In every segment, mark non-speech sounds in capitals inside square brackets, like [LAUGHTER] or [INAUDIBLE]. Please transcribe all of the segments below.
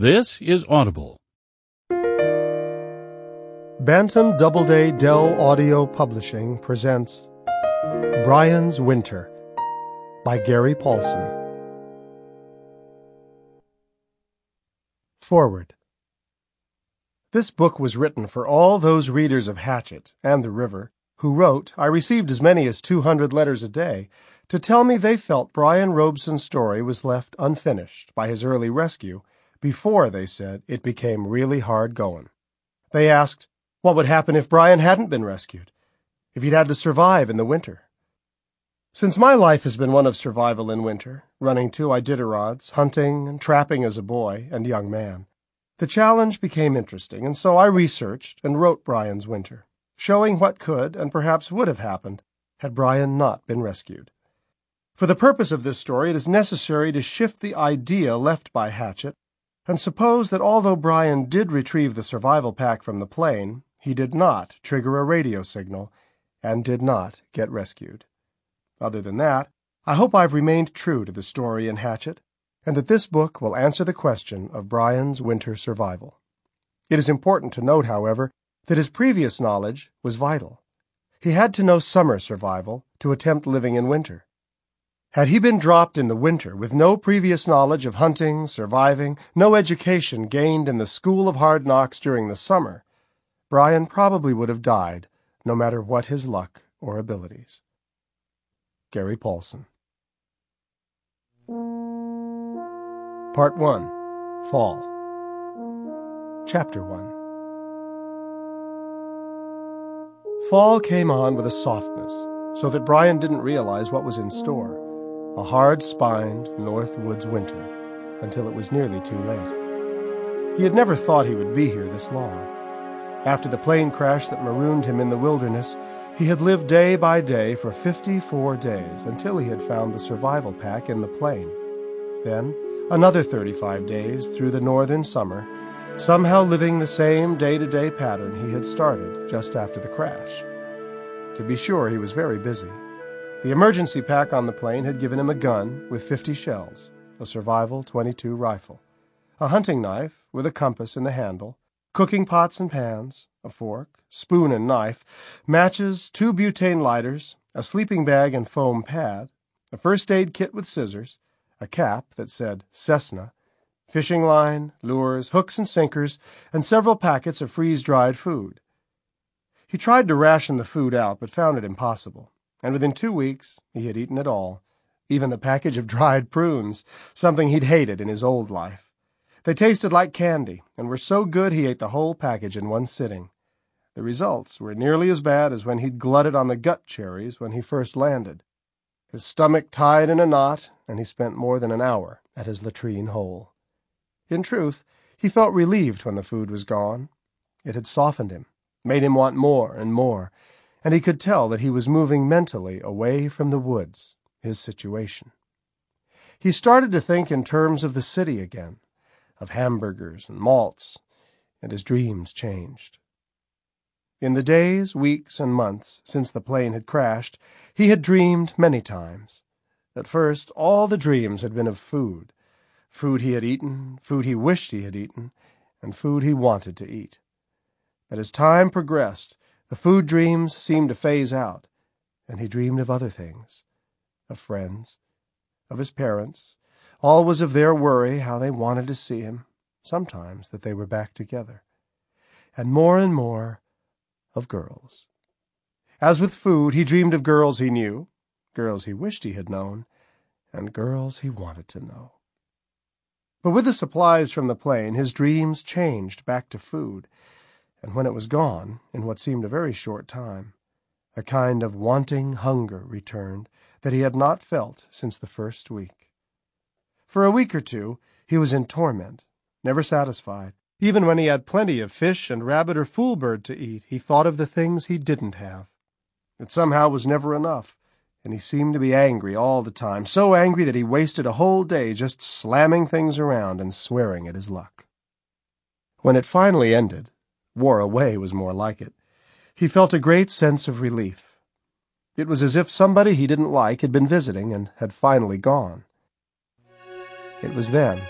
This is Audible. Bantam Doubleday Dell Audio Publishing presents Brian's Winter by Gary Paulsen. Foreword. This book was written for all those readers of Hatchet and The River who wrote, I received as many as 200 letters a day, to tell me they felt Brian Robeson's story was left unfinished by his early rescue before, they said, it became really hard going. They asked what would happen if Brian hadn't been rescued, if he'd had to survive in the winter. Since my life has been one of survival in winter, running two Iditarods, hunting and trapping as a boy and young man, the challenge became interesting, and so I researched and wrote Brian's Winter showing what could and perhaps would have happened had Brian not been rescued. For the purpose of this story, it is necessary to shift the idea left by Hatchet and suppose that although Brian did retrieve the survival pack from the plane, he did not trigger a radio signal and did not get rescued. Other than that, I hope I've remained true to the story in Hatchet and that this book will answer the question of Brian's winter survival. It is important to note, however, that his previous knowledge was vital. He had to know summer survival to attempt living in winter. Had he been dropped in the winter with no previous knowledge of hunting, surviving, no education gained in the school of hard knocks during the summer, Brian probably would have died, no matter what his luck or abilities. Gary Paulsen Part 1 Fall. Chapter 1 Fall came on with a softness, so that Brian didn't realize what was in store a hard spined North Woods winter until it was nearly too late. He had never thought he would be here this long. After the plane crash that marooned him in the wilderness, he had lived day by day for 54 days until he had found the survival pack in the plane. Then, another 35 days through the northern summer somehow living the same day to day pattern he had started just after the crash. To be sure, he was very busy. The emergency pack on the plane had given him a gun with 50 shells, a survival 22 rifle, a hunting knife with a compass in the handle, cooking pots and pans, a fork, spoon and knife, matches, two butane lighters, a sleeping bag and foam pad, a first aid kit with scissors, a cap that said Cessna, fishing line, lures, hooks and sinkers, and several packets of freeze-dried food. He tried to ration the food out, but found it impossible, and within two weeks he had eaten it all, even the package of dried prunes, something he'd hated in his old life. They tasted like candy, and were so good he ate the whole package in one sitting. The results were nearly as bad as when he'd glutted on the gut cherries when he first landed. His stomach tied in a knot, and he spent more than an hour at his latrine hole. In truth, he felt relieved when the food was gone. It had softened him, made him want more and more, and he could tell that he was moving mentally away from the woods, his situation. He started to think in terms of the city again, of hamburgers and malts, and his dreams changed. In the days, weeks, and months since the plane had crashed, he had dreamed many times. At first, all the dreams had been of food, food he had eaten, food he wished he had eaten, and food he wanted to eat. But as time progressed, the food dreams seemed to phase out, and he dreamed of other things of friends, of his parents, always of their worry, how they wanted to see him, sometimes that they were back together, and more and more of girls. As with food, he dreamed of girls he knew, girls he wished he had known, and girls he wanted to know. But with the supplies from the plane, his dreams changed back to food, and when it was gone, in what seemed a very short time, a kind of wanting hunger returned that he had not felt since the first week. For a week or two, he was in torment, never satisfied. Even when he had plenty of fish and rabbit or fool bird to eat, he thought of the things he didn't have. It somehow was never enough, and he seemed to be angry all the time, so angry that he wasted a whole day just slamming things around and swearing at his luck. When it finally ended, wore away was more like it, he felt a great sense of relief. It was as if somebody he didn't like had been visiting and had finally gone. It was then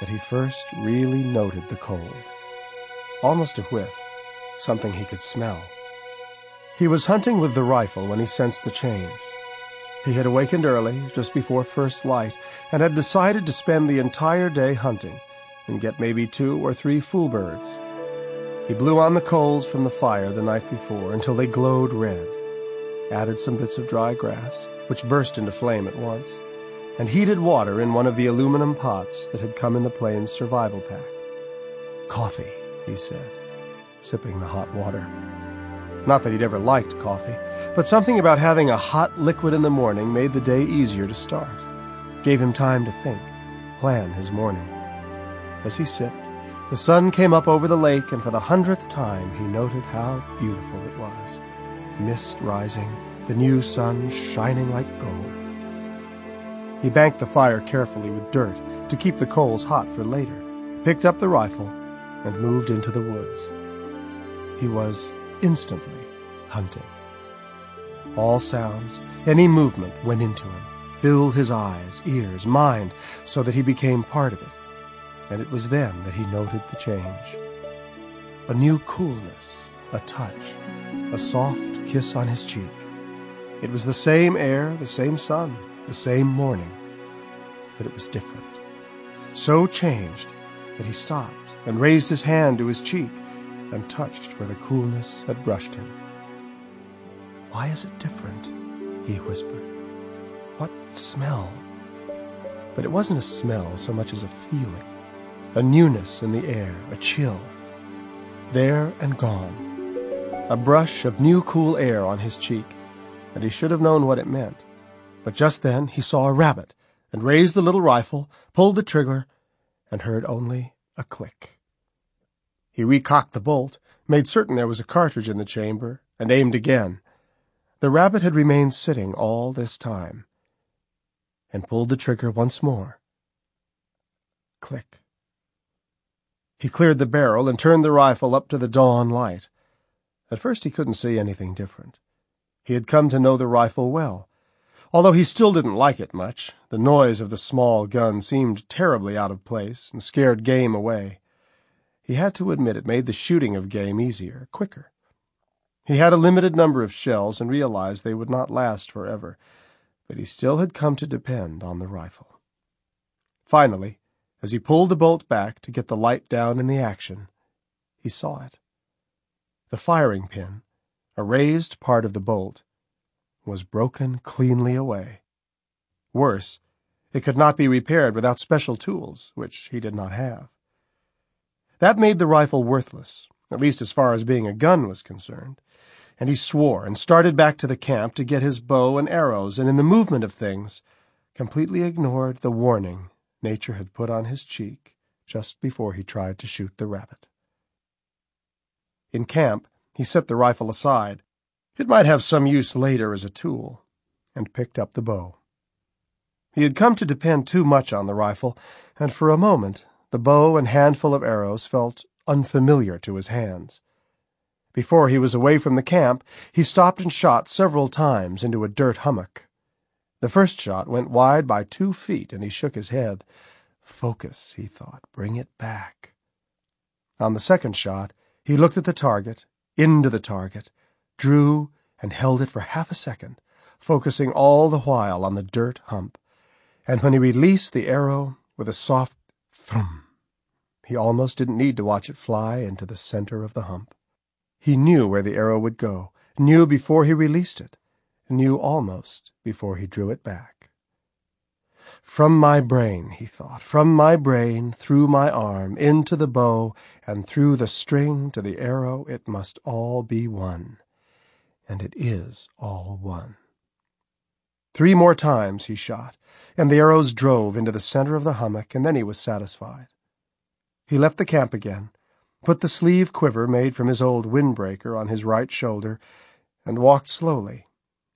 that he first really noted the cold. Almost a whiff, something he could smell. He was hunting with the rifle when he sensed the change. He had awakened early, just before first light, and had decided to spend the entire day hunting and get maybe two or three fool birds. He blew on the coals from the fire the night before until they glowed red, added some bits of dry grass, which burst into flame at once, and heated water in one of the aluminum pots that had come in the plane's survival pack. Coffee, he said, sipping the hot water. Not that he'd ever liked coffee, but something about having a hot liquid in the morning made the day easier to start, gave him time to think, plan his morning. As he sipped, the sun came up over the lake, and for the hundredth time he noted how beautiful it was. Mist rising, the new sun shining like gold. He banked the fire carefully with dirt to keep the coals hot for later, picked up the rifle, and moved into the woods. He was instantly hunting. All sounds, any movement went into him, filled his eyes, ears, mind, so that he became part of it and it was then that he noted the change. A new coolness, a touch, a soft kiss on his cheek. It was the same air, the same sun, the same morning, but it was different. So changed that he stopped and raised his hand to his cheek and touched where the coolness had brushed him. Why is it different? he whispered. What smell? But it wasn't a smell so much as a feeling a newness in the air, a chill. There and gone. A brush of new cool air on his cheek, and he should have known what it meant. But just then he saw a rabbit, and raised the little rifle, pulled the trigger, and heard only a click. He recocked the bolt, made certain there was a cartridge in the chamber, and aimed again. The rabbit had remained sitting all this time, and pulled the trigger once more. Click. He cleared the barrel and turned the rifle up to the dawn light. At first he couldn't see anything different. He had come to know the rifle well. Although he still didn't like it much, the noise of the small gun seemed terribly out of place and scared game away. He had to admit it made the shooting of game easier, quicker. He had a limited number of shells and realized they would not last forever, but he still had come to depend on the rifle. Finally, as he pulled the bolt back to get the light down in the action, he saw it. The firing pin, a raised part of the bolt, was broken cleanly away. Worse, it could not be repaired without special tools, which he did not have. That made the rifle worthless, at least as far as being a gun was concerned, and he swore and started back to the camp to get his bow and arrows, and in the movement of things, completely ignored the warning nature had put on his cheek just before he tried to shoot the rabbit. In camp, he set the rifle aside. It might have some use later as a tool, and picked up the bow. He had come to depend too much on the rifle, and for a moment the bow and handful of arrows felt unfamiliar to his hands. Before he was away from the camp, he stopped and shot several times into a dirt hummock. The first shot went wide by two feet, and he shook his head. Focus, he thought. Bring it back. On the second shot, he looked at the target, into the target, drew, and held it for half a second, focusing all the while on the dirt hump. And when he released the arrow with a soft thrum, he almost didn't need to watch it fly into the center of the hump. He knew where the arrow would go, knew before he released it knew almost before he drew it back. From my brain, he thought, from my brain, through my arm, into the bow, and through the string to the arrow, it must all be one. And it is all one. Three more times he shot, and the arrows drove into the center of the hummock, and then he was satisfied. He left the camp again, put the sleeve quiver made from his old windbreaker on his right shoulder, and walked slowly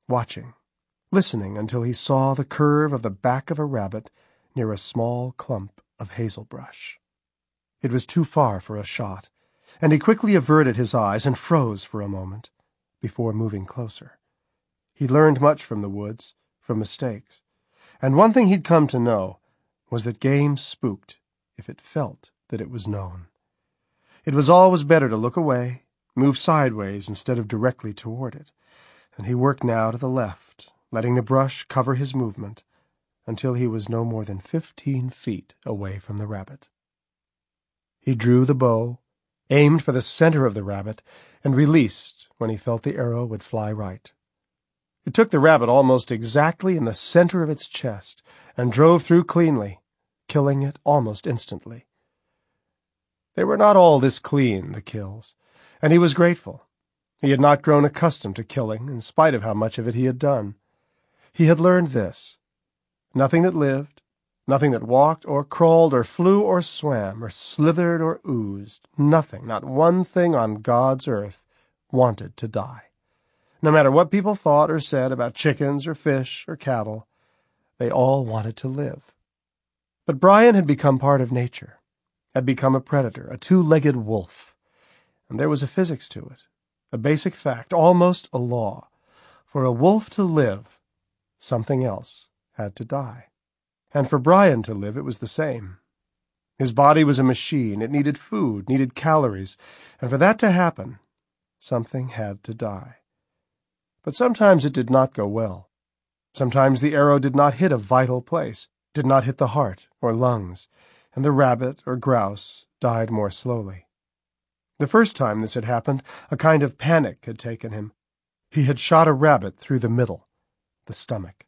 watching, listening until he saw the curve of the back of a rabbit near a small clump of hazel brush. It was too far for a shot, and he quickly averted his eyes and froze for a moment before moving closer. He learned much from the woods, from mistakes, and one thing he'd come to know was that game spooked if it felt that it was known. It was always better to look away, move sideways instead of directly toward it, and he worked now to the left, letting the brush cover his movement until he was no more than fifteen feet away from the rabbit. He drew the bow, aimed for the center of the rabbit, and released when he felt the arrow would fly right. It took the rabbit almost exactly in the center of its chest and drove through cleanly, killing it almost instantly. They were not all this clean, the kills, and he was grateful. He had not grown accustomed to killing, in spite of how much of it he had done. He had learned this. Nothing that lived, nothing that walked or crawled or flew or swam or slithered or oozed, nothing, not one thing on God's earth, wanted to die. No matter what people thought or said about chickens or fish or cattle, they all wanted to live. But Brian had become part of nature, had become a predator, a two-legged wolf, and there was a physics to it, a basic fact, almost a law. For a wolf to live, something else had to die. And for Brian to live, it was the same. His body was a machine. It needed food, needed calories, and for that to happen, something had to die. But sometimes it did not go well. Sometimes the arrow did not hit a vital place, did not hit the heart or lungs, and the rabbit or grouse died more slowly. The first time this had happened, a kind of panic had taken him. He had shot a rabbit through the middle, the stomach,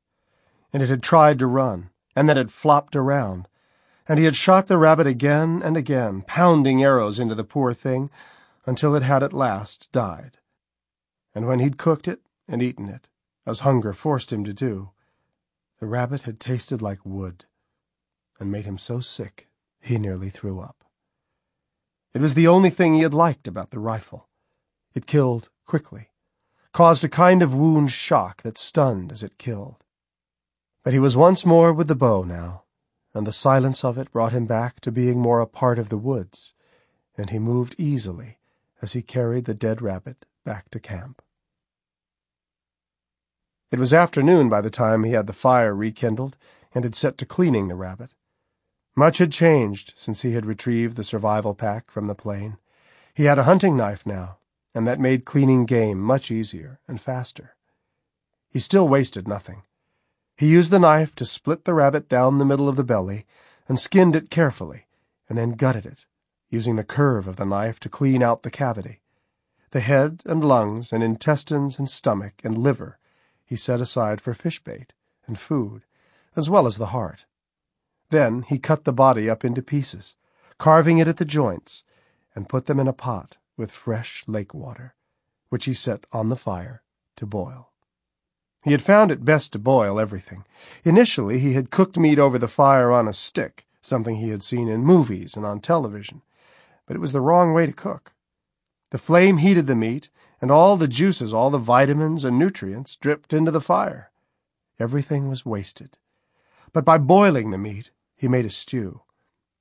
and it had tried to run, and then had flopped around, and he had shot the rabbit again and again, pounding arrows into the poor thing, until it had at last died. And when he'd cooked it and eaten it, as hunger forced him to do, the rabbit had tasted like wood, and made him so sick he nearly threw up. It was the only thing he had liked about the rifle. It killed quickly, caused a kind of wound shock that stunned as it killed. But he was once more with the bow now, and the silence of it brought him back to being more a part of the woods, and he moved easily as he carried the dead rabbit back to camp. It was afternoon by the time he had the fire rekindled and had set to cleaning the rabbit. Much had changed since he had retrieved the survival pack from the plane. He had a hunting knife now, and that made cleaning game much easier and faster. He still wasted nothing. He used the knife to split the rabbit down the middle of the belly and skinned it carefully, and then gutted it, using the curve of the knife to clean out the cavity. The head and lungs and intestines and stomach and liver he set aside for fish bait and food, as well as the heart. Then he cut the body up into pieces, carving it at the joints, and put them in a pot with fresh lake water, which he set on the fire to boil. He had found it best to boil everything. Initially, he had cooked meat over the fire on a stick, something he had seen in movies and on television, but it was the wrong way to cook. The flame heated the meat, and all the juices, all the vitamins and nutrients dripped into the fire. Everything was wasted. But by boiling the meat, he made a stew,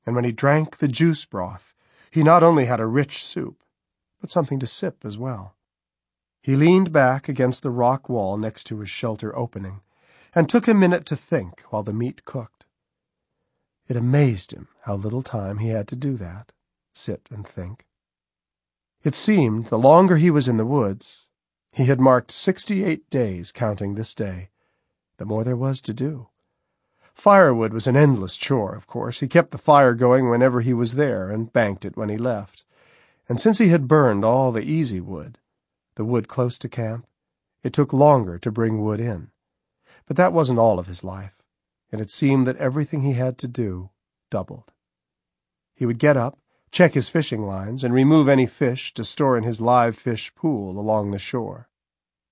and when he drank the juice broth, he not only had a rich soup, but something to sip as well. He leaned back against the rock wall next to his shelter opening, and took a minute to think while the meat cooked. It amazed him how little time he had to do that, sit and think. It seemed the longer he was in the woods, he had marked sixty-eight days counting this day, the more there was to do. Firewood was an endless chore, of course. He kept the fire going whenever he was there and banked it when he left. And since he had burned all the easy wood, the wood close to camp, it took longer to bring wood in. But that wasn't all of his life, and it seemed that everything he had to do doubled. He would get up, check his fishing lines, and remove any fish to store in his live fish pool along the shore.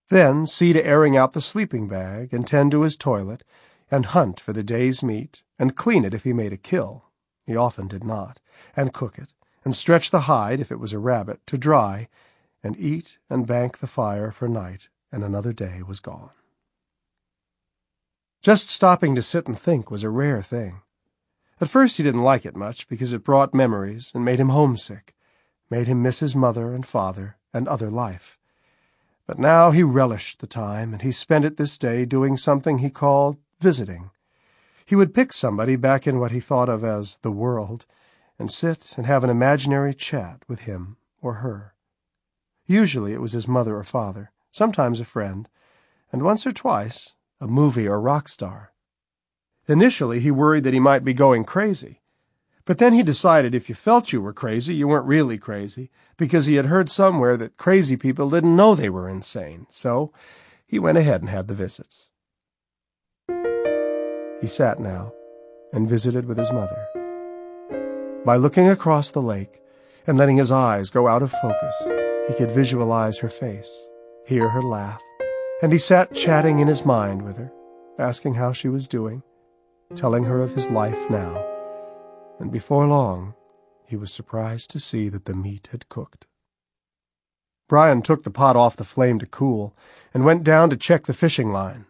Then see to airing out the sleeping bag and tend to his toilet, and hunt for the day's meat, and clean it if he made a kill. He often did not, and cook it, and stretch the hide, if it was a rabbit, to dry, and eat and bank the fire for night, and another day was gone. Just stopping to sit and think was a rare thing. At first he didn't like it much because it brought memories and made him homesick, made him miss his mother and father and other life. But now he relished the time, and he spent it this day doing something he called visiting. He would pick somebody back in what he thought of as the world, and sit and have an imaginary chat with him or her. Usually it was his mother or father, sometimes a friend, and once or twice a movie or rock star. Initially he worried that he might be going crazy, but then he decided if you felt you were crazy, you weren't really crazy, because he had heard somewhere that crazy people didn't know they were insane, so he went ahead and had the visits. He sat now and visited with his mother. By looking across the lake and letting his eyes go out of focus, he could visualize her face, hear her laugh, and he sat chatting in his mind with her, asking how she was doing, telling her of his life now, and before long he was surprised to see that the meat had cooked. Brian took the pot off the flame to cool and went down to check the fishing line.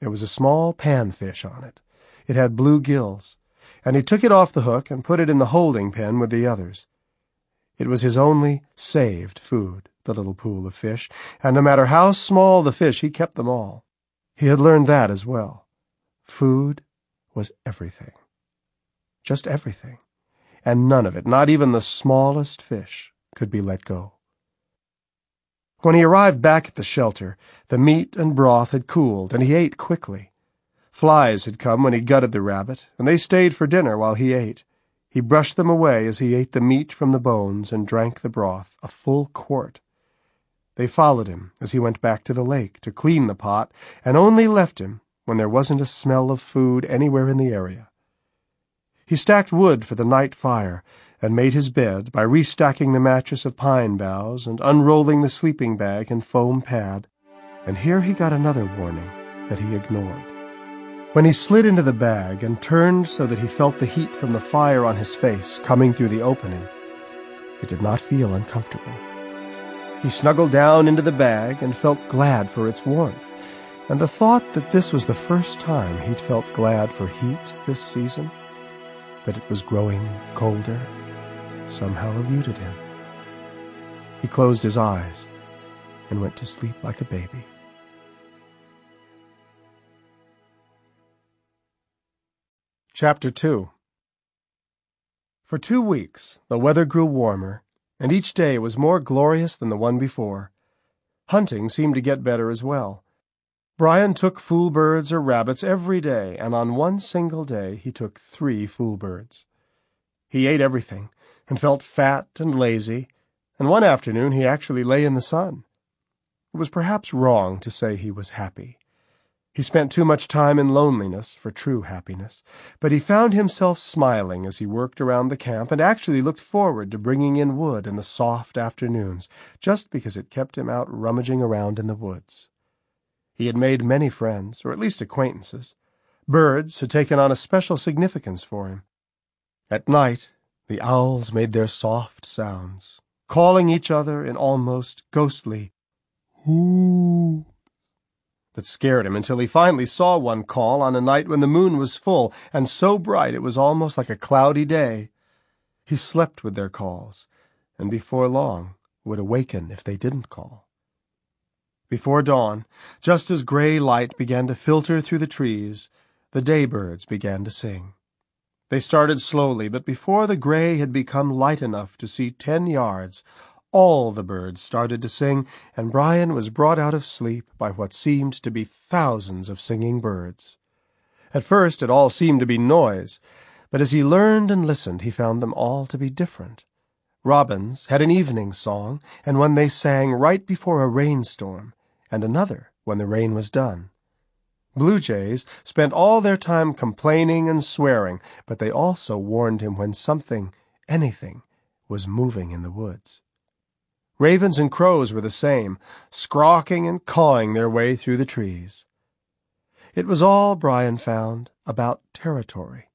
There was a small panfish on it. It had blue gills, and he took it off the hook and put it in the holding pen with the others. It was his only saved food, the little pool of fish, and no matter how small the fish, he kept them all. He had learned that as well. Food was everything. Just everything. And none of it, not even the smallest fish, could be let go. When he arrived back at the shelter, the meat and broth had cooled, and he ate quickly. Flies had come when he gutted the rabbit, and they stayed for dinner while he ate. He brushed them away as he ate the meat from the bones and drank the broth, a full quart. They followed him as he went back to the lake to clean the pot, and only left him when there wasn't a smell of food anywhere in the area. He stacked wood for the night fire and made his bed by restacking the mattress of pine boughs and unrolling the sleeping bag and foam pad, and here he got another warning that he ignored. When he slid into the bag and turned so that he felt the heat from the fire on his face coming through the opening, it did not feel uncomfortable. He snuggled down into the bag and felt glad for its warmth, and the thought that this was the first time he'd felt glad for heat this season, that it was growing colder, somehow eluded him. He closed his eyes and went to sleep like a baby. Chapter 2 For two weeks the weather grew warmer, and each day was more glorious than the one before. Hunting seemed to get better as well. Brian took fool birds or rabbits every day, and on one single day he took three fool birds. He ate everything, and felt fat and lazy, and one afternoon he actually lay in the sun. It was perhaps wrong to say he was happy. He spent too much time in loneliness for true happiness, but he found himself smiling as he worked around the camp and actually looked forward to bringing in wood in the soft afternoons, just because it kept him out rummaging around in the woods. He had made many friends, or at least acquaintances. Birds had taken on a special significance for him. At night, the owls made their soft sounds, calling each other in almost ghostly, hoo that scared him until he finally saw one call on a night when the moon was full and so bright it was almost like a cloudy day. He slept with their calls, and before long would awaken if they didn't call. Before dawn, just as gray light began to filter through the trees, the daybirds began to sing. They started slowly, but before the gray had become light enough to see ten yards, all the birds started to sing, and Brian was brought out of sleep by what seemed to be thousands of singing birds. At first it all seemed to be noise, but as he learned and listened he found them all to be different. Robins had an evening song, and one they sang right before a rainstorm, and another when the rain was done. Blue jays spent all their time complaining and swearing, but they also warned him when something, anything, was moving in the woods. Ravens and crows were the same, squawking and cawing their way through the trees. It was all, Brian found, about territory.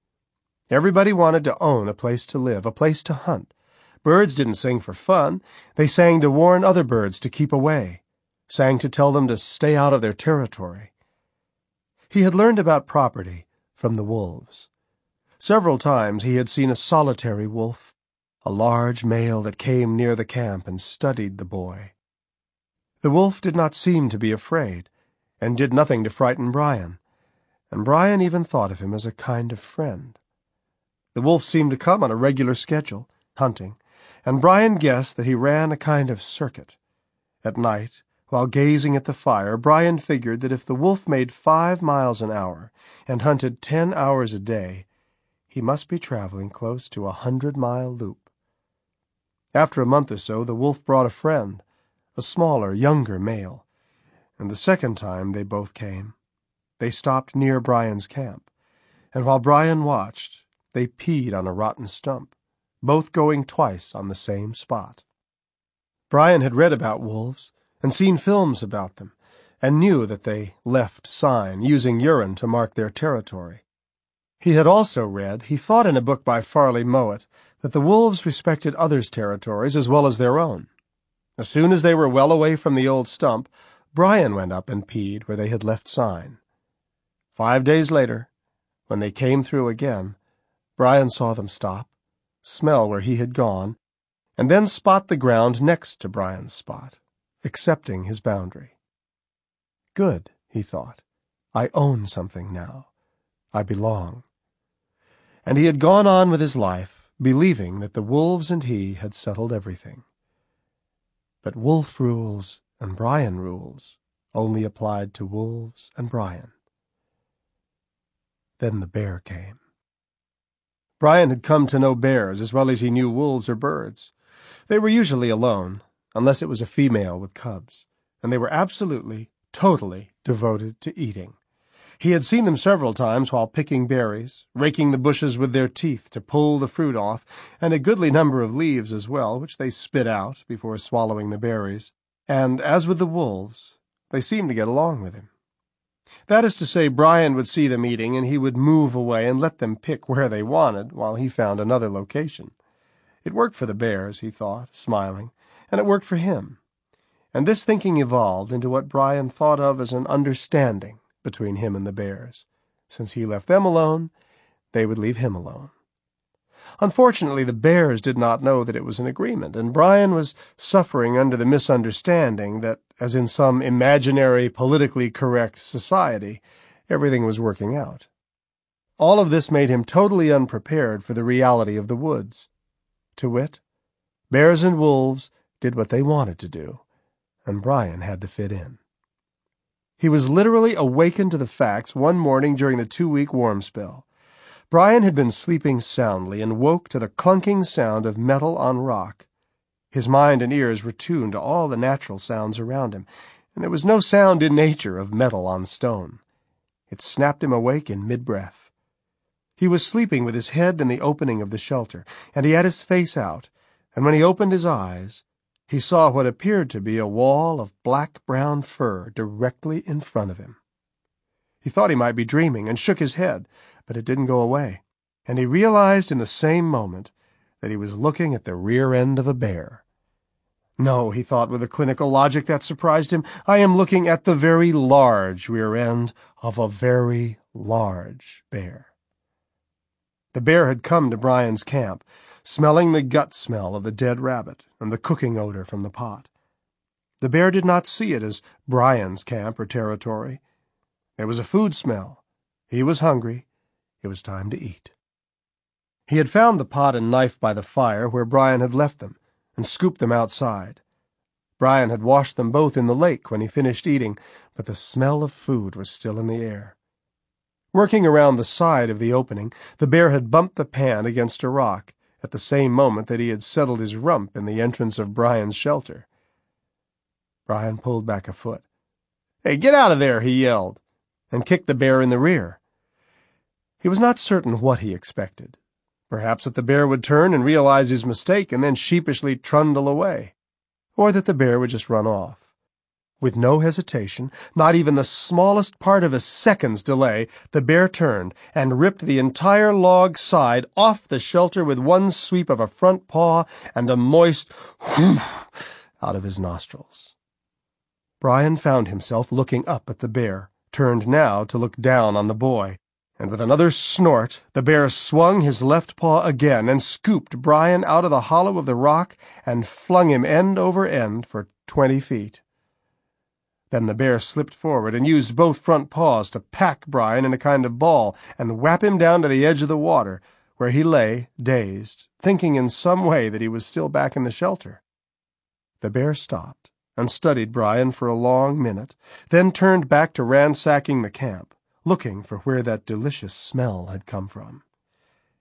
Everybody wanted to own a place to live, a place to hunt. Birds didn't sing for fun. They sang to warn other birds to keep away, sang to tell them to stay out of their territory. He had learned about property from the wolves. Several times he had seen a solitary wolf a large male that came near the camp and studied the boy. The wolf did not seem to be afraid, and did nothing to frighten Brian, and Brian even thought of him as a kind of friend. The wolf seemed to come on a regular schedule, hunting, and Brian guessed that he ran a kind of circuit. At night, while gazing at the fire, Brian figured that if the wolf made five miles an hour and hunted ten hours a day, he must be traveling close to a hundred-mile loop. After a month or so, the wolf brought a friend, a smaller, younger male, and the second time they both came, they stopped near Brian's camp, and while Brian watched, they peed on a rotten stump, both going twice on the same spot. Brian had read about wolves and seen films about them, and knew that they left sign, using urine to mark their territory. He had also read, he thought in a book by Farley Mowat, that the wolves respected others' territories as well as their own. As soon as they were well away from the old stump, Brian went up and peed where they had left sign. Five days later, when they came through again, Brian saw them stop, smell where he had gone, and then spot the ground next to Brian's spot accepting his boundary. Good, he thought. I own something now. I belong. And he had gone on with his life, believing that the wolves and he had settled everything. But wolf rules and Brian rules only applied to wolves and Brian. Then the bear came. Brian had come to know bears as well as he knew wolves or birds. They were usually alone, unless it was a female with cubs, and they were absolutely, totally devoted to eating. He had seen them several times while picking berries, raking the bushes with their teeth to pull the fruit off, and a goodly number of leaves as well, which they spit out before swallowing the berries. And, as with the wolves, they seemed to get along with him. That is to say, Brian would see them eating, and he would move away and let them pick where they wanted, while he found another location. It worked for the bears, he thought, smiling, and it worked for him. And this thinking evolved into what Brian thought of as an understanding between him and the bears. Since he left them alone, they would leave him alone. Unfortunately, the bears did not know that it was an agreement, and Brian was suffering under the misunderstanding that, as in some imaginary, politically correct society, everything was working out. All of this made him totally unprepared for the reality of the woods. To wit, bears and wolves did what they wanted to do, and Brian had to fit in. He was literally awakened to the facts one morning during the two-week warm spell. Brian had been sleeping soundly and woke to the clunking sound of metal on rock. His mind and ears were tuned to all the natural sounds around him, and there was no sound in nature of metal on stone. It snapped him awake in mid-breath. He was sleeping with his head in the opening of the shelter, and he had his face out, and when he opened his eyes, he saw what appeared to be a wall of black-brown fur directly in front of him. He thought he might be dreaming and shook his head, but it didn't go away, and he realized in the same moment that he was looking at the rear end of a bear. No, he thought with a clinical logic that surprised him, I am looking at the very large rear end of a very large bear. The bear had come to Brian's camp, smelling the gut smell of the dead rabbit and the cooking odor from the pot. The bear did not see it as Brian's camp or territory. There was a food smell. He was hungry. It was time to eat. He had found the pot and knife by the fire where Brian had left them and scooped them outside. Brian had washed them both in the lake when he finished eating, but the smell of food was still in the air. Working around the side of the opening, the bear had bumped the pan against a rock at the same moment that he had settled his rump in the entrance of Brian's shelter. Brian pulled back a foot. Hey, get out of there, he yelled, and kicked the bear in the rear. He was not certain what he expected. Perhaps that the bear would turn and realize his mistake and then sheepishly trundle away, or that the bear would just run off. With no hesitation, not even the smallest part of a second's delay, the bear turned and ripped the entire log side off the shelter with one sweep of a front paw and a moist whoosh out of his nostrils. Brian found himself looking up at the bear, turned now to look down on the boy, and with another snort, the bear swung his left paw again and scooped Brian out of the hollow of the rock and flung him end over end for twenty feet. Then the bear slipped forward and used both front paws to pack Brian in a kind of ball and whap him down to the edge of the water, where he lay, dazed, thinking in some way that he was still back in the shelter. The bear stopped and studied Brian for a long minute, then turned back to ransacking the camp, looking for where that delicious smell had come from.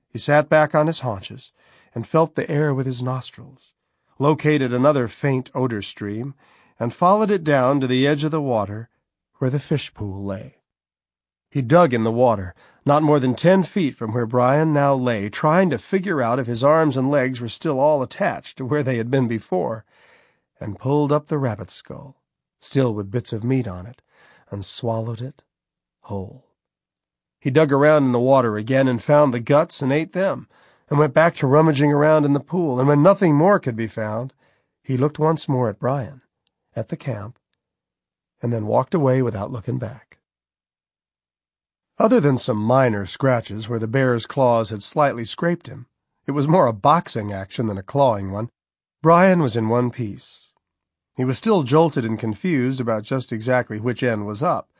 He sat back on his haunches and felt the air with his nostrils, located another faint odor stream, and followed it down to the edge of the water where the fish pool lay. He dug in the water, not more than ten feet from where Brian now lay, trying to figure out if his arms and legs were still all attached to where they had been before, and pulled up the rabbit skull, still with bits of meat on it, and swallowed it whole. He dug around in the water again and found the guts and ate them, and went back to rummaging around in the pool, and when nothing more could be found, he looked once more at Brian, at the camp, and then walked away without looking back. Other than some minor scratches where the bear's claws had slightly scraped him, it was more a boxing action than a clawing one. Brian was in one piece. He was still jolted and confused about just exactly which end was up,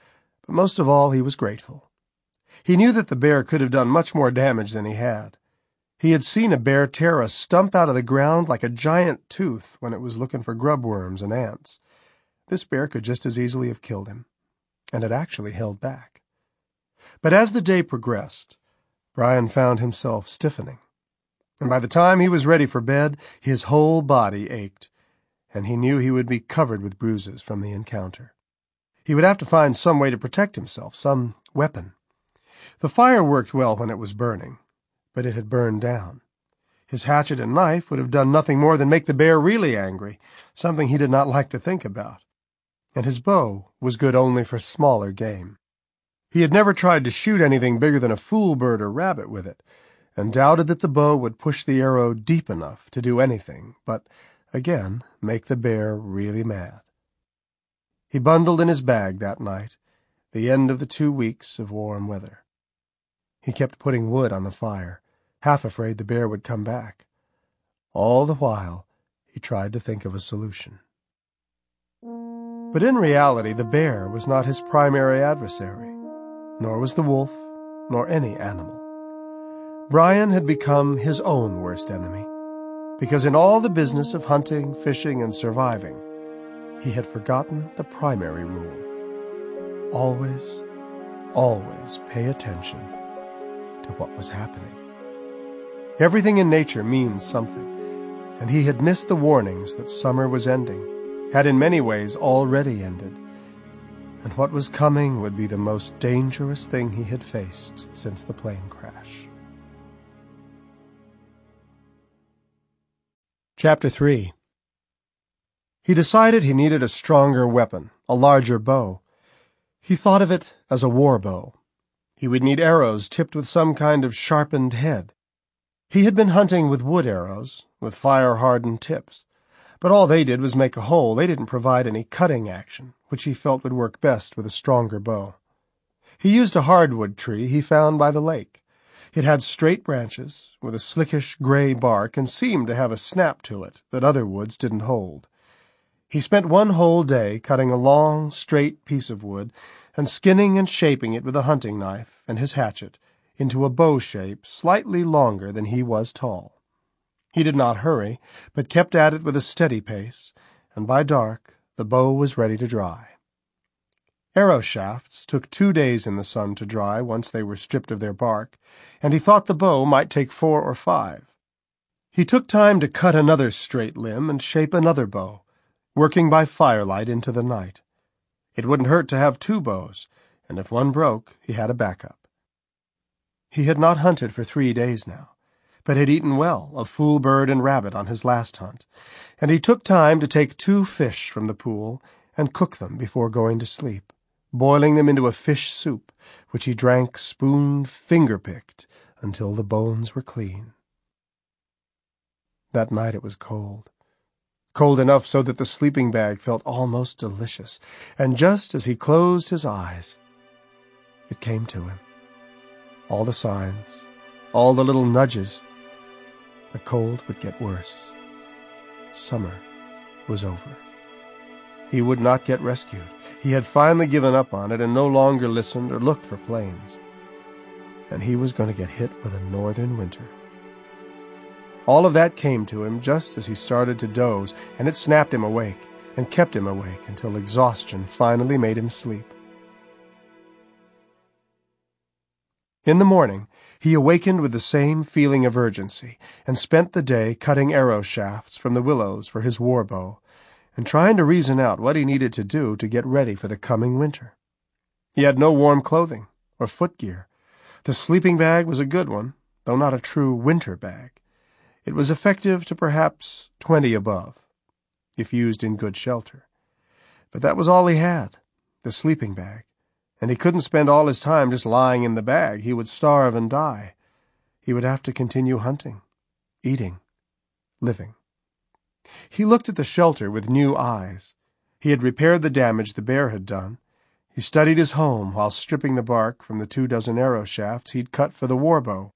but most of all he was grateful. He knew that the bear could have done much more damage than he had. He had seen a bear tear a stump out of the ground like a giant tooth when it was looking for grub worms and ants. This bear could just as easily have killed him, and had actually held back. But as the day progressed, Brian found himself stiffening, and by the time he was ready for bed, his whole body ached, and he knew he would be covered with bruises from the encounter. He would have to find some way to protect himself, some weapon. The fire worked well when it was burning, but it had burned down. His hatchet and knife would have done nothing more than make the bear really angry, something he did not like to think about. And his bow was good only for smaller game. He had never tried to shoot anything bigger than a fool bird or rabbit with it, and doubted that the bow would push the arrow deep enough to do anything but, again, make the bear really mad. He bundled in his bag that night, the end of the two weeks of warm weather. He kept putting wood on the fire, half afraid the bear would come back. All the while, he tried to think of a solution. But in reality, the bear was not his primary adversary nor was the wolf, nor any animal. Brian had become his own worst enemy, because in all the business of hunting, fishing, and surviving, he had forgotten the primary rule. Always, always pay attention to what was happening. Everything in nature means something, and he had missed the warnings that summer was ending, had in many ways already ended, and what was coming would be the most dangerous thing he had faced since the plane crash. Chapter 3 He decided he needed a stronger weapon, a larger bow. He thought of it as a war bow. He would need arrows tipped with some kind of sharpened head. He had been hunting with wood arrows, with fire-hardened tips. But all they did was make a hole. They didn't provide any cutting action, which he felt would work best with a stronger bow. He used a hardwood tree he found by the lake. It had straight branches, with a slickish gray bark, and seemed to have a snap to it that other woods didn't hold. He spent one whole day cutting a long, straight piece of wood and skinning and shaping it with a hunting knife and his hatchet into a bow shape slightly longer than he was tall. He did not hurry, but kept at it with a steady pace, and by dark the bow was ready to dry. Arrow shafts took two days in the sun to dry once they were stripped of their bark, and he thought the bow might take four or five. He took time to cut another straight limb and shape another bow, working by firelight into the night. It wouldn't hurt to have two bows, and if one broke, he had a backup. He had not hunted for three days now but had eaten well of fool bird and rabbit on his last hunt, and he took time to take two fish from the pool and cook them before going to sleep, boiling them into a fish soup, which he drank spoon finger-picked until the bones were clean. That night it was cold. Cold enough so that the sleeping bag felt almost delicious, and just as he closed his eyes, it came to him. All the signs, all the little nudges, the cold would get worse. Summer was over. He would not get rescued. He had finally given up on it and no longer listened or looked for planes. and he was going to get hit with a northern winter. All of that came to him just as he started to doze, and it snapped him awake and kept him awake until exhaustion finally made him sleep. In the morning, he awakened with the same feeling of urgency and spent the day cutting arrow shafts from the willows for his war bow and trying to reason out what he needed to do to get ready for the coming winter. He had no warm clothing or footgear. The sleeping bag was a good one, though not a true winter bag. It was effective to perhaps twenty above, if used in good shelter. But that was all he had, the sleeping bag and he couldn't spend all his time just lying in the bag. He would starve and die. He would have to continue hunting, eating, living. He looked at the shelter with new eyes. He had repaired the damage the bear had done. He studied his home while stripping the bark from the two dozen arrow shafts he'd cut for the war bow.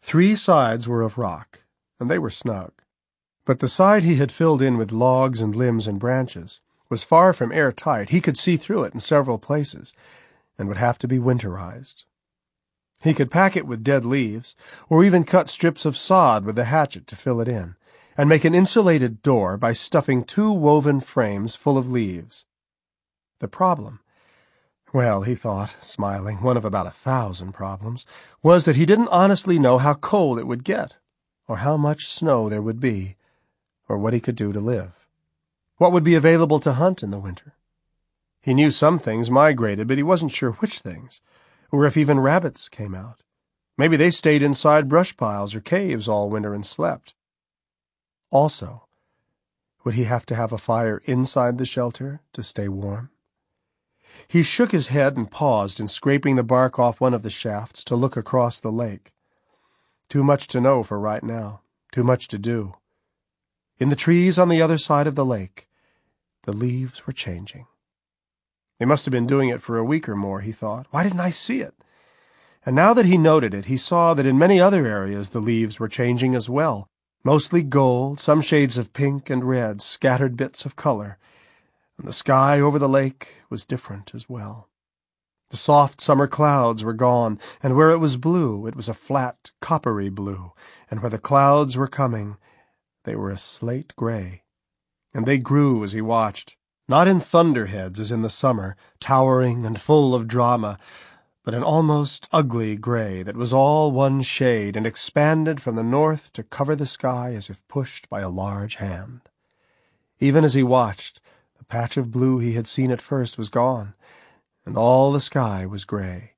Three sides were of rock, and they were snug. But the side he had filled in with logs and limbs and branches was far from airtight. He could see through it in several places, and would have to be winterized. He could pack it with dead leaves, or even cut strips of sod with a hatchet to fill it in, and make an insulated door by stuffing two woven frames full of leaves. The problem, well, he thought, smiling, one of about a thousand problems, was that he didn't honestly know how cold it would get, or how much snow there would be, or what he could do to live. What would be available to hunt in the winter? He knew some things migrated, but he wasn't sure which things, or if even rabbits came out. Maybe they stayed inside brush piles or caves all winter and slept. Also, would he have to have a fire inside the shelter to stay warm? He shook his head and paused in scraping the bark off one of the shafts to look across the lake. Too much to know for right now, too much to do. In the trees on the other side of the lake, the leaves were changing. They must have been doing it for a week or more, he thought. Why didn't I see it? And now that he noted it, he saw that in many other areas the leaves were changing as well. Mostly gold, some shades of pink and red, scattered bits of color. And the sky over the lake was different as well. The soft summer clouds were gone, and where it was blue, it was a flat, coppery blue, and where the clouds were coming, they were a slate gray. And they grew as he watched, not in thunderheads as in the summer, towering and full of drama, but an almost ugly gray that was all one shade and expanded from the north to cover the sky as if pushed by a large hand. Even as he watched, the patch of blue he had seen at first was gone, and all the sky was gray,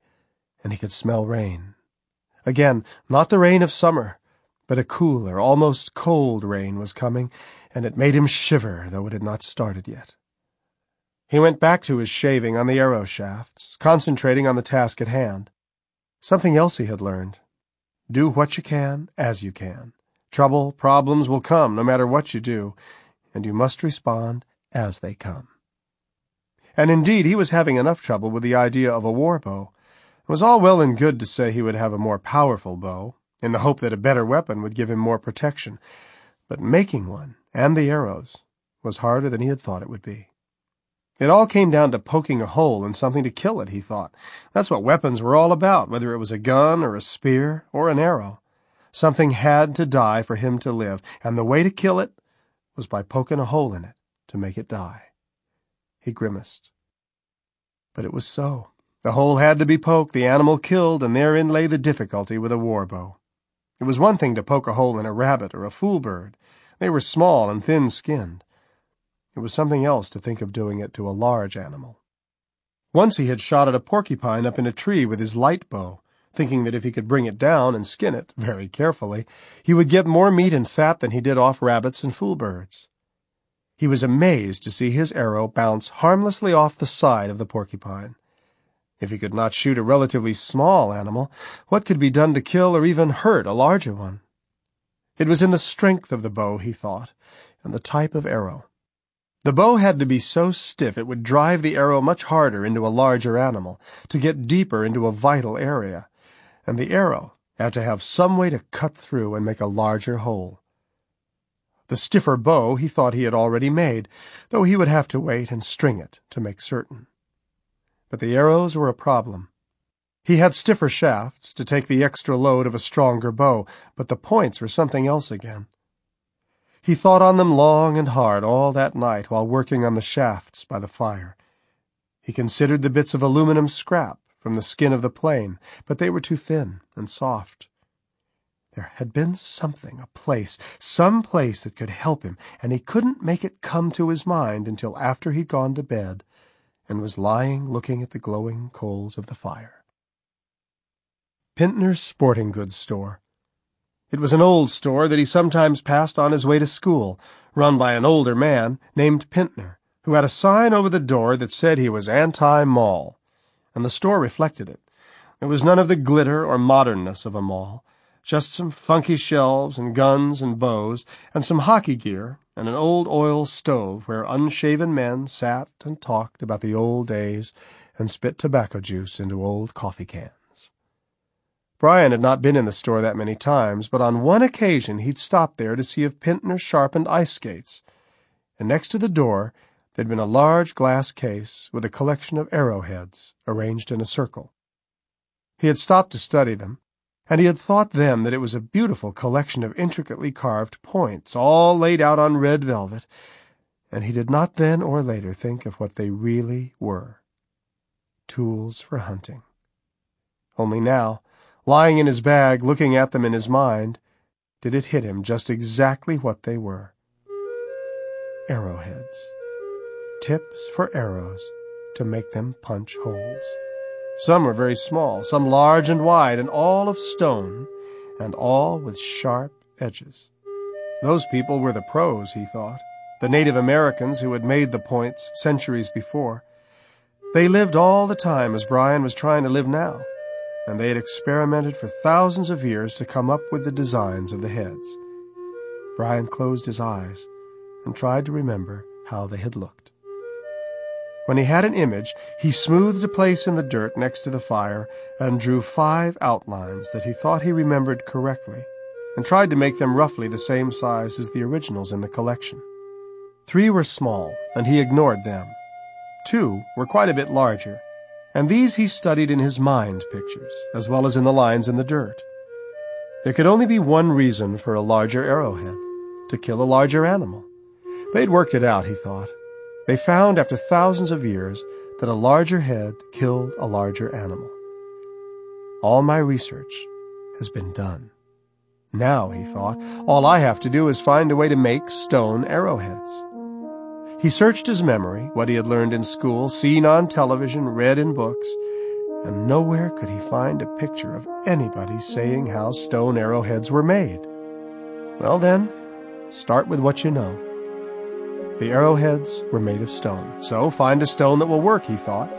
and he could smell rain. Again, not the rain of summer, but a cooler, almost cold rain was coming, and it made him shiver, though it had not started yet. He went back to his shaving on the arrow shafts, concentrating on the task at hand. Something else he had learned. Do what you can, as you can. Trouble, problems will come no matter what you do, and you must respond as they come. And indeed, he was having enough trouble with the idea of a war bow. It was all well and good to say he would have a more powerful bow, in the hope that a better weapon would give him more protection, but making one, and the arrows, was harder than he had thought it would be. It all came down to poking a hole in something to kill it, he thought. That's what weapons were all about, whether it was a gun or a spear or an arrow. Something had to die for him to live, and the way to kill it was by poking a hole in it to make it die. He grimaced. But it was so. The hole had to be poked, the animal killed, and therein lay the difficulty with a war bow. It was one thing to poke a hole in a rabbit or a fool bird. They were small and thin-skinned. It was something else to think of doing it to a large animal. Once he had shot at a porcupine up in a tree with his light bow, thinking that if he could bring it down and skin it very carefully, he would get more meat and fat than he did off rabbits and fool birds. He was amazed to see his arrow bounce harmlessly off the side of the porcupine. If he could not shoot a relatively small animal, what could be done to kill or even hurt a larger one? It was in the strength of the bow, he thought, and the type of arrow. The bow had to be so stiff it would drive the arrow much harder into a larger animal, to get deeper into a vital area, and the arrow had to have some way to cut through and make a larger hole. The stiffer bow he thought he had already made, though he would have to wait and string it to make certain. But the arrows were a problem. He had stiffer shafts to take the extra load of a stronger bow, but the points were something else again. He thought on them long and hard all that night while working on the shafts by the fire. He considered the bits of aluminum scrap from the skin of the plane, but they were too thin and soft. There had been something, a place, some place that could help him, and he couldn't make it come to his mind until after he'd gone to bed and was lying looking at the glowing coals of the fire. Pintner's Sporting Goods Store. It was an old store that he sometimes passed on his way to school, run by an older man named Pintner, who had a sign over the door that said he was anti-mall, and the store reflected it. There was none of the glitter or modernness of a mall, just some funky shelves and guns and bows, and some hockey gear, and an old oil stove where unshaven men sat and talked about the old days and spit tobacco juice into old coffee cans. Brian had not been in the store that many times, but on one occasion he'd stopped there to see if Pintner sharpened ice skates, and next to the door there'd been a large glass case with a collection of arrowheads arranged in a circle. He had stopped to study them, and he had thought then that it was a beautiful collection of intricately carved points, all laid out on red velvet, and he did not then or later think of what they really were tools for hunting. Only now, lying in his bag, looking at them in his mind, did it hit him just exactly what they were. Arrowheads. Tips for arrows to make them punch holes. Some were very small, some large and wide, and all of stone, and all with sharp edges. Those people were the pros, he thought, the Native Americans who had made the points centuries before. They lived all the time as Brian was trying to live now and they had experimented for thousands of years to come up with the designs of the heads. Brian closed his eyes and tried to remember how they had looked. When he had an image, he smoothed a place in the dirt next to the fire and drew five outlines that he thought he remembered correctly and tried to make them roughly the same size as the originals in the collection. Three were small, and he ignored them. Two were quite a bit larger, and these he studied in his mind pictures, as well as in the lines in the dirt. There could only be one reason for a larger arrowhead, to kill a larger animal. They'd worked it out, he thought. They found after thousands of years that a larger head killed a larger animal. All my research has been done. Now, he thought, all I have to do is find a way to make stone arrowheads. He searched his memory, what he had learned in school, seen on television, read in books, and nowhere could he find a picture of anybody saying how stone arrowheads were made. Well then, start with what you know. The arrowheads were made of stone, so find a stone that will work, he thought,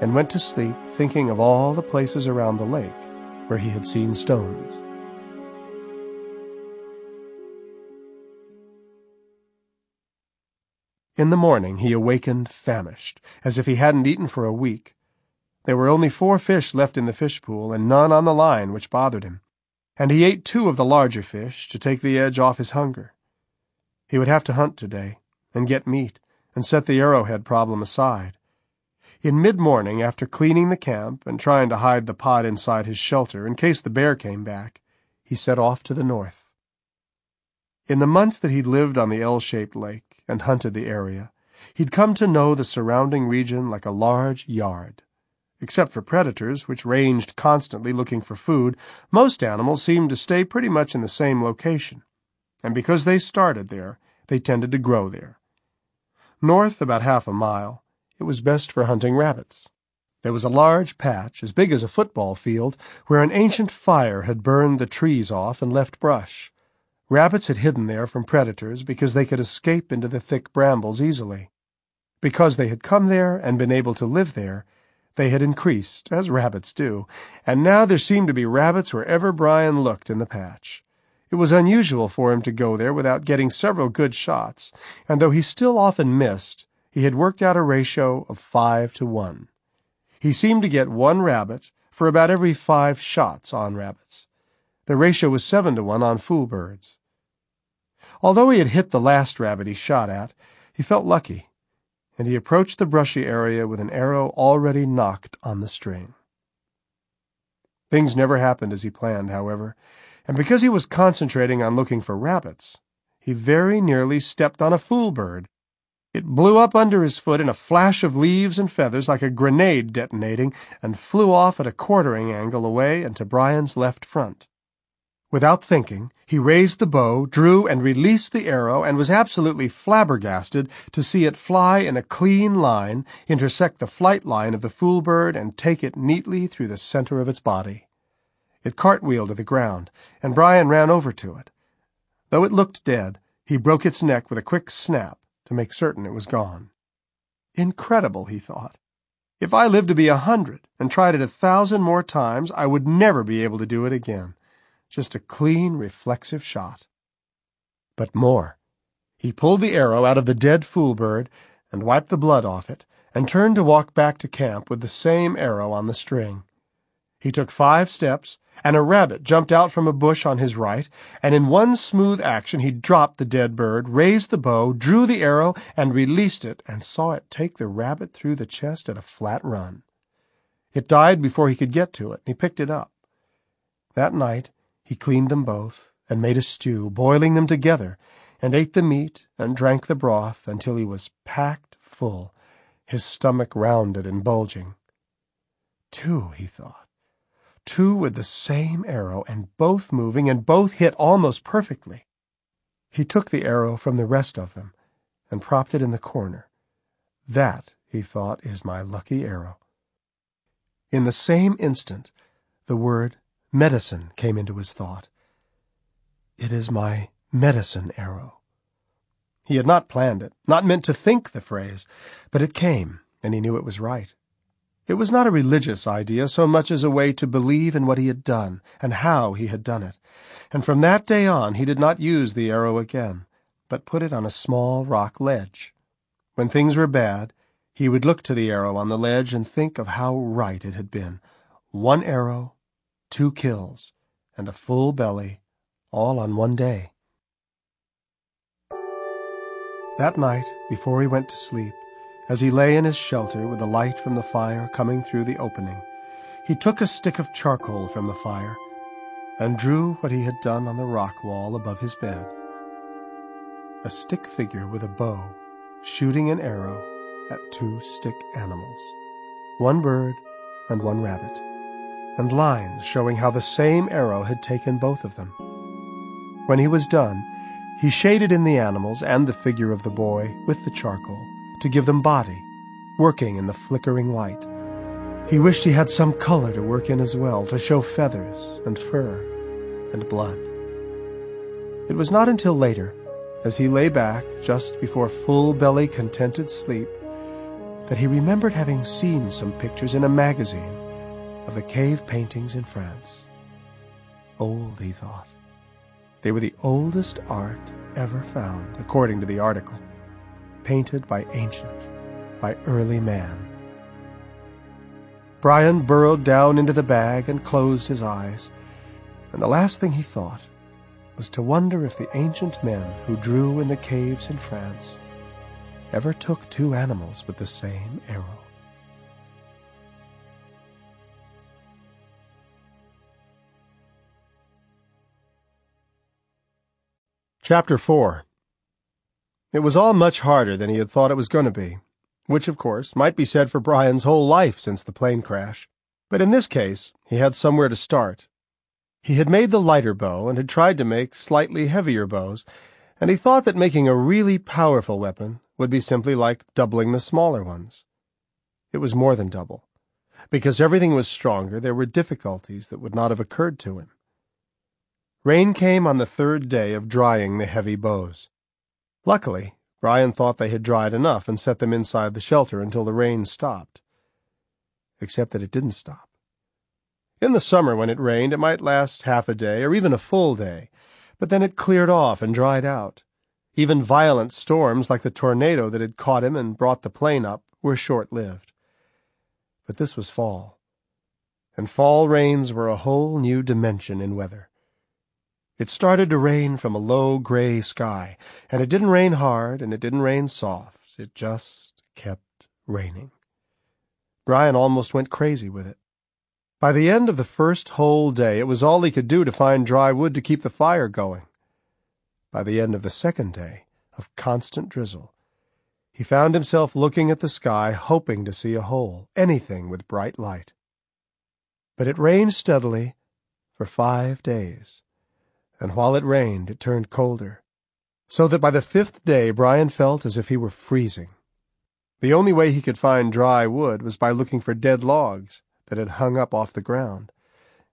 and went to sleep thinking of all the places around the lake where he had seen stones. In the morning he awakened famished, as if he hadn't eaten for a week. There were only four fish left in the fish pool, and none on the line, which bothered him, and he ate two of the larger fish to take the edge off his hunger. He would have to hunt today, and get meat, and set the arrowhead problem aside. In mid-morning, after cleaning the camp and trying to hide the pot inside his shelter in case the bear came back, he set off to the north. In the months that he'd lived on the L-shaped lake, and hunted the area, he'd come to know the surrounding region like a large yard. Except for predators, which ranged constantly looking for food, most animals seemed to stay pretty much in the same location. And because they started there, they tended to grow there. North about half a mile, it was best for hunting rabbits. There was a large patch, as big as a football field, where an ancient fire had burned the trees off and left brush. Rabbits had hidden there from predators because they could escape into the thick brambles easily. Because they had come there and been able to live there, they had increased, as rabbits do, and now there seemed to be rabbits wherever Brian looked in the patch. It was unusual for him to go there without getting several good shots, and though he still often missed, he had worked out a ratio of five to one. He seemed to get one rabbit for about every five shots on rabbits. The ratio was seven to one on fool birds. Although he had hit the last rabbit he shot at, he felt lucky, and he approached the brushy area with an arrow already nocked on the string. Things never happened as he planned, however, and because he was concentrating on looking for rabbits, he very nearly stepped on a fool bird. It blew up under his foot in a flash of leaves and feathers like a grenade detonating and flew off at a quartering angle away and to Brian's left front. Without thinking, he raised the bow, drew and released the arrow, and was absolutely flabbergasted to see it fly in a clean line, intersect the flight line of the fool bird, and take it neatly through the center of its body. It cartwheeled to the ground, and Brian ran over to it. Though it looked dead, he broke its neck with a quick snap to make certain it was gone. Incredible, he thought. If I lived to be a hundred and tried it a thousand more times, I would never be able to do it again just a clean, reflexive shot. But more. He pulled the arrow out of the dead fool bird and wiped the blood off it, and turned to walk back to camp with the same arrow on the string. He took five steps, and a rabbit jumped out from a bush on his right, and in one smooth action he dropped the dead bird, raised the bow, drew the arrow, and released it, and saw it take the rabbit through the chest at a flat run. It died before he could get to it, and he picked it up. That night he cleaned them both, and made a stew, boiling them together, and ate the meat and drank the broth until he was packed full, his stomach rounded and bulging. Two, he thought. Two with the same arrow, and both moving, and both hit almost perfectly. He took the arrow from the rest of them and propped it in the corner. That, he thought, is my lucky arrow. In the same instant, the word Medicine came into his thought. It is my medicine arrow. He had not planned it, not meant to think the phrase, but it came, and he knew it was right. It was not a religious idea so much as a way to believe in what he had done and how he had done it, and from that day on he did not use the arrow again, but put it on a small rock ledge. When things were bad, he would look to the arrow on the ledge and think of how right it had been. One arrow, two kills, and a full belly, all on one day. That night, before he went to sleep, as he lay in his shelter with the light from the fire coming through the opening, he took a stick of charcoal from the fire and drew what he had done on the rock wall above his bed. A stick figure with a bow, shooting an arrow at two stick animals, one bird and one rabbit and lines showing how the same arrow had taken both of them. When he was done, he shaded in the animals and the figure of the boy with the charcoal to give them body, working in the flickering light. He wished he had some color to work in as well, to show feathers and fur and blood. It was not until later, as he lay back just before full-belly contented sleep, that he remembered having seen some pictures in a magazine of the cave paintings in France. Old, he thought. They were the oldest art ever found, according to the article, painted by ancient, by early man. Brian burrowed down into the bag and closed his eyes, and the last thing he thought was to wonder if the ancient men who drew in the caves in France ever took two animals with the same arrow. Chapter 4 It was all much harder than he had thought it was going to be, which, of course, might be said for Brian's whole life since the plane crash. But in this case, he had somewhere to start. He had made the lighter bow and had tried to make slightly heavier bows, and he thought that making a really powerful weapon would be simply like doubling the smaller ones. It was more than double. Because everything was stronger, there were difficulties that would not have occurred to him. Rain came on the third day of drying the heavy bows. Luckily, Brian thought they had dried enough and set them inside the shelter until the rain stopped. Except that it didn't stop. In the summer, when it rained, it might last half a day or even a full day, but then it cleared off and dried out. Even violent storms like the tornado that had caught him and brought the plane up were short-lived. But this was fall. And fall rains were a whole new dimension in weather. It started to rain from a low gray sky, and it didn't rain hard and it didn't rain soft. It just kept raining. Brian almost went crazy with it. By the end of the first whole day, it was all he could do to find dry wood to keep the fire going. By the end of the second day of constant drizzle, he found himself looking at the sky, hoping to see a hole, anything with bright light. But it rained steadily for five days, and while it rained, it turned colder, so that by the fifth day Brian felt as if he were freezing. The only way he could find dry wood was by looking for dead logs that had hung up off the ground,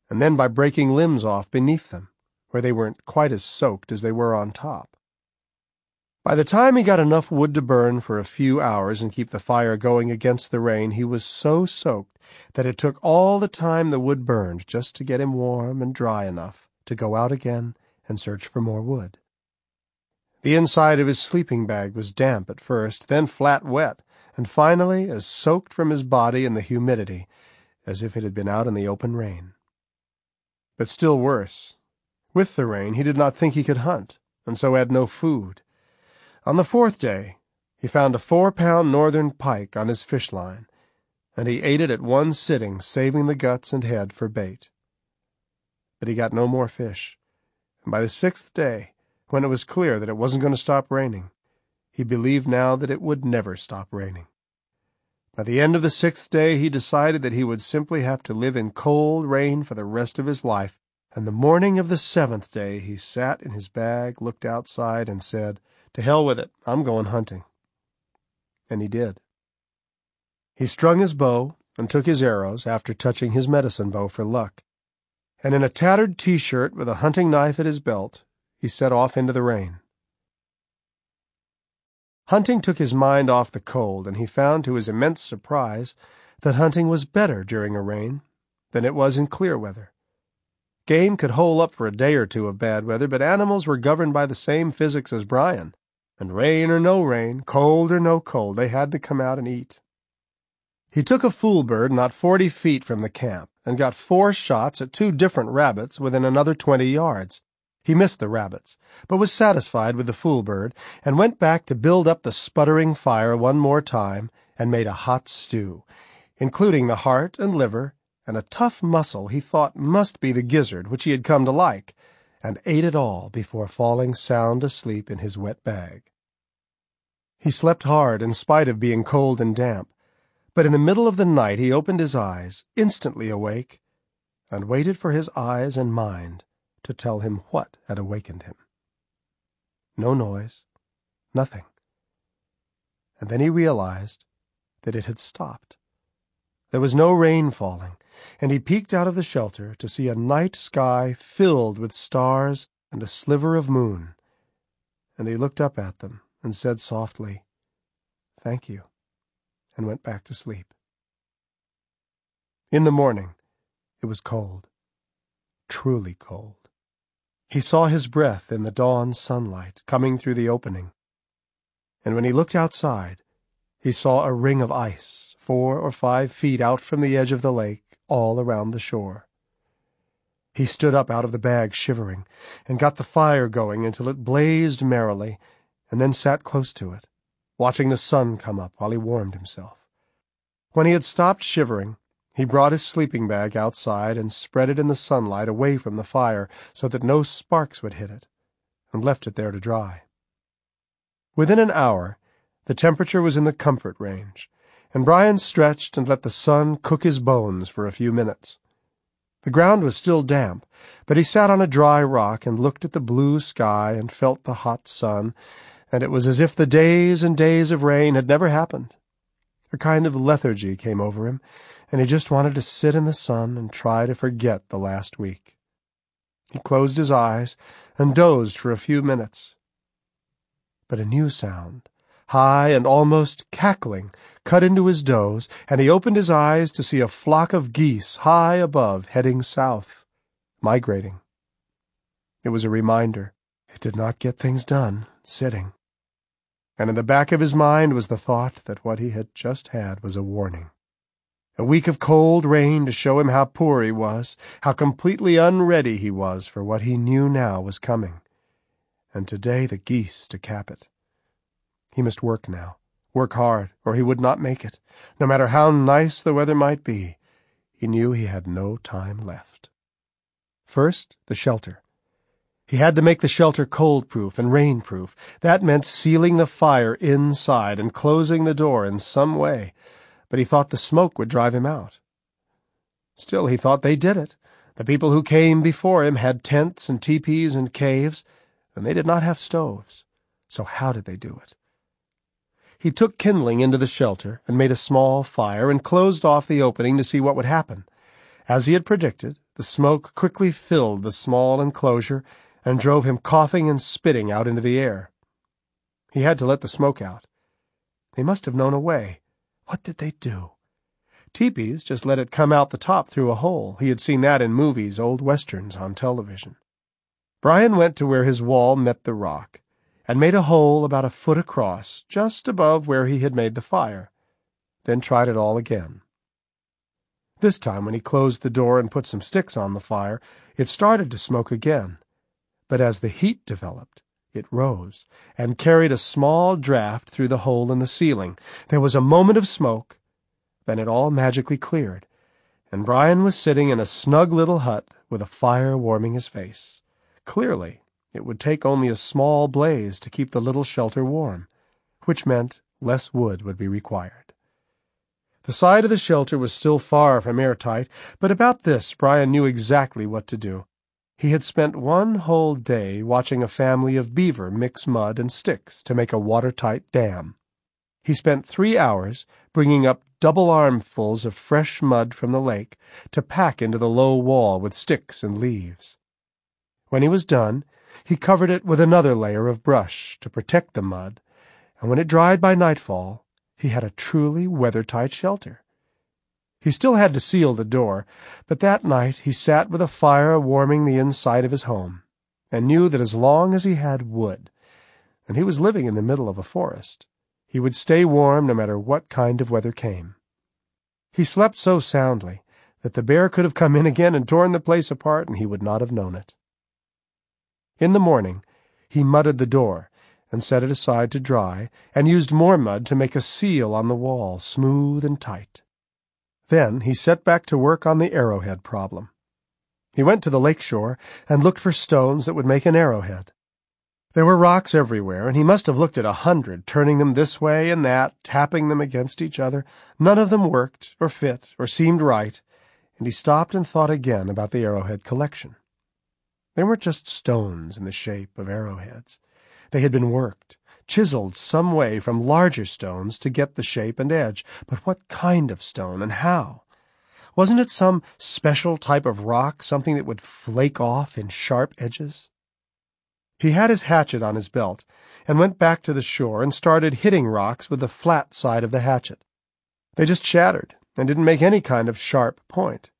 and then by breaking limbs off beneath them, where they weren't quite as soaked as they were on top. By the time he got enough wood to burn for a few hours and keep the fire going against the rain, he was so soaked that it took all the time the wood burned just to get him warm and dry enough to go out again and search for more wood. The inside of his sleeping bag was damp at first, then flat wet, and finally as soaked from his body in the humidity as if it had been out in the open rain. But still worse, with the rain he did not think he could hunt, and so had no food. On the fourth day he found a four-pound northern pike on his fish line, and he ate it at one sitting, saving the guts and head for bait. But he got no more fish, and by the sixth day, when it was clear that it wasn't going to stop raining, he believed now that it would never stop raining. By the end of the sixth day, he decided that he would simply have to live in cold rain for the rest of his life, and the morning of the seventh day he sat in his bag, looked outside, and said, To hell with it, I'm going hunting. And he did. He strung his bow and took his arrows after touching his medicine bow for luck, and in a tattered t-shirt with a hunting knife at his belt, he set off into the rain. Hunting took his mind off the cold, and he found to his immense surprise that hunting was better during a rain than it was in clear weather. Game could hole up for a day or two of bad weather, but animals were governed by the same physics as Brian, and rain or no rain, cold or no cold, they had to come out and eat. He took a fool bird not forty feet from the camp and got four shots at two different rabbits within another twenty yards. He missed the rabbits, but was satisfied with the fool bird, and went back to build up the sputtering fire one more time and made a hot stew, including the heart and liver and a tough muscle he thought must be the gizzard which he had come to like, and ate it all before falling sound asleep in his wet bag. He slept hard in spite of being cold and damp, but in the middle of the night he opened his eyes, instantly awake, and waited for his eyes and mind to tell him what had awakened him. No noise, nothing. And then he realized that it had stopped. There was no rain falling, and he peeked out of the shelter to see a night sky filled with stars and a sliver of moon. And he looked up at them and said softly, Thank you, and went back to sleep. In the morning, it was cold, truly cold. He saw his breath in the dawn sunlight coming through the opening. And when he looked outside, he saw a ring of ice, four or five feet out from the edge of the lake, all around the shore. He stood up out of the bag shivering, and got the fire going until it blazed merrily, and then sat close to it, watching the sun come up while he warmed himself. When he had stopped shivering, he brought his sleeping bag outside and spread it in the sunlight away from the fire so that no sparks would hit it, and left it there to dry. Within an hour, the temperature was in the comfort range, and Brian stretched and let the sun cook his bones for a few minutes. The ground was still damp, but he sat on a dry rock and looked at the blue sky and felt the hot sun, and it was as if the days and days of rain had never happened. A kind of lethargy came over him, and he just wanted to sit in the sun and try to forget the last week. He closed his eyes and dozed for a few minutes. But a new sound, high and almost cackling, cut into his doze, and he opened his eyes to see a flock of geese high above heading south, migrating. It was a reminder. It did not get things done sitting. And in the back of his mind was the thought that what he had just had was a warning. A week of cold rain to show him how poor he was, how completely unready he was for what he knew now was coming. And today the geese to cap it. He must work now, work hard, or he would not make it. No matter how nice the weather might be, he knew he had no time left. First, the shelter. He had to make the shelter cold-proof and rain-proof. That meant sealing the fire inside and closing the door in some way, but he thought the smoke would drive him out. Still, he thought they did it. The people who came before him had tents and teepees and caves, and they did not have stoves. So how did they do it? He took kindling into the shelter and made a small fire and closed off the opening to see what would happen. As he had predicted, the smoke quickly filled the small enclosure and drove him coughing and spitting out into the air. He had to let the smoke out. They must have known a way. What did they do? Teepees just let it come out the top through a hole. He had seen that in movies, old westerns on television. Brian went to where his wall met the rock and made a hole about a foot across, just above where he had made the fire, then tried it all again. This time, when he closed the door and put some sticks on the fire, it started to smoke again but as the heat developed, it rose and carried a small draft through the hole in the ceiling. There was a moment of smoke, then it all magically cleared, and Brian was sitting in a snug little hut with a fire warming his face. Clearly, it would take only a small blaze to keep the little shelter warm, which meant less wood would be required. The side of the shelter was still far from airtight, but about this Brian knew exactly what to do. He had spent one whole day watching a family of beaver mix mud and sticks to make a watertight dam. He spent three hours bringing up double armfuls of fresh mud from the lake to pack into the low wall with sticks and leaves. When he was done, he covered it with another layer of brush to protect the mud, and when it dried by nightfall, he had a truly weather-tight shelter. He still had to seal the door, but that night he sat with a fire warming the inside of his home, and knew that as long as he had wood, and he was living in the middle of a forest, he would stay warm no matter what kind of weather came. He slept so soundly that the bear could have come in again and torn the place apart, and he would not have known it. In the morning, he mudded the door and set it aside to dry, and used more mud to make a seal on the wall, smooth and tight. Then he set back to work on the arrowhead problem. He went to the lake shore and looked for stones that would make an arrowhead. There were rocks everywhere, and he must have looked at a hundred, turning them this way and that, tapping them against each other. None of them worked, or fit, or seemed right, and he stopped and thought again about the arrowhead collection. They weren't just stones in the shape of arrowheads. They had been worked, chiseled some way from larger stones to get the shape and edge. But what kind of stone and how? Wasn't it some special type of rock, something that would flake off in sharp edges? He had his hatchet on his belt and went back to the shore and started hitting rocks with the flat side of the hatchet. They just shattered and didn't make any kind of sharp point.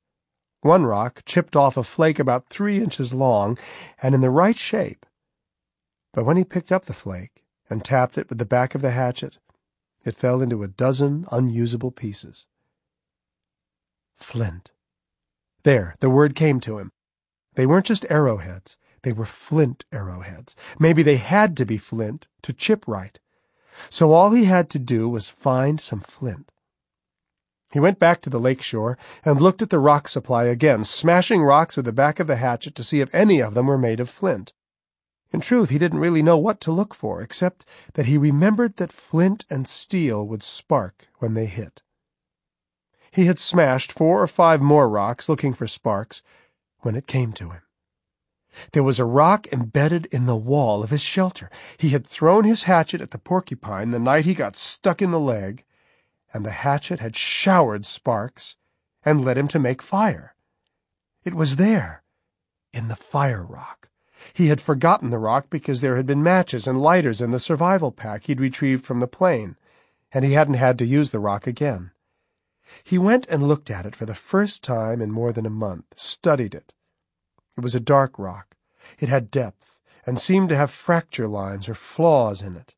One rock chipped off a flake about three inches long and in the right shape. But when he picked up the flake, and tapped it with the back of the hatchet, it fell into a dozen unusable pieces. Flint. There, the word came to him. They weren't just arrowheads, they were flint arrowheads. Maybe they had to be flint to chip right. So all he had to do was find some flint. He went back to the lake shore and looked at the rock supply again, smashing rocks with the back of the hatchet to see if any of them were made of flint. In truth, he didn't really know what to look for, except that he remembered that flint and steel would spark when they hit. He had smashed four or five more rocks looking for sparks when it came to him. There was a rock embedded in the wall of his shelter. He had thrown his hatchet at the porcupine the night he got stuck in the leg, and the hatchet had showered sparks and led him to make fire. It was there, in the fire rock. He had forgotten the rock because there had been matches and lighters in the survival pack he'd retrieved from the plane, and he hadn't had to use the rock again. He went and looked at it for the first time in more than a month, studied it. It was a dark rock. It had depth, and seemed to have fracture lines or flaws in it.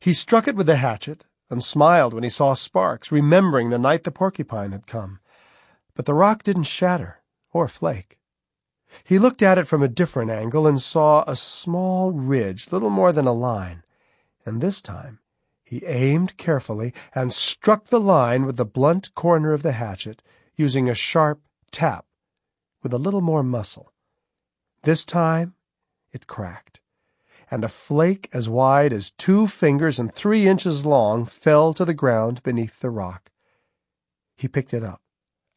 He struck it with the hatchet, and smiled when he saw sparks, remembering the night the porcupine had come. But the rock didn't shatter or flake. He looked at it from a different angle and saw a small ridge, little more than a line, and this time he aimed carefully and struck the line with the blunt corner of the hatchet using a sharp tap with a little more muscle. This time it cracked, and a flake as wide as two fingers and three inches long fell to the ground beneath the rock. He picked it up.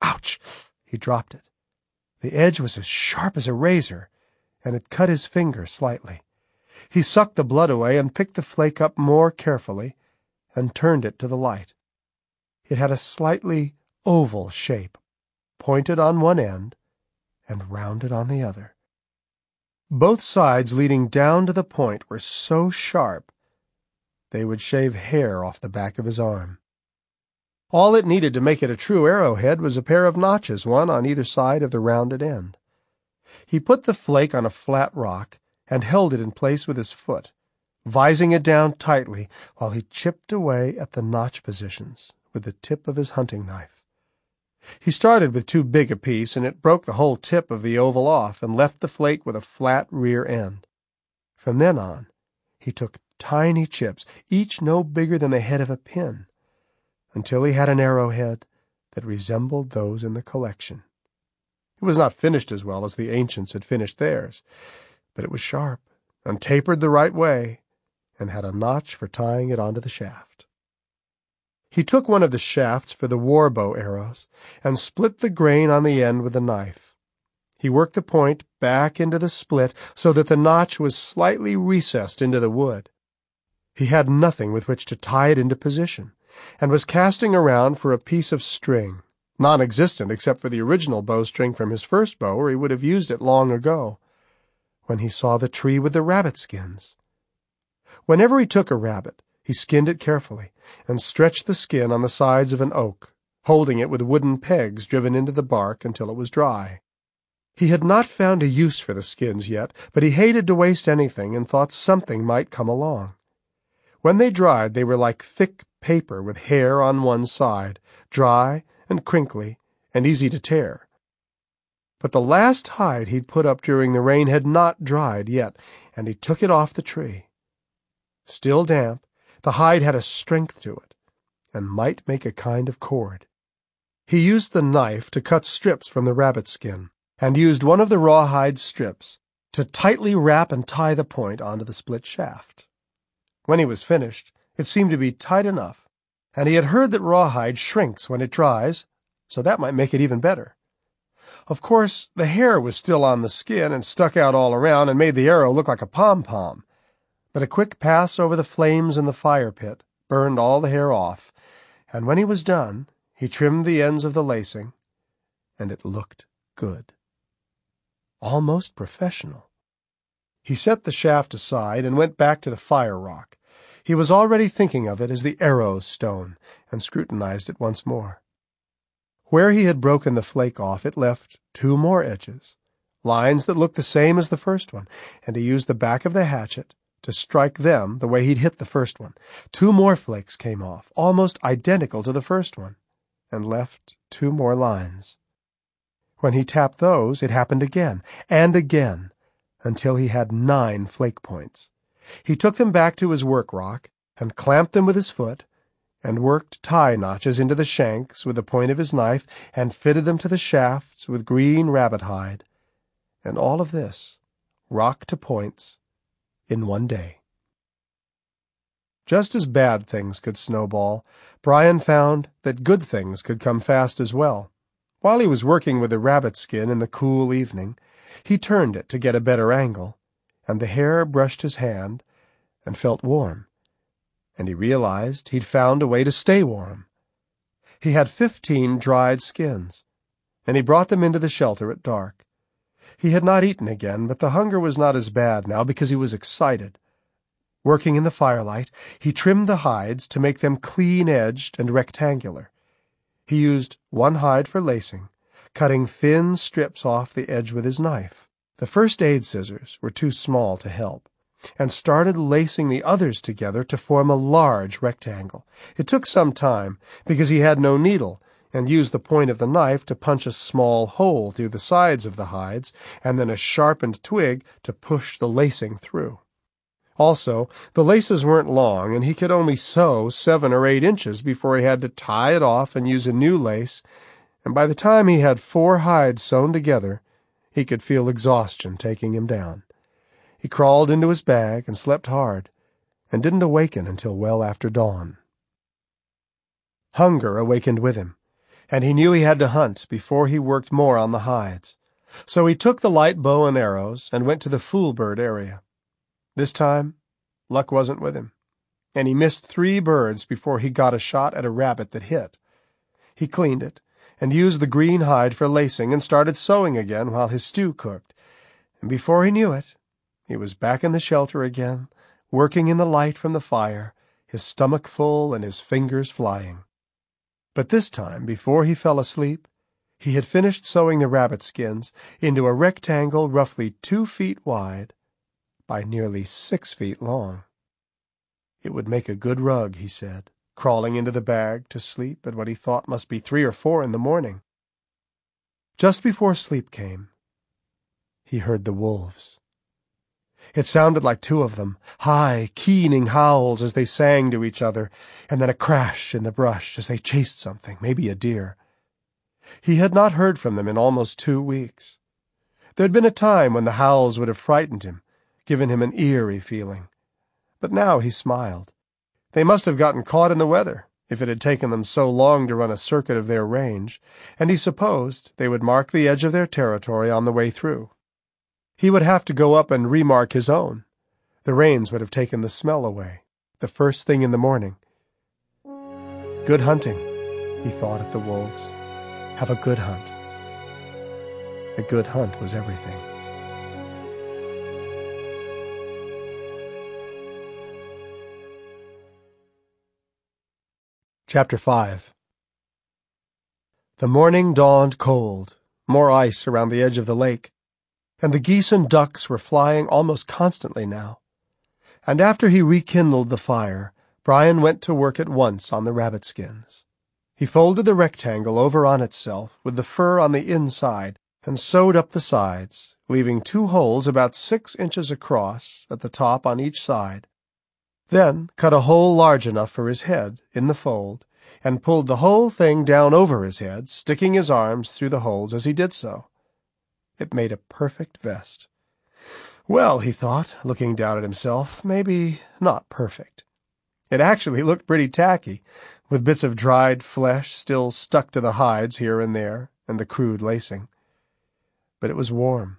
Ouch! He dropped it. The edge was as sharp as a razor, and it cut his finger slightly. He sucked the blood away and picked the flake up more carefully and turned it to the light. It had a slightly oval shape, pointed on one end and rounded on the other. Both sides leading down to the point were so sharp they would shave hair off the back of his arm. All it needed to make it a true arrowhead was a pair of notches, one on either side of the rounded end. He put the flake on a flat rock and held it in place with his foot, vising it down tightly while he chipped away at the notch positions with the tip of his hunting knife. He started with too big a piece, and it broke the whole tip of the oval off and left the flake with a flat rear end. From then on, he took tiny chips, each no bigger than the head of a pin, until he had an arrowhead that resembled those in the collection. It was not finished as well as the ancients had finished theirs, but it was sharp and tapered the right way and had a notch for tying it onto the shaft. He took one of the shafts for the war bow arrows and split the grain on the end with a knife. He worked the point back into the split so that the notch was slightly recessed into the wood. He had nothing with which to tie it into position, and was casting around for a piece of string, non-existent except for the original bowstring from his first bow, or he would have used it long ago, when he saw the tree with the rabbit skins. Whenever he took a rabbit, he skinned it carefully and stretched the skin on the sides of an oak, holding it with wooden pegs driven into the bark until it was dry. He had not found a use for the skins yet, but he hated to waste anything and thought something might come along. When they dried, they were like thick paper with hair on one side, dry and crinkly and easy to tear. But the last hide he'd put up during the rain had not dried yet, and he took it off the tree. Still damp, the hide had a strength to it, and might make a kind of cord. He used the knife to cut strips from the rabbit skin, and used one of the rawhide strips to tightly wrap and tie the point onto the split shaft. When he was finished, it seemed to be tight enough, and he had heard that rawhide shrinks when it dries, so that might make it even better. Of course, the hair was still on the skin and stuck out all around and made the arrow look like a pom-pom, but a quick pass over the flames in the fire pit burned all the hair off, and when he was done, he trimmed the ends of the lacing, and it looked good. Almost professional. He set the shaft aside and went back to the fire rock. He was already thinking of it as the arrow stone, and scrutinized it once more. Where he had broken the flake off, it left two more edges, lines that looked the same as the first one, and he used the back of the hatchet to strike them the way he'd hit the first one. Two more flakes came off, almost identical to the first one, and left two more lines. When he tapped those, it happened again, and again, until he had nine flake points. He took them back to his work rock, and clamped them with his foot, and worked tie notches into the shanks with the point of his knife, and fitted them to the shafts with green rabbit hide. And all of this, rock to points, in one day. Just as bad things could snowball, Brian found that good things could come fast as well. While he was working with the rabbit skin in the cool evening, he turned it to get a better angle, and the hair brushed his hand and felt warm, and he realized he'd found a way to stay warm. He had fifteen dried skins, and he brought them into the shelter at dark. He had not eaten again, but the hunger was not as bad now because he was excited. Working in the firelight, he trimmed the hides to make them clean-edged and rectangular. He used one hide for lacing, cutting thin strips off the edge with his knife. The first aid scissors were too small to help, and started lacing the others together to form a large rectangle. It took some time, because he had no needle, and used the point of the knife to punch a small hole through the sides of the hides, and then a sharpened twig to push the lacing through. Also, the laces weren't long, and he could only sew seven or eight inches before he had to tie it off and use a new lace, and by the time he had four hides sewn together, he could feel exhaustion taking him down. He crawled into his bag and slept hard, and didn't awaken until well after dawn. Hunger awakened with him, and he knew he had to hunt before he worked more on the hides. So he took the light bow and arrows and went to the foolbird area. This time, luck wasn't with him, and he missed three birds before he got a shot at a rabbit that hit. He cleaned it and used the green hide for lacing and started sewing again while his stew cooked. And before he knew it, he was back in the shelter again, working in the light from the fire, his stomach full and his fingers flying. But this time, before he fell asleep, he had finished sewing the rabbit skins into a rectangle roughly two feet wide by nearly six feet long. It would make a good rug, he said, crawling into the bag to sleep at what he thought must be three or four in the morning. Just before sleep came, he heard the wolves. It sounded like two of them, high, keening howls as they sang to each other, and then a crash in the brush as they chased something, maybe a deer. He had not heard from them in almost two weeks. There had been a time when the howls would have frightened him, given him an eerie feeling. But now he smiled. They must have gotten caught in the weather, if it had taken them so long to run a circuit of their range, and he supposed they would mark the edge of their territory on the way through. He would have to go up and remark his own. The rains would have taken the smell away, the first thing in the morning. Good hunting, he thought at the wolves. Have a good hunt. A good hunt was everything. Chapter 5 The morning dawned cold, more ice around the edge of the lake, and the geese and ducks were flying almost constantly now. And after he rekindled the fire, Brian went to work at once on the rabbit skins. He folded the rectangle over on itself with the fur on the inside and sewed up the sides, leaving two holes about six inches across at the top on each side. Then cut a hole large enough for his head in the fold and pulled the whole thing down over his head, sticking his arms through the holes as he did so. It made a perfect vest. Well, he thought, looking down at himself, maybe not perfect. It actually looked pretty tacky, with bits of dried flesh still stuck to the hides here and there, and the crude lacing. But it was warm,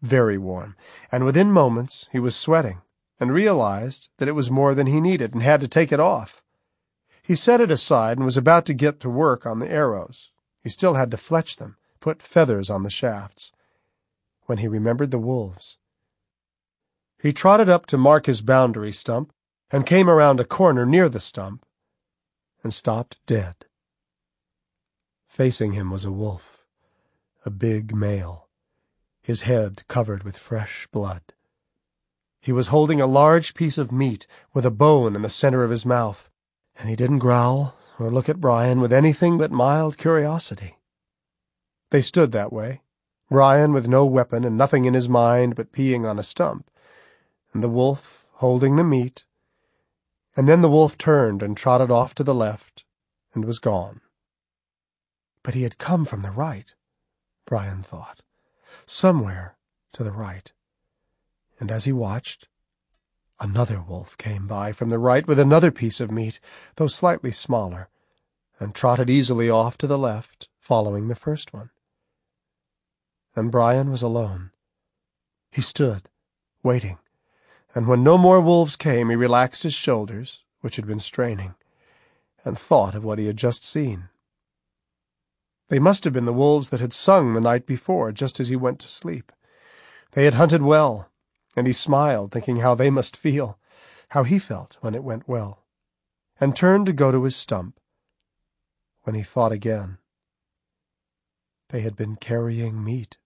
very warm, and within moments he was sweating, and realized that it was more than he needed and had to take it off. He set it aside and was about to get to work on the arrows. He still had to fletch them, put feathers on the shafts when he remembered the wolves. He trotted up to mark his boundary stump and came around a corner near the stump and stopped dead. Facing him was a wolf, a big male, his head covered with fresh blood. He was holding a large piece of meat with a bone in the center of his mouth, and he didn't growl or look at Brian with anything but mild curiosity. They stood that way, Brian with no weapon and nothing in his mind but peeing on a stump, and the wolf holding the meat, and then the wolf turned and trotted off to the left and was gone. But he had come from the right, Brian thought, somewhere to the right. And as he watched, another wolf came by from the right with another piece of meat, though slightly smaller, and trotted easily off to the left, following the first one and Brian was alone. He stood, waiting, and when no more wolves came, he relaxed his shoulders, which had been straining, and thought of what he had just seen. They must have been the wolves that had sung the night before, just as he went to sleep. They had hunted well, and he smiled, thinking how they must feel, how he felt when it went well, and turned to go to his stump, when he thought again. They had been carrying meat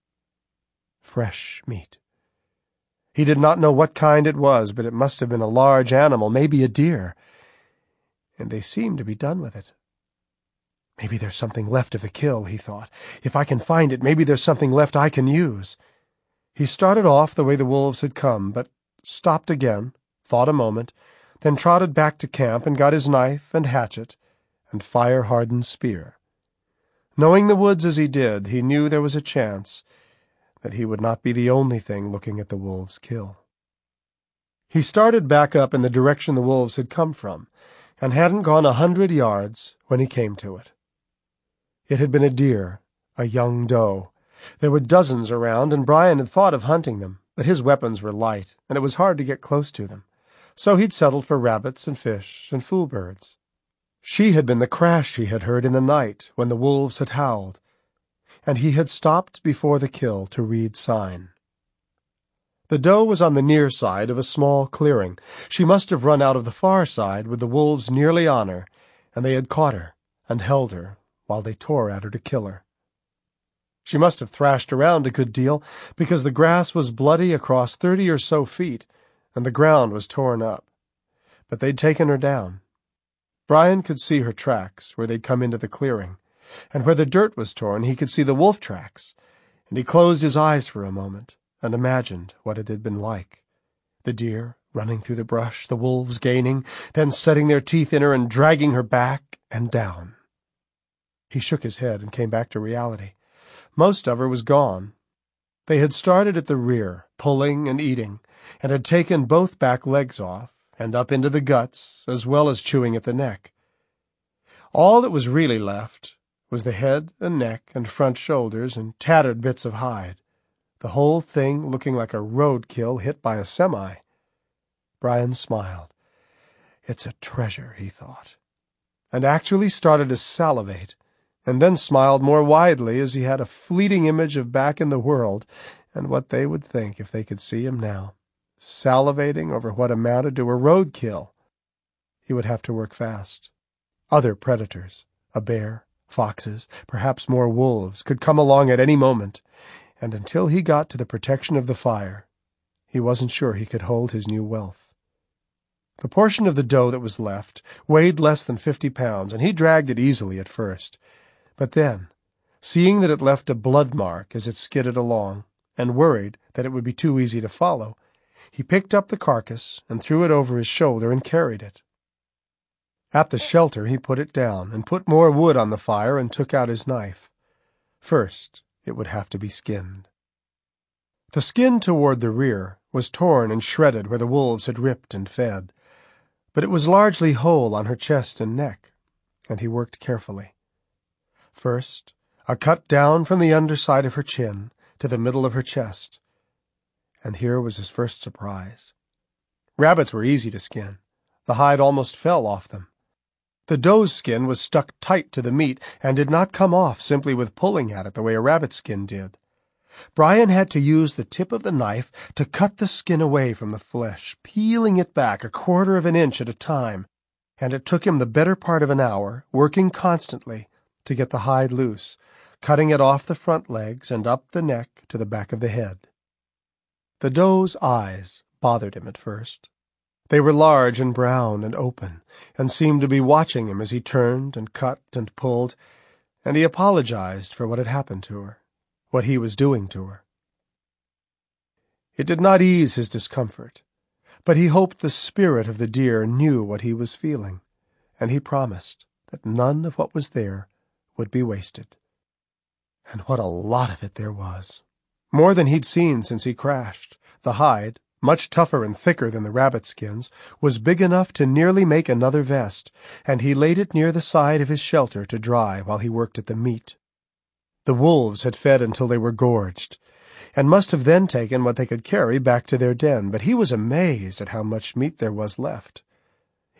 fresh meat. He did not know what kind it was, but it must have been a large animal, maybe a deer. And they seemed to be done with it. Maybe there's something left of the kill, he thought. If I can find it, maybe there's something left I can use. He started off the way the wolves had come, but stopped again, thought a moment, then trotted back to camp and got his knife and hatchet and fire-hardened spear. Knowing the woods as he did, he knew there was a chance that he would not be the only thing looking at the wolves' kill. He started back up in the direction the wolves had come from, and hadn't gone a hundred yards when he came to it. It had been a deer, a young doe. There were dozens around, and Brian had thought of hunting them, but his weapons were light, and it was hard to get close to them. So he'd settled for rabbits and fish and fool birds. She had been the crash he had heard in the night when the wolves had howled, and he had stopped before the kill to read sign. The doe was on the near side of a small clearing. She must have run out of the far side with the wolves nearly on her, and they had caught her and held her while they tore at her to kill her. She must have thrashed around a good deal, because the grass was bloody across thirty or so feet, and the ground was torn up. But they'd taken her down. Brian could see her tracks where they'd come into the clearing, and where the dirt was torn he could see the wolf tracks, and he closed his eyes for a moment and imagined what it had been like. The deer running through the brush, the wolves gaining, then setting their teeth in her and dragging her back and down. He shook his head and came back to reality. Most of her was gone. They had started at the rear, pulling and eating, and had taken both back legs off, and up into the guts, as well as chewing at the neck. All that was really left was the head and neck and front shoulders and tattered bits of hide the whole thing looking like a roadkill hit by a semi. Brian smiled. It's a treasure, he thought, and actually started to salivate, and then smiled more widely as he had a fleeting image of back in the world and what they would think if they could see him now, salivating over what amounted to a roadkill. He would have to work fast. Other predators, a bear, foxes, perhaps more wolves, could come along at any moment, and until he got to the protection of the fire, he wasn't sure he could hold his new wealth. The portion of the doe that was left weighed less than fifty pounds, and he dragged it easily at first. But then, seeing that it left a blood mark as it skidded along, and worried that it would be too easy to follow, he picked up the carcass and threw it over his shoulder and carried it. At the shelter he put it down and put more wood on the fire and took out his knife. First, it would have to be skinned. The skin toward the rear was torn and shredded where the wolves had ripped and fed, but it was largely whole on her chest and neck, and he worked carefully. First, a cut down from the underside of her chin to the middle of her chest, and here was his first surprise. Rabbits were easy to skin. The hide almost fell off them. The doe's skin was stuck tight to the meat and did not come off simply with pulling at it the way a rabbit's skin did. Brian had to use the tip of the knife to cut the skin away from the flesh, peeling it back a quarter of an inch at a time, and it took him the better part of an hour, working constantly, to get the hide loose, cutting it off the front legs and up the neck to the back of the head. The doe's eyes bothered him at first. They were large and brown and open, and seemed to be watching him as he turned and cut and pulled, and he apologized for what had happened to her, what he was doing to her. It did not ease his discomfort, but he hoped the spirit of the deer knew what he was feeling, and he promised that none of what was there would be wasted. And what a lot of it there was! More than he'd seen since he crashed. The hide, much tougher and thicker than the rabbit skins, was big enough to nearly make another vest, and he laid it near the side of his shelter to dry while he worked at the meat. The wolves had fed until they were gorged, and must have then taken what they could carry back to their den, but he was amazed at how much meat there was left.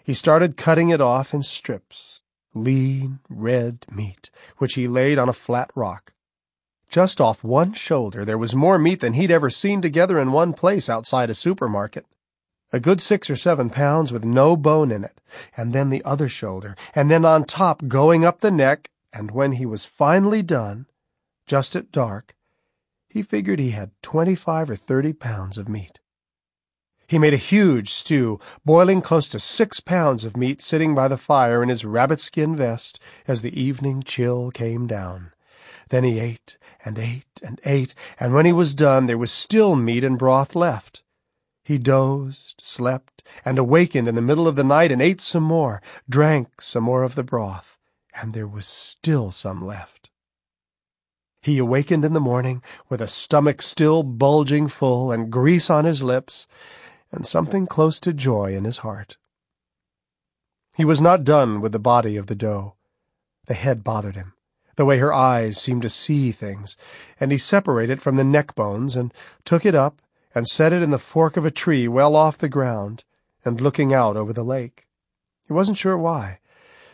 He started cutting it off in strips, lean, red meat, which he laid on a flat rock. Just off one shoulder, there was more meat than he'd ever seen together in one place outside a supermarket. A good six or seven pounds with no bone in it, and then the other shoulder, and then on top going up the neck, and when he was finally done, just at dark, he figured he had twenty-five or thirty pounds of meat. He made a huge stew, boiling close to six pounds of meat sitting by the fire in his rabbit skin vest as the evening chill came down. Then he ate and ate and ate, and when he was done there was still meat and broth left. He dozed, slept, and awakened in the middle of the night and ate some more, drank some more of the broth, and there was still some left. He awakened in the morning with a stomach still bulging full and grease on his lips and something close to joy in his heart. He was not done with the body of the doe. The head bothered him, the way her eyes seemed to see things, and he separated it from the neck bones and took it up and set it in the fork of a tree well off the ground and looking out over the lake. He wasn't sure why,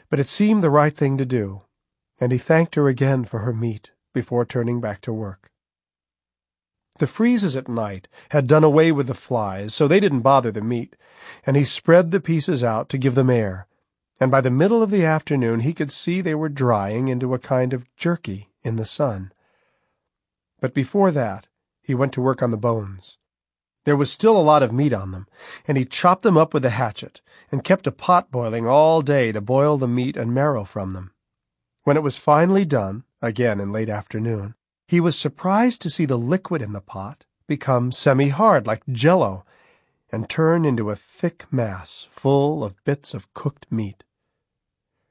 but it seemed the right thing to do, and he thanked her again for her meat before turning back to work. The freezes at night had done away with the flies, so they didn't bother the meat, and he spread the pieces out to give them air, and by the middle of the afternoon he could see they were drying into a kind of jerky in the sun. But before that, he went to work on the bones. There was still a lot of meat on them, and he chopped them up with a hatchet, and kept a pot boiling all day to boil the meat and marrow from them. When it was finally done, again in late afternoon, he was surprised to see the liquid in the pot become semi-hard like jello and turn into a thick mass full of bits of cooked meat.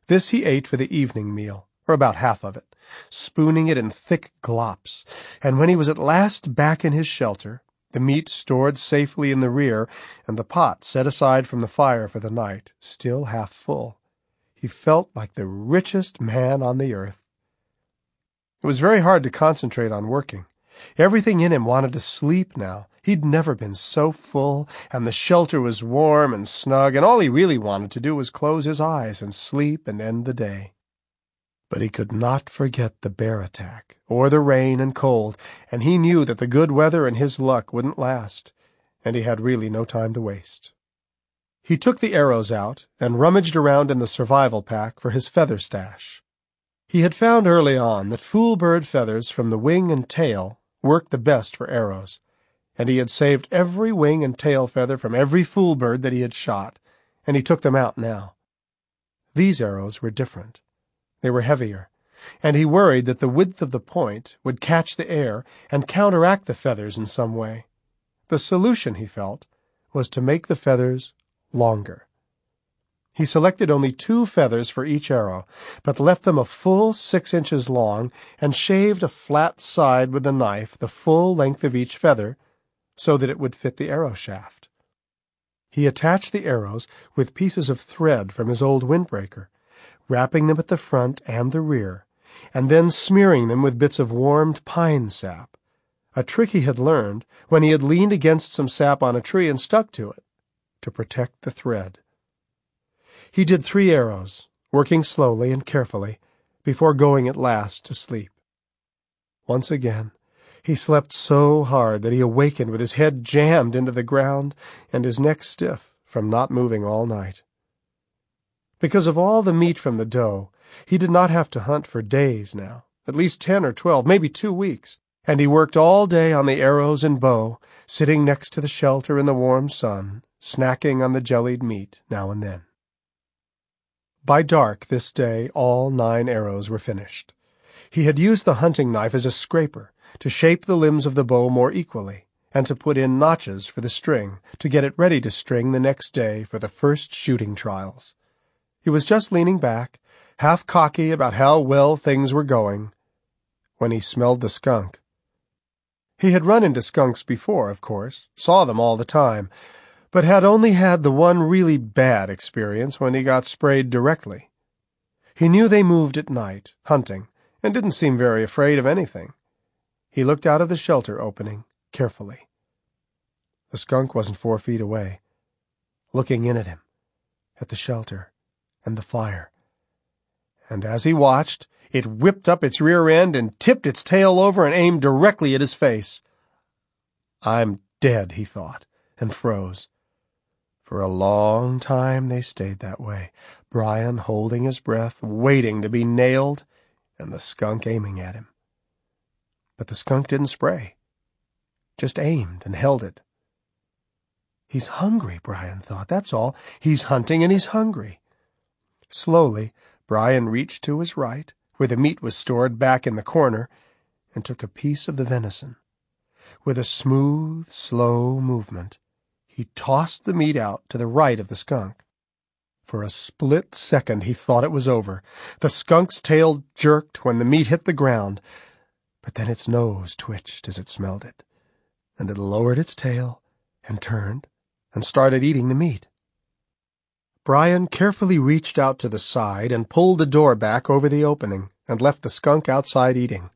This he ate for the evening meal, or about half of it, spooning it in thick glops, and when he was at last back in his shelter, the meat stored safely in the rear, and the pot set aside from the fire for the night, still half full, he felt like the richest man on the earth. It was very hard to concentrate on working. Everything in him wanted to sleep now. He'd never been so full, and the shelter was warm and snug, and all he really wanted to do was close his eyes and sleep and end the day. But he could not forget the bear attack, or the rain and cold, and he knew that the good weather and his luck wouldn't last, and he had really no time to waste. He took the arrows out and rummaged around in the survival pack for his feather stash. He had found early on that fool bird feathers from the wing and tail worked the best for arrows, and he had saved every wing and tail feather from every fool bird that he had shot, and he took them out now. These arrows were different. They were heavier, and he worried that the width of the point would catch the air and counteract the feathers in some way. The solution, he felt, was to make the feathers longer. He selected only two feathers for each arrow, but left them a full six inches long and shaved a flat side with a knife the full length of each feather so that it would fit the arrow shaft. He attached the arrows with pieces of thread from his old windbreaker, wrapping them at the front and the rear, and then smearing them with bits of warmed pine sap, a trick he had learned when he had leaned against some sap on a tree and stuck to it to protect the thread. He did three arrows, working slowly and carefully, before going at last to sleep. Once again, he slept so hard that he awakened with his head jammed into the ground and his neck stiff from not moving all night. Because of all the meat from the doe, he did not have to hunt for days now, at least ten or twelve, maybe two weeks, and he worked all day on the arrows and bow, sitting next to the shelter in the warm sun, snacking on the jellied meat now and then. By dark this day all nine arrows were finished. He had used the hunting knife as a scraper to shape the limbs of the bow more equally, and to put in notches for the string to get it ready to string the next day for the first shooting trials. He was just leaning back, half cocky about how well things were going, when he smelled the skunk. He had run into skunks before, of course, saw them all the time, but had only had the one really bad experience when he got sprayed directly. He knew they moved at night, hunting, and didn't seem very afraid of anything. He looked out of the shelter opening carefully. The skunk wasn't four feet away, looking in at him, at the shelter and the fire. And as he watched, it whipped up its rear end and tipped its tail over and aimed directly at his face. I'm dead, he thought, and froze. For a long time they stayed that way, Brian holding his breath, waiting to be nailed, and the skunk aiming at him. But the skunk didn't spray, just aimed and held it. He's hungry, Brian thought, that's all. He's hunting and he's hungry. Slowly, Brian reached to his right, where the meat was stored back in the corner, and took a piece of the venison. With a smooth, slow movement, he tossed the meat out to the right of the skunk. For a split second he thought it was over. The skunk's tail jerked when the meat hit the ground, but then its nose twitched as it smelled it, and it lowered its tail and turned and started eating the meat. Brian carefully reached out to the side and pulled the door back over the opening and left the skunk outside eating.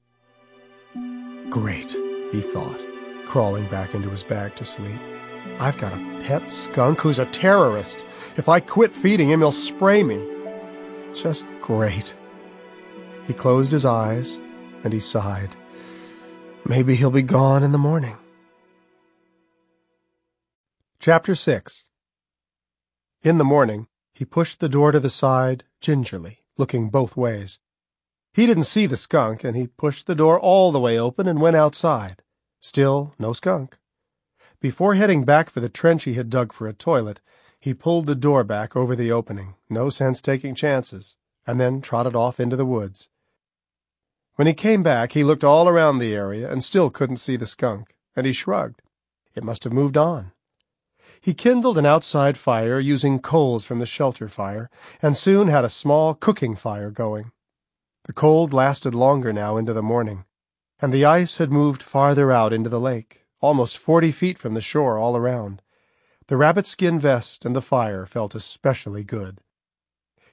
Great, he thought, crawling back into his bag to sleep. I've got a pet skunk who's a terrorist. If I quit feeding him, he'll spray me. Just great. He closed his eyes and he sighed. Maybe he'll be gone in the morning. Chapter 6 In the morning, he pushed the door to the side gingerly, looking both ways. He didn't see the skunk, and he pushed the door all the way open and went outside. Still no skunk. Before heading back for the trench he had dug for a toilet, he pulled the door back over the opening, no sense taking chances, and then trotted off into the woods. When he came back, he looked all around the area and still couldn't see the skunk, and he shrugged. It must have moved on. He kindled an outside fire using coals from the shelter fire, and soon had a small cooking fire going. The cold lasted longer now into the morning, and the ice had moved farther out into the lake, almost forty feet from the shore all around. The rabbit skin vest and the fire felt especially good.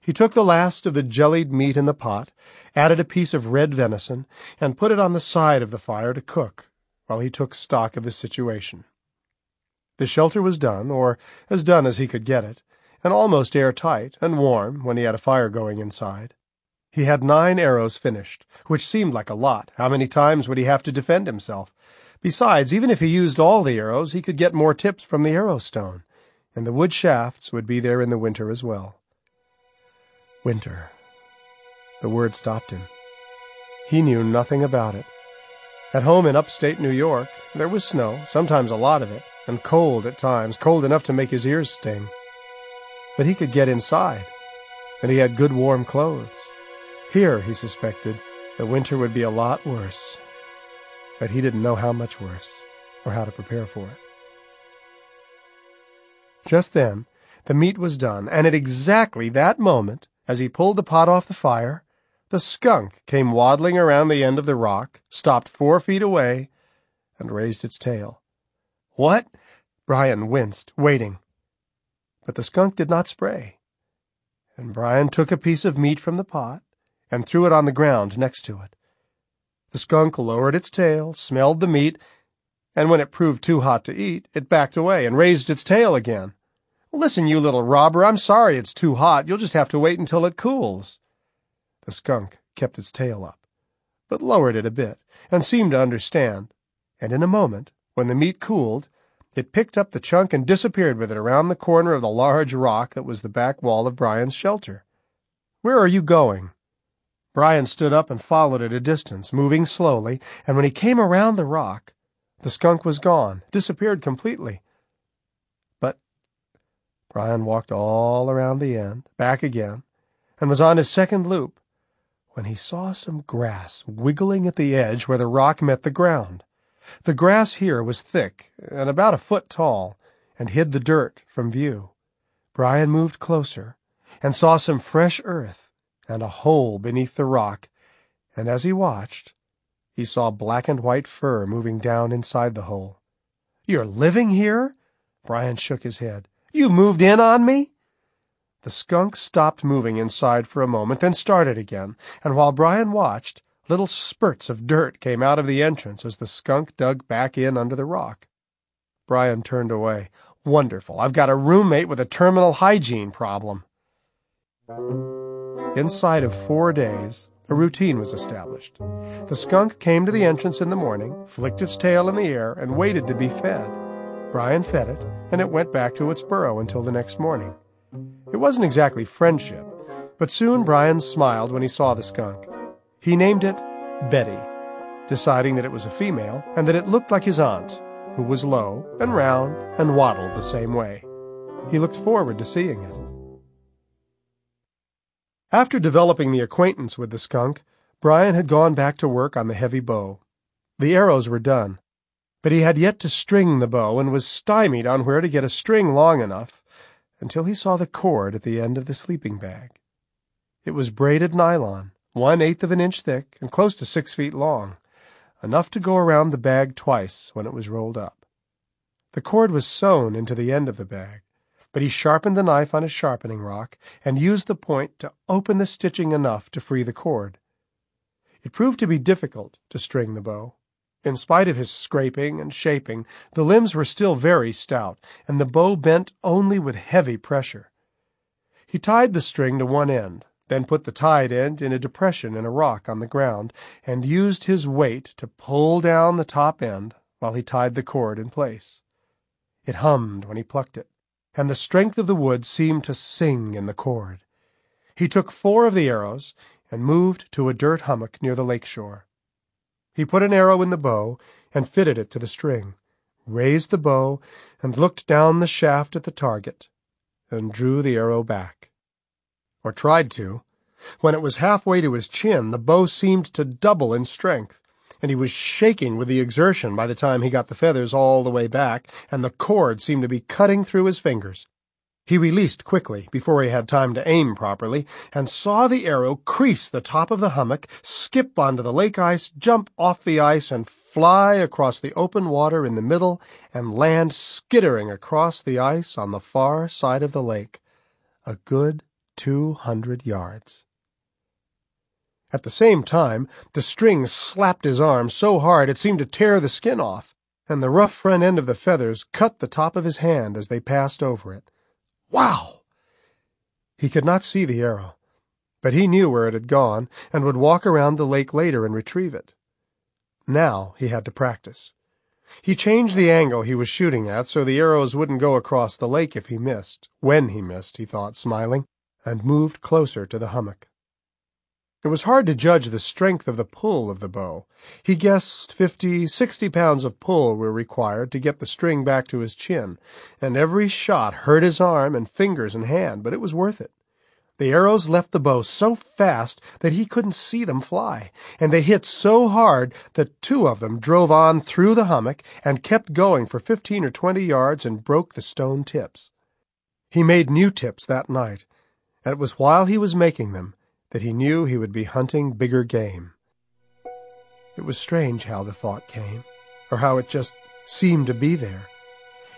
He took the last of the jellied meat in the pot, added a piece of red venison, and put it on the side of the fire to cook, while he took stock of his situation. The shelter was done, or as done as he could get it, and almost airtight and warm when he had a fire going inside. He had nine arrows finished, which seemed like a lot. How many times would he have to defend himself? Besides, even if he used all the arrows, he could get more tips from the arrow stone, and the wood shafts would be there in the winter as well. Winter. The word stopped him. He knew nothing about it. At home in upstate New York, there was snow, sometimes a lot of it, and cold at times, cold enough to make his ears sting. But he could get inside, and he had good warm clothes. Here, he suspected, the winter would be a lot worse. But he didn't know how much worse, or how to prepare for it. Just then, the meat was done, and at exactly that moment, as he pulled the pot off the fire, the skunk came waddling around the end of the rock, stopped four feet away, and raised its tail. What? Brian winced, waiting. But the skunk did not spray. And Brian took a piece of meat from the pot and threw it on the ground next to it. The skunk lowered its tail, smelled the meat, and when it proved too hot to eat, it backed away and raised its tail again. Listen, you little robber, I'm sorry it's too hot. You'll just have to wait until it cools. The skunk kept its tail up, but lowered it a bit, and seemed to understand, and in a moment, when the meat cooled, it picked up the chunk and disappeared with it around the corner of the large rock that was the back wall of Brian's shelter. Where are you going? Brian stood up and followed at a distance, moving slowly, and when he came around the rock, the skunk was gone, disappeared completely. But Brian walked all around the end, back again, and was on his second loop when he saw some grass wiggling at the edge where the rock met the ground. The grass here was thick and about a foot tall and hid the dirt from view. Brian moved closer and saw some fresh earth and a hole beneath the rock, and as he watched, he saw black and white fur moving down inside the hole. You're living here? Brian shook his head. You moved in on me? The skunk stopped moving inside for a moment, then started again, and while Brian watched, little spurts of dirt came out of the entrance as the skunk dug back in under the rock. Brian turned away. Wonderful. I've got a roommate with a terminal hygiene problem. Inside of four days, a routine was established. The skunk came to the entrance in the morning, flicked its tail in the air, and waited to be fed. Brian fed it, and it went back to its burrow until the next morning. It wasn't exactly friendship, but soon Brian smiled when he saw the skunk. He named it Betty, deciding that it was a female and that it looked like his aunt, who was low and round and waddled the same way. He looked forward to seeing it. After developing the acquaintance with the skunk, Brian had gone back to work on the heavy bow. The arrows were done, but he had yet to string the bow and was stymied on where to get a string long enough until he saw the cord at the end of the sleeping bag. It was braided nylon, one eighth of an inch thick and close to six feet long. enough to go around the bag twice when it was rolled up. The cord was sewn into the end of the bag, but he sharpened the knife on his sharpening rock and used the point to open the stitching enough to free the cord. It proved to be difficult to string the bow. In spite of his scraping and shaping, the limbs were still very stout, and the bow bent only with heavy pressure. He tied the string to one end, then put the tied end in a depression in a rock on the ground, and used his weight to pull down the top end while he tied the cord in place. It hummed when he plucked it and the strength of the wood seemed to sing in the cord. He took four of the arrows and moved to a dirt hummock near the lake shore. He put an arrow in the bow and fitted it to the string, raised the bow and looked down the shaft at the target, and drew the arrow back. Or tried to. When it was halfway to his chin, the bow seemed to double in strength and he was shaking with the exertion by the time he got the feathers all the way back, and the cord seemed to be cutting through his fingers. He released quickly, before he had time to aim properly, and saw the arrow crease the top of the hummock, skip onto the lake ice, jump off the ice, and fly across the open water in the middle, and land skittering across the ice on the far side of the lake, a good two hundred yards. At the same time, the string slapped his arm so hard it seemed to tear the skin off, and the rough front end of the feathers cut the top of his hand as they passed over it. Wow! He could not see the arrow, but he knew where it had gone and would walk around the lake later and retrieve it. Now he had to practice. He changed the angle he was shooting at so the arrows wouldn't go across the lake if he missed, when he missed, he thought, smiling, and moved closer to the hummock. It was hard to judge the strength of the pull of the bow. He guessed fifty, sixty pounds of pull were required to get the string back to his chin, and every shot hurt his arm and fingers and hand, but it was worth it. The arrows left the bow so fast that he couldn't see them fly, and they hit so hard that two of them drove on through the hummock and kept going for fifteen or twenty yards and broke the stone tips. He made new tips that night, and it was while he was making them that he knew he would be hunting bigger game. It was strange how the thought came, or how it just seemed to be there.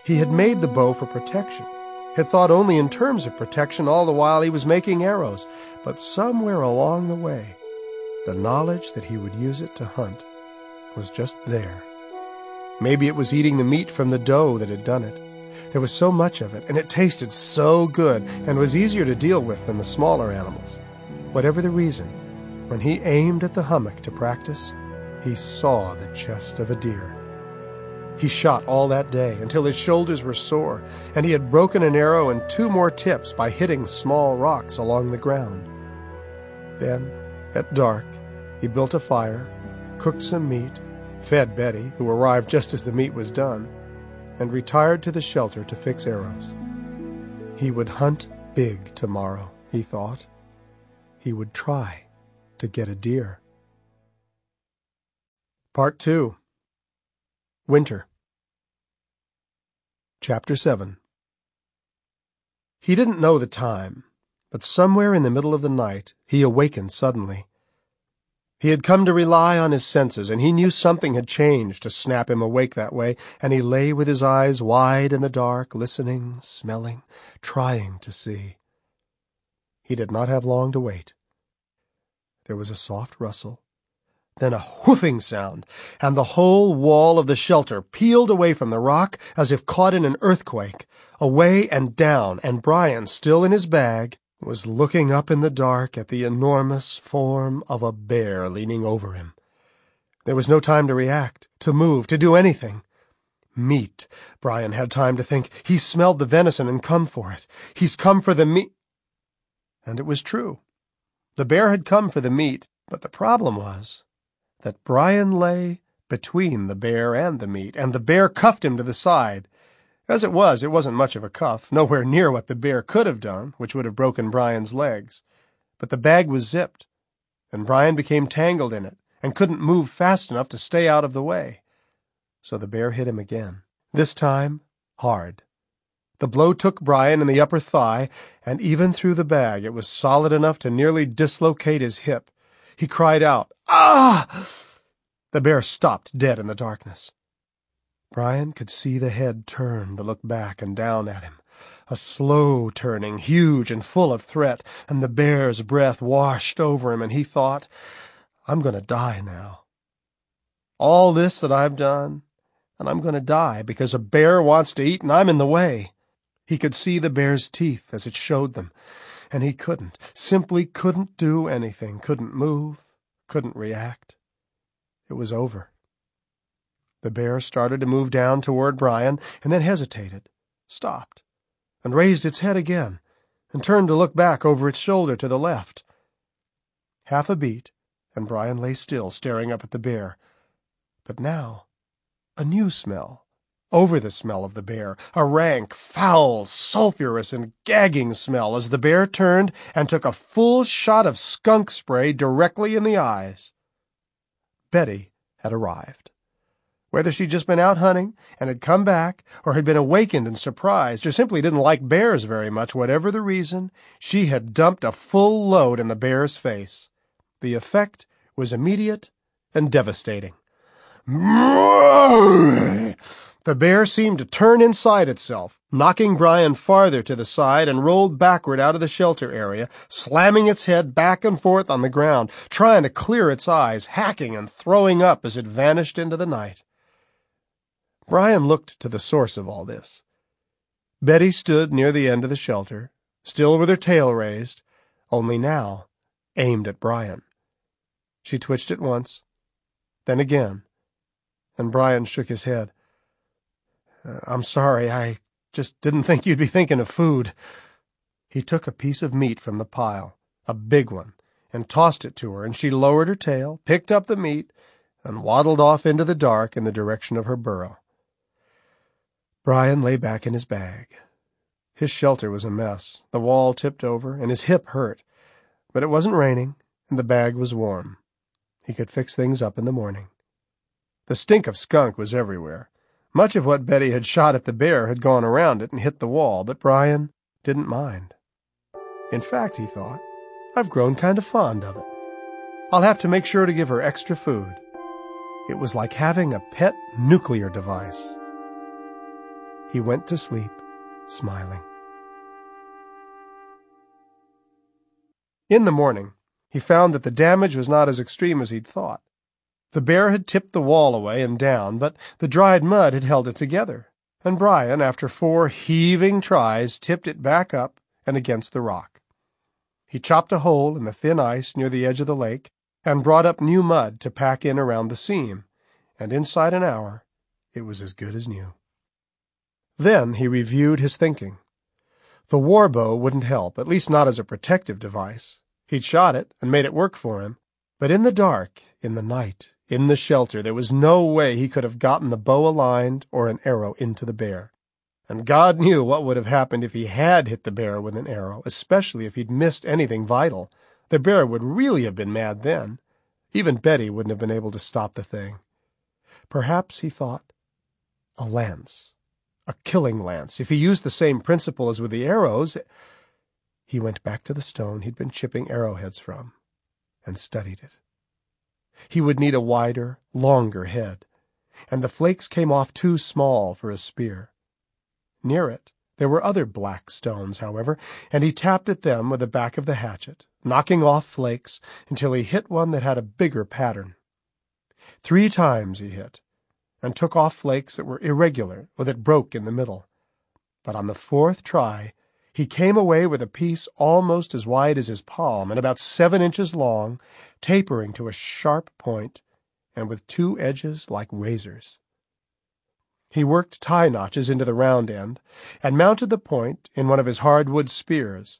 He had made the bow for protection, had thought only in terms of protection all the while he was making arrows, but somewhere along the way, the knowledge that he would use it to hunt was just there. Maybe it was eating the meat from the doe that had done it. There was so much of it, and it tasted so good, and was easier to deal with than the smaller animals. Whatever the reason, when he aimed at the hummock to practice, he saw the chest of a deer. He shot all that day until his shoulders were sore, and he had broken an arrow and two more tips by hitting small rocks along the ground. Then, at dark, he built a fire, cooked some meat, fed Betty, who arrived just as the meat was done, and retired to the shelter to fix arrows. He would hunt big tomorrow, he thought he would try to get a deer. Part 2 Winter Chapter 7 He didn't know the time, but somewhere in the middle of the night he awakened suddenly. He had come to rely on his senses, and he knew something had changed to snap him awake that way, and he lay with his eyes wide in the dark, listening, smelling, trying to see. He did not have long to wait. There was a soft rustle, then a whooping sound, and the whole wall of the shelter peeled away from the rock as if caught in an earthquake, away and down, and Brian, still in his bag, was looking up in the dark at the enormous form of a bear leaning over him. There was no time to react, to move, to do anything. Meat. Brian had time to think. He smelled the venison and come for it. He's come for the meat. And it was true. The bear had come for the meat, but the problem was that Brian lay between the bear and the meat, and the bear cuffed him to the side. As it was, it wasn't much of a cuff, nowhere near what the bear could have done, which would have broken Brian's legs. But the bag was zipped, and Brian became tangled in it and couldn't move fast enough to stay out of the way. So the bear hit him again, this time hard. The blow took Brian in the upper thigh, and even through the bag it was solid enough to nearly dislocate his hip. He cried out, Ah! The bear stopped dead in the darkness. Brian could see the head turn to look back and down at him. A slow turning, huge and full of threat, and the bear's breath washed over him, and he thought, I'm going to die now. All this that I've done, and I'm going to die because a bear wants to eat and I'm in the way. He could see the bear's teeth as it showed them, and he couldn't, simply couldn't do anything, couldn't move, couldn't react. It was over. The bear started to move down toward Brian and then hesitated, stopped, and raised its head again, and turned to look back over its shoulder to the left. Half a beat, and Brian lay still, staring up at the bear. But now, a new smell, over the smell of the bear, a rank, foul, sulphurous, and gagging smell as the bear turned and took a full shot of skunk spray directly in the eyes. Betty had arrived. Whether she'd just been out hunting and had come back, or had been awakened and surprised, or simply didn't like bears very much, whatever the reason, she had dumped a full load in the bear's face. The effect was immediate and devastating. The bear seemed to turn inside itself, knocking Brian farther to the side and rolled backward out of the shelter area, slamming its head back and forth on the ground, trying to clear its eyes, hacking and throwing up as it vanished into the night. Brian looked to the source of all this. Betty stood near the end of the shelter, still with her tail raised, only now aimed at Brian. She twitched it once, then again, and Brian shook his head. Uh, I'm sorry, I just didn't think you'd be thinking of food. He took a piece of meat from the pile, a big one, and tossed it to her, and she lowered her tail, picked up the meat, and waddled off into the dark in the direction of her burrow. Brian lay back in his bag. His shelter was a mess, the wall tipped over, and his hip hurt. But it wasn't raining, and the bag was warm. He could fix things up in the morning. The stink of skunk was everywhere. Much of what Betty had shot at the bear had gone around it and hit the wall, but Brian didn't mind. In fact, he thought, I've grown kind of fond of it. I'll have to make sure to give her extra food. It was like having a pet nuclear device. He went to sleep, smiling. In the morning, he found that the damage was not as extreme as he'd thought. The bear had tipped the wall away and down, but the dried mud had held it together, and Brian, after four heaving tries, tipped it back up and against the rock. He chopped a hole in the thin ice near the edge of the lake and brought up new mud to pack in around the seam, and inside an hour it was as good as new. Then he reviewed his thinking. The war bow wouldn't help, at least not as a protective device. He'd shot it and made it work for him, but in the dark, in the night, in the shelter, there was no way he could have gotten the bow aligned or an arrow into the bear. And God knew what would have happened if he had hit the bear with an arrow, especially if he'd missed anything vital. The bear would really have been mad then. Even Betty wouldn't have been able to stop the thing. Perhaps, he thought, a lance. A killing lance. If he used the same principle as with the arrows... He went back to the stone he'd been chipping arrowheads from and studied it. He would need a wider, longer head, and the flakes came off too small for a spear. Near it, there were other black stones, however, and he tapped at them with the back of the hatchet, knocking off flakes until he hit one that had a bigger pattern. Three times he hit, and took off flakes that were irregular or that broke in the middle. But on the fourth try, he came away with a piece almost as wide as his palm and about seven inches long, tapering to a sharp point, and with two edges like razors. He worked tie notches into the round end, and mounted the point in one of his hardwood spears,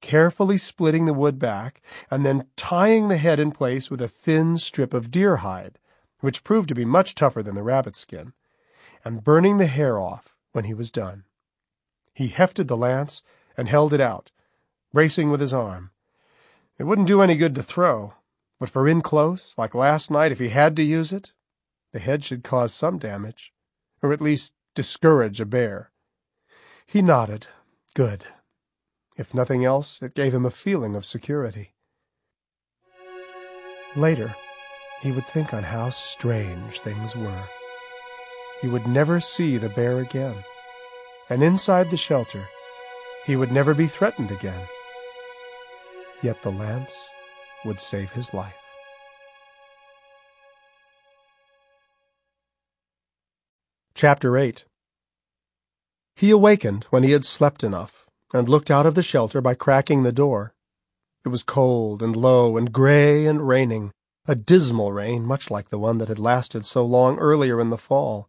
carefully splitting the wood back, and then tying the head in place with a thin strip of deer hide, which proved to be much tougher than the rabbit skin, and burning the hair off when he was done. He hefted the lance and held it out, bracing with his arm. It wouldn't do any good to throw, but for in close, like last night, if he had to use it, the head should cause some damage, or at least discourage a bear. He nodded. Good. If nothing else, it gave him a feeling of security. Later, he would think on how strange things were. He would never see the bear again, and inside the shelter he would never be threatened again. Yet the lance would save his life. Chapter 8 He awakened when he had slept enough, and looked out of the shelter by cracking the door. It was cold and low and gray and raining, a dismal rain much like the one that had lasted so long earlier in the fall,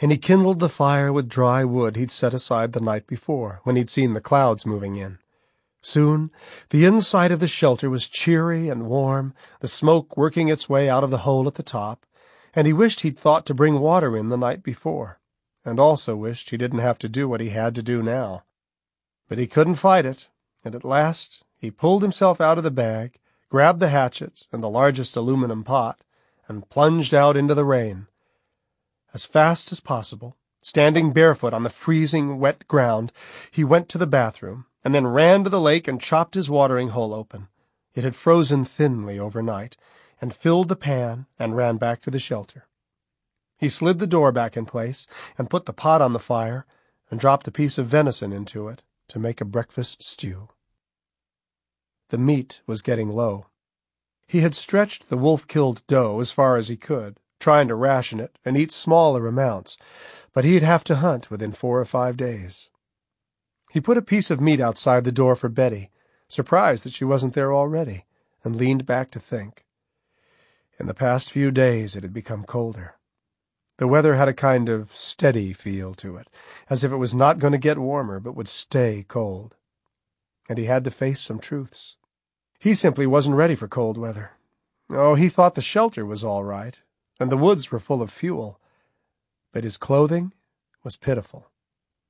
and he kindled the fire with dry wood he'd set aside the night before, when he'd seen the clouds moving in. Soon the inside of the shelter was cheery and warm, the smoke working its way out of the hole at the top, and he wished he'd thought to bring water in the night before, and also wished he didn't have to do what he had to do now. But he couldn't fight it, and at last he pulled himself out of the bag, grabbed the hatchet and the largest aluminum pot, and plunged out into the rain. As fast as possible, standing barefoot on the freezing, wet ground, he went to the bathroom, and then ran to the lake and chopped his watering hole open. It had frozen thinly overnight, and filled the pan and ran back to the shelter. He slid the door back in place and put the pot on the fire and dropped a piece of venison into it to make a breakfast stew. The meat was getting low. He had stretched the wolf-killed doe as far as he could, trying to ration it and eat smaller amounts, but he'd have to hunt within four or five days. He put a piece of meat outside the door for Betty, surprised that she wasn't there already, and leaned back to think. In the past few days it had become colder. The weather had a kind of steady feel to it, as if it was not going to get warmer but would stay cold. And he had to face some truths. He simply wasn't ready for cold weather. Oh, he thought the shelter was all right, and the woods were full of fuel. But his clothing was pitiful.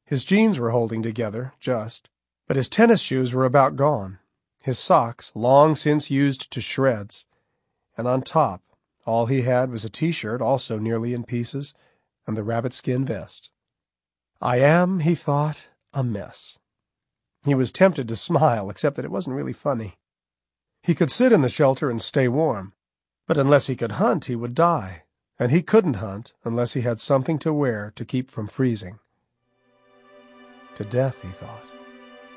His jeans were holding together, just, but his tennis shoes were about gone, his socks long since used to shreds, and on top all he had was a t-shirt also nearly in pieces and the rabbit skin vest. I am, he thought, a mess. He was tempted to smile, except that it wasn't really funny. He could sit in the shelter and stay warm, but unless he could hunt, he would die, and he couldn't hunt unless he had something to wear to keep from freezing. To death, he thought,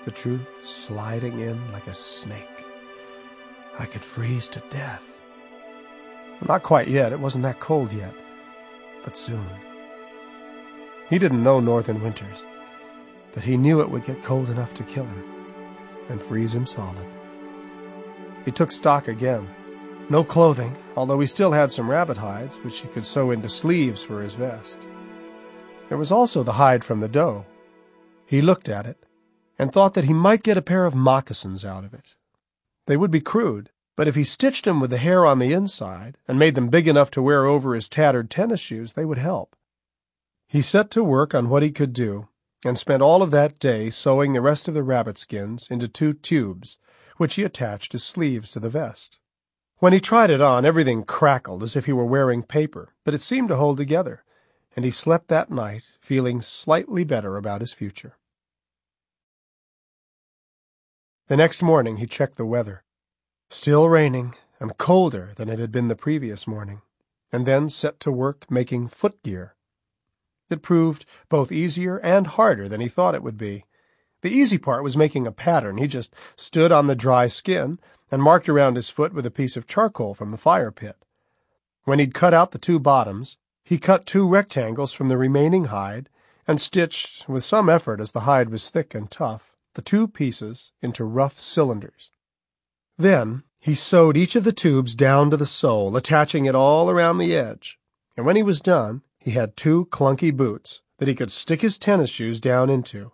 the truth sliding in like a snake. I could freeze to death. Not quite yet, it wasn't that cold yet, but soon. He didn't know northern winters, but he knew it would get cold enough to kill him and freeze him solid. He took stock again no clothing, although he still had some rabbit hides, which he could sew into sleeves for his vest. There was also the hide from the doe. He looked at it and thought that he might get a pair of moccasins out of it. They would be crude, but if he stitched them with the hair on the inside and made them big enough to wear over his tattered tennis shoes, they would help. He set to work on what he could do and spent all of that day sewing the rest of the rabbit skins into two tubes, which he attached as sleeves to the vest. When he tried it on, everything crackled as if he were wearing paper, but it seemed to hold together, and he slept that night feeling slightly better about his future. The next morning he checked the weather. Still raining, and colder than it had been the previous morning, and then set to work making footgear. It proved both easier and harder than he thought it would be. The easy part was making a pattern. He just stood on the dry skin and marked around his foot with a piece of charcoal from the fire pit. When he'd cut out the two bottoms, he cut two rectangles from the remaining hide and stitched, with some effort as the hide was thick and tough, the two pieces into rough cylinders. Then he sewed each of the tubes down to the sole, attaching it all around the edge, and when he was done, he had two clunky boots that he could stick his tennis shoes down into,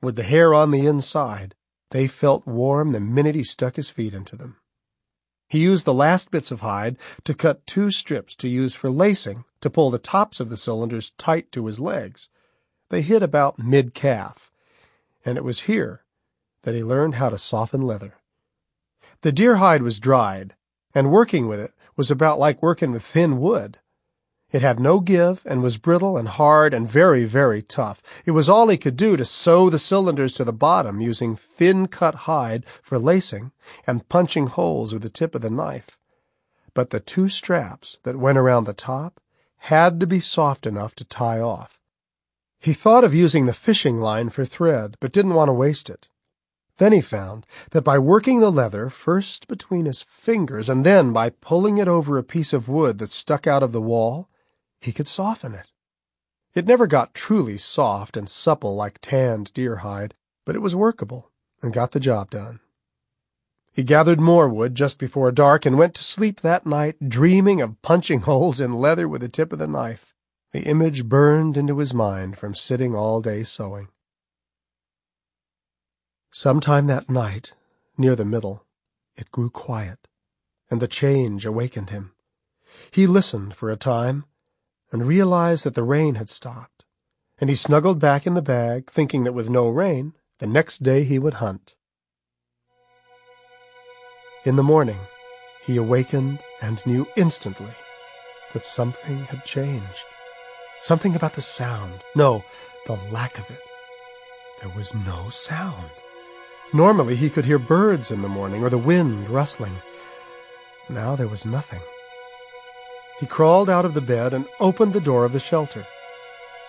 with the hair on the inside, they felt warm the minute he stuck his feet into them. He used the last bits of hide to cut two strips to use for lacing to pull the tops of the cylinders tight to his legs. They hit about mid-calf, and it was here that he learned how to soften leather. The deer hide was dried, and working with it was about like working with thin wood. It had no give and was brittle and hard and very, very tough. It was all he could do to sew the cylinders to the bottom using thin cut hide for lacing and punching holes with the tip of the knife. but the two straps that went around the top had to be soft enough to tie off. He thought of using the fishing line for thread, but didn't want to waste it. Then he found that by working the leather first between his fingers and then by pulling it over a piece of wood that stuck out of the wall, he could soften it. It never got truly soft and supple like tanned deer hide, but it was workable and got the job done. He gathered more wood just before dark and went to sleep that night dreaming of punching [LAUGHS] holes in leather with the tip of the knife. The image burned into his mind from sitting all day sewing. Sometime that night, near the middle, it grew quiet, and the change awakened him. He listened for a time and realized that the rain had stopped, and he snuggled back in the bag, thinking that with no rain, the next day he would hunt. In the morning, he awakened and knew instantly that something had changed. Something about the sound. No, the lack of it. There was no sound. Normally he could hear birds in the morning or the wind rustling. Now there was nothing. He crawled out of the bed and opened the door of the shelter.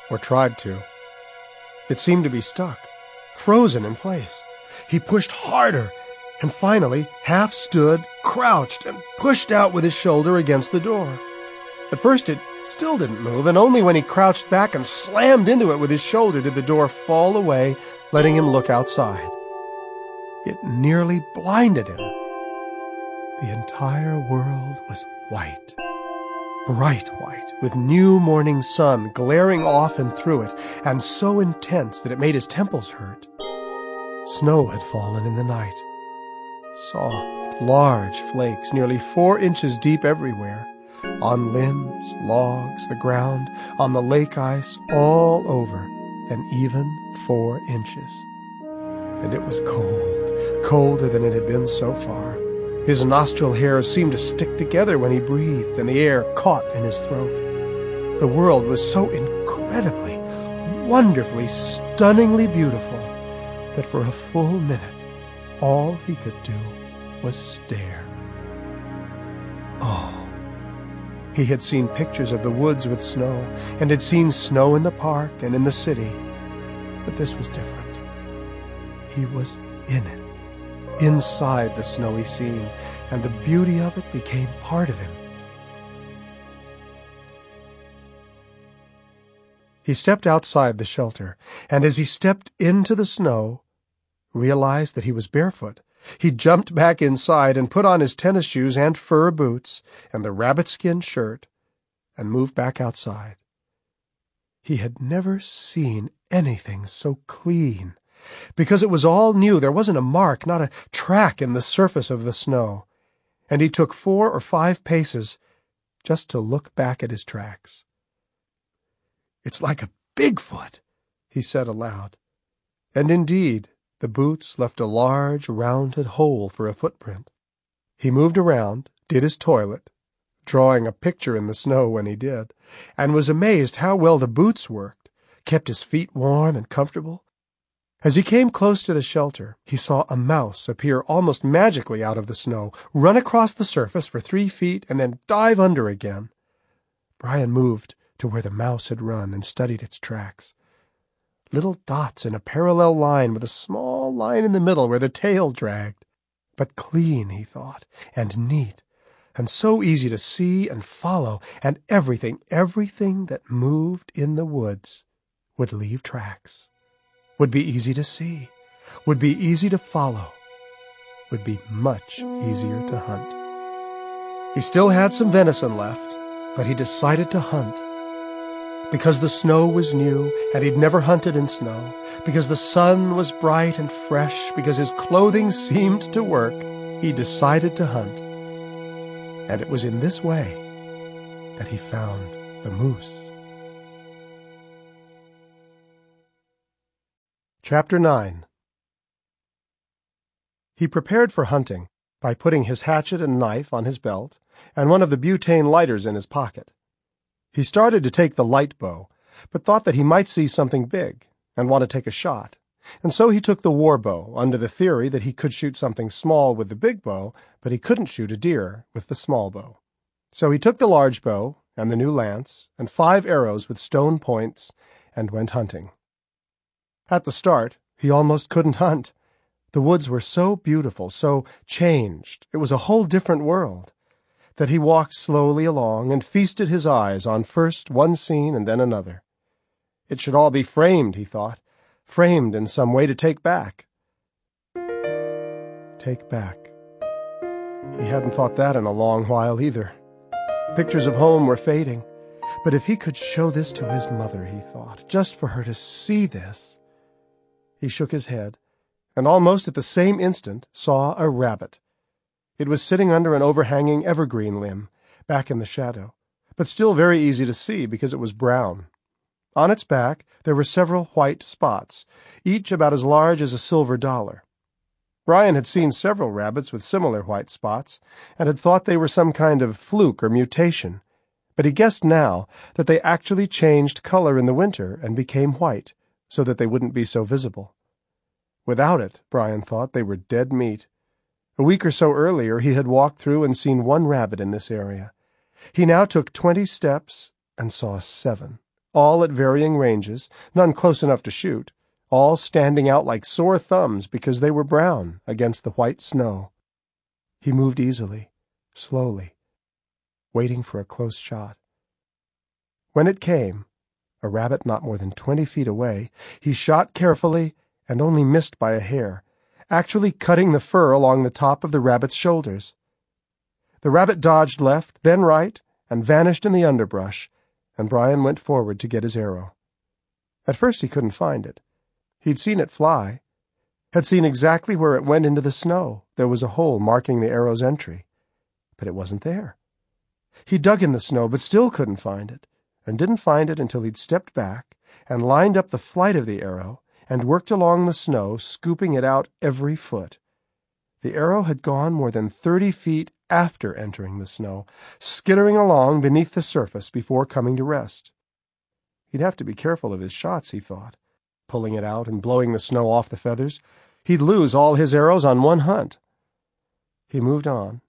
Or tried to. It seemed to be stuck, frozen in place. He pushed harder and finally half stood, crouched, and pushed out with his shoulder against the door. At first it still didn't move, and only when he crouched back and slammed into it with his shoulder did the door fall away, letting him look outside. It nearly blinded him. The entire world was white. Bright white, with new morning sun glaring off and through it, and so intense that it made his temples hurt. Snow had fallen in the night soft, large flakes, nearly four inches deep everywhere, on limbs, logs, the ground, on the lake ice, all over, and even four inches. And it was cold, colder than it had been so far. His nostril hairs seemed to stick together when he breathed, and the air caught in his throat. The world was so incredibly, wonderfully, stunningly beautiful that for a full minute all he could do was stare. Oh. He had seen pictures of the woods with snow, and had seen snow in the park and in the city. But this was different. He was in it, inside the snowy scene, and the beauty of it became part of him. He stepped outside the shelter, and as he stepped into the snow, realized that he was barefoot. He jumped back inside and put on his tennis shoes and fur boots and the rabbit-skin shirt and moved back outside. He had never seen anything so clean. Because it was all new, there wasn't a mark, not a track in the surface of the snow. And he took four or five paces just to look back at his tracks. It's like a Bigfoot, he said aloud. And indeed, the boots left a large, rounded hole for a footprint. He moved around, did his toilet, drawing a picture in the snow when he did, and was amazed how well the boots worked, kept his feet warm and comfortable. As he came close to the shelter, he saw a mouse appear almost magically out of the snow, run across the surface for three feet, and then dive under again. Brian moved to where the mouse had run and studied its tracks little dots in a parallel line with a small line in the middle where the tail dragged. But clean, he thought, and neat, and so easy to see and follow, and everything, everything that moved in the woods would leave tracks, would be easy to see, would be easy to follow, would be much easier to hunt. He still had some venison left, but he decided to hunt because the snow was new and he'd never hunted in snow, because the sun was bright and fresh, because his clothing seemed to work, he decided to hunt. And it was in this way that he found the moose. Chapter 9 He prepared for hunting by putting his hatchet and knife on his belt and one of the butane lighters in his pocket. He started to take the light bow, but thought that he might see something big and want to take a shot. And so he took the war bow, under the theory that he could shoot something small with the big bow, but he couldn't shoot a deer with the small bow. So he took the large bow and the new lance and five arrows with stone points and went hunting. At the start, he almost couldn't hunt. The woods were so beautiful, so changed, it was a whole different world, that he walked slowly along and feasted his eyes on first one scene and then another. It should all be framed, he thought, framed in some way to take back. Take back. He hadn't thought that in a long while either. Pictures of home were fading. But if he could show this to his mother, he thought, just for her to see this. He shook his head, and almost at the same instant saw a rabbit. It was sitting under an overhanging evergreen limb, back in the shadow, but still very easy to see because it was brown. On its back there were several white spots, each about as large as a silver dollar. Brian had seen several rabbits with similar white spots, and had thought they were some kind of fluke or mutation, but he guessed now that they actually changed color in the winter and became white, so that they wouldn't be so visible. Without it, Brian thought, they were dead meat. A week or so earlier he had walked through and seen one rabbit in this area. He now took twenty steps and saw seven all at varying ranges, none close enough to shoot, all standing out like sore thumbs because they were brown against the white snow. He moved easily, slowly, waiting for a close shot. When it came, a rabbit not more than twenty feet away, he shot carefully and only missed by a hair, actually cutting the fur along the top of the rabbit's shoulders. The rabbit dodged left, then right, and vanished in the underbrush, and Brian went forward to get his arrow. At first he couldn't find it. He'd seen it fly, had seen exactly where it went into the snow. There was a hole marking the arrow's entry. But it wasn't there. He dug in the snow, but still couldn't find it, and didn't find it until he'd stepped back and lined up the flight of the arrow and worked along the snow, scooping it out every foot. The arrow had gone more than thirty feet after entering the snow, skittering along beneath the surface before coming to rest. He'd have to be careful of his shots, he thought, pulling it out and blowing the snow off the feathers. He'd lose all his arrows on one hunt. He moved on,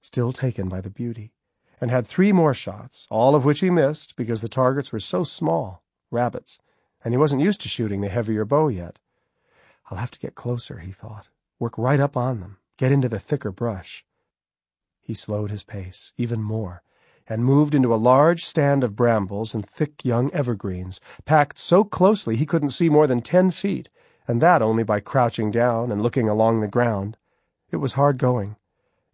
still taken by the beauty, and had three more shots, all of which he missed because the targets were so small, rabbits, and he wasn't used to shooting the heavier bow yet. I'll have to get closer, he thought, work right up on them, get into the thicker brush. He slowed his pace, even more, and moved into a large stand of brambles and thick young evergreens, packed so closely he couldn't see more than ten feet, and that only by crouching down and looking along the ground. It was hard going.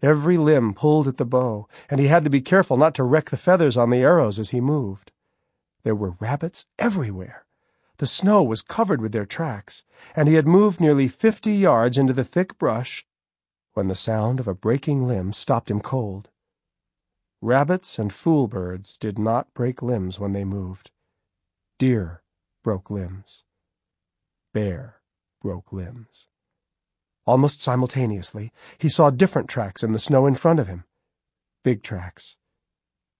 Every limb pulled at the bow, and he had to be careful not to wreck the feathers on the arrows as he moved. There were rabbits everywhere. The snow was covered with their tracks, and he had moved nearly fifty yards into the thick brush when the sound of a breaking limb stopped him cold. Rabbits and fool birds did not break limbs when they moved. Deer broke limbs. Bear broke limbs. Almost simultaneously, he saw different tracks in the snow in front of him. Big tracks.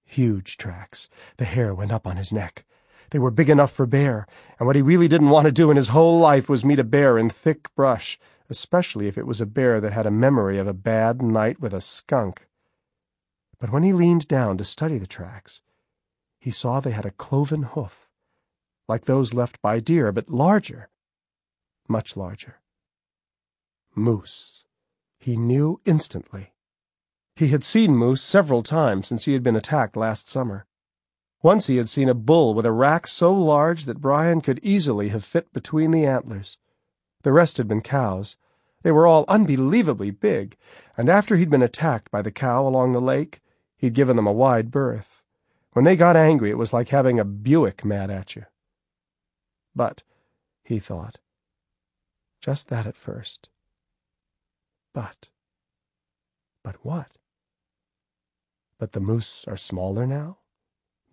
Huge tracks. The hair went up on his neck. They were big enough for Bear, and what he really didn't want to do in his whole life was meet a bear in thick brush, especially if it was a bear that had a memory of a bad night with a skunk. But when he leaned down to study the tracks, he saw they had a cloven hoof, like those left by deer, but larger, much larger. Moose. He knew instantly. He had seen moose several times since he had been attacked last summer. Once he had seen a bull with a rack so large that Brian could easily have fit between the antlers. The rest had been cows. They were all unbelievably big, and after he'd been attacked by the cow along the lake, he'd given them a wide berth. When they got angry, it was like having a Buick mad at you. But, he thought, just that at first. But, but what? But the moose are smaller now?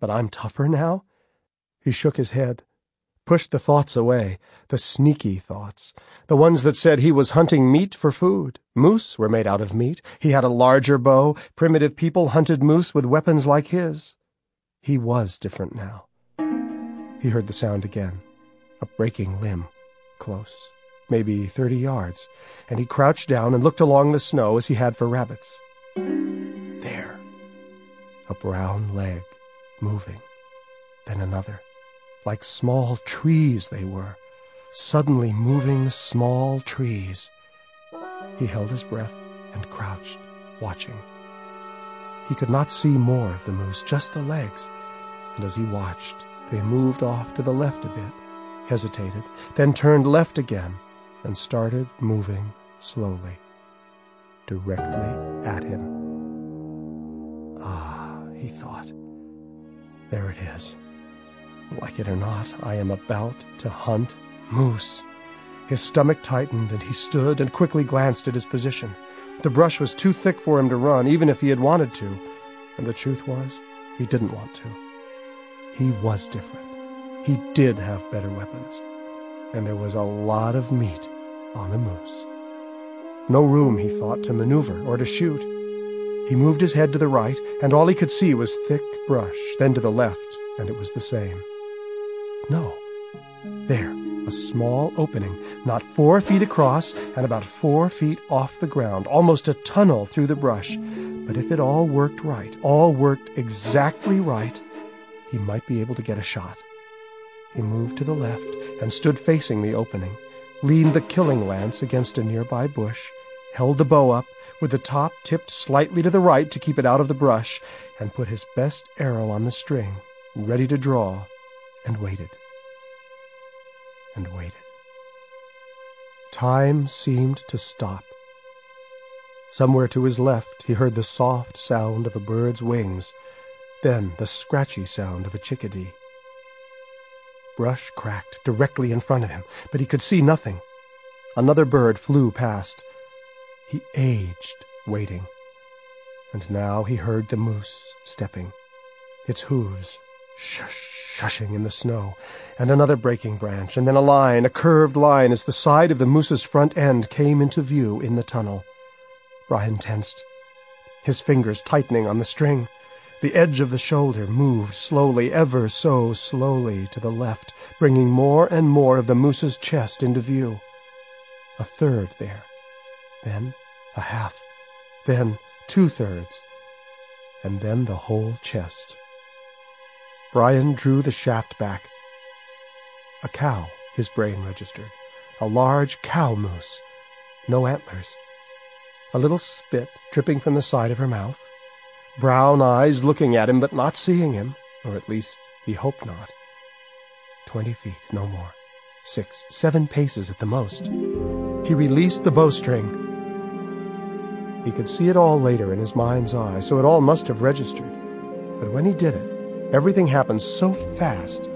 But I'm tougher now? He shook his head pushed the thoughts away, the sneaky thoughts, the ones that said he was hunting meat for food. Moose were made out of meat. He had a larger bow. Primitive people hunted moose with weapons like his. He was different now. He heard the sound again. A breaking limb. Close. Maybe thirty yards. And he crouched down and looked along the snow as he had for rabbits. There. A brown leg, moving. Then another. Like small trees they were, suddenly moving small trees. He held his breath and crouched, watching. He could not see more of the moose, just the legs, and as he watched, they moved off to the left a bit, hesitated, then turned left again, and started moving slowly, directly at him. Ah, he thought, there it is. Like it or not, I am about to hunt moose. His stomach tightened, and he stood and quickly glanced at his position. The brush was too thick for him to run, even if he had wanted to, and the truth was, he didn't want to. He was different. He did have better weapons, and there was a lot of meat on a moose. No room, he thought, to maneuver or to shoot. He moved his head to the right, and all he could see was thick brush, then to the left, and it was the same. No. There, a small opening, not four feet across and about four feet off the ground, almost a tunnel through the brush. But if it all worked right, all worked exactly right, he might be able to get a shot. He moved to the left and stood facing the opening, leaned the killing lance against a nearby bush, held the bow up, with the top tipped slightly to the right to keep it out of the brush, and put his best arrow on the string, ready to draw, and waited. And waited. Time seemed to stop. Somewhere to his left he heard the soft sound of a bird's wings, then the scratchy sound of a chickadee. Brush cracked directly in front of him, but he could see nothing. Another bird flew past. He aged, waiting. And now he heard the moose stepping, its hooves shush, shushing in the snow, and another breaking branch, and then a line, a curved line, as the side of the moose's front end came into view in the tunnel. Brian tensed, his fingers tightening on the string. The edge of the shoulder moved slowly, ever so slowly, to the left, bringing more and more of the moose's chest into view. A third there, then a half, then two-thirds, and then the whole chest. Brian drew the shaft back. A cow, his brain registered. A large cow moose. No antlers. A little spit dripping from the side of her mouth brown eyes looking at him but not seeing him, or at least he hoped not. Twenty feet, no more. Six, seven paces at the most. He released the bowstring. He could see it all later in his mind's eye, so it all must have registered. But when he did it, everything happened so fast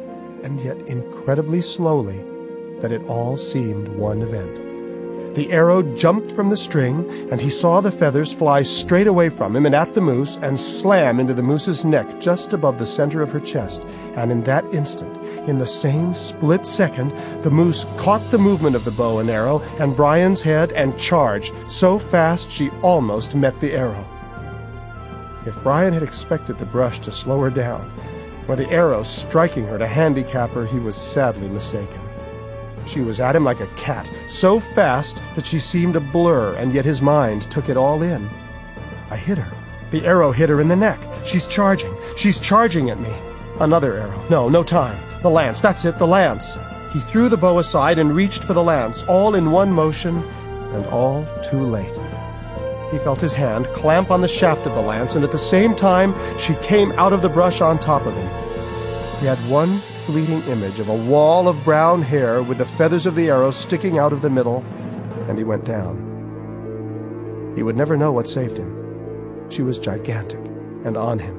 and yet incredibly slowly that it all seemed one event. The arrow jumped from the string, and he saw the feathers fly straight away from him and at the moose and slam into the moose's neck just above the center of her chest. And in that instant, in the same split second, the moose caught the movement of the bow and arrow and Brian's head and charged so fast she almost met the arrow. If Brian had expected the brush to slow her down, or the arrow striking her to handicap her, he was sadly mistaken. She was at him like a cat, so fast that she seemed a blur, and yet his mind took it all in. I hit her. The arrow hit her in the neck. She's charging. She's charging at me. Another arrow. No, no time. The lance. That's it, the lance. He threw the bow aside and reached for the lance, all in one motion, and all too late. He felt his hand clamp on the shaft of the lance, and at the same time she came out of the brush on top of him. He had one fleeting image of a wall of brown hair with the feathers of the arrow sticking out of the middle, and he went down. He would never know what saved him. She was gigantic and on him,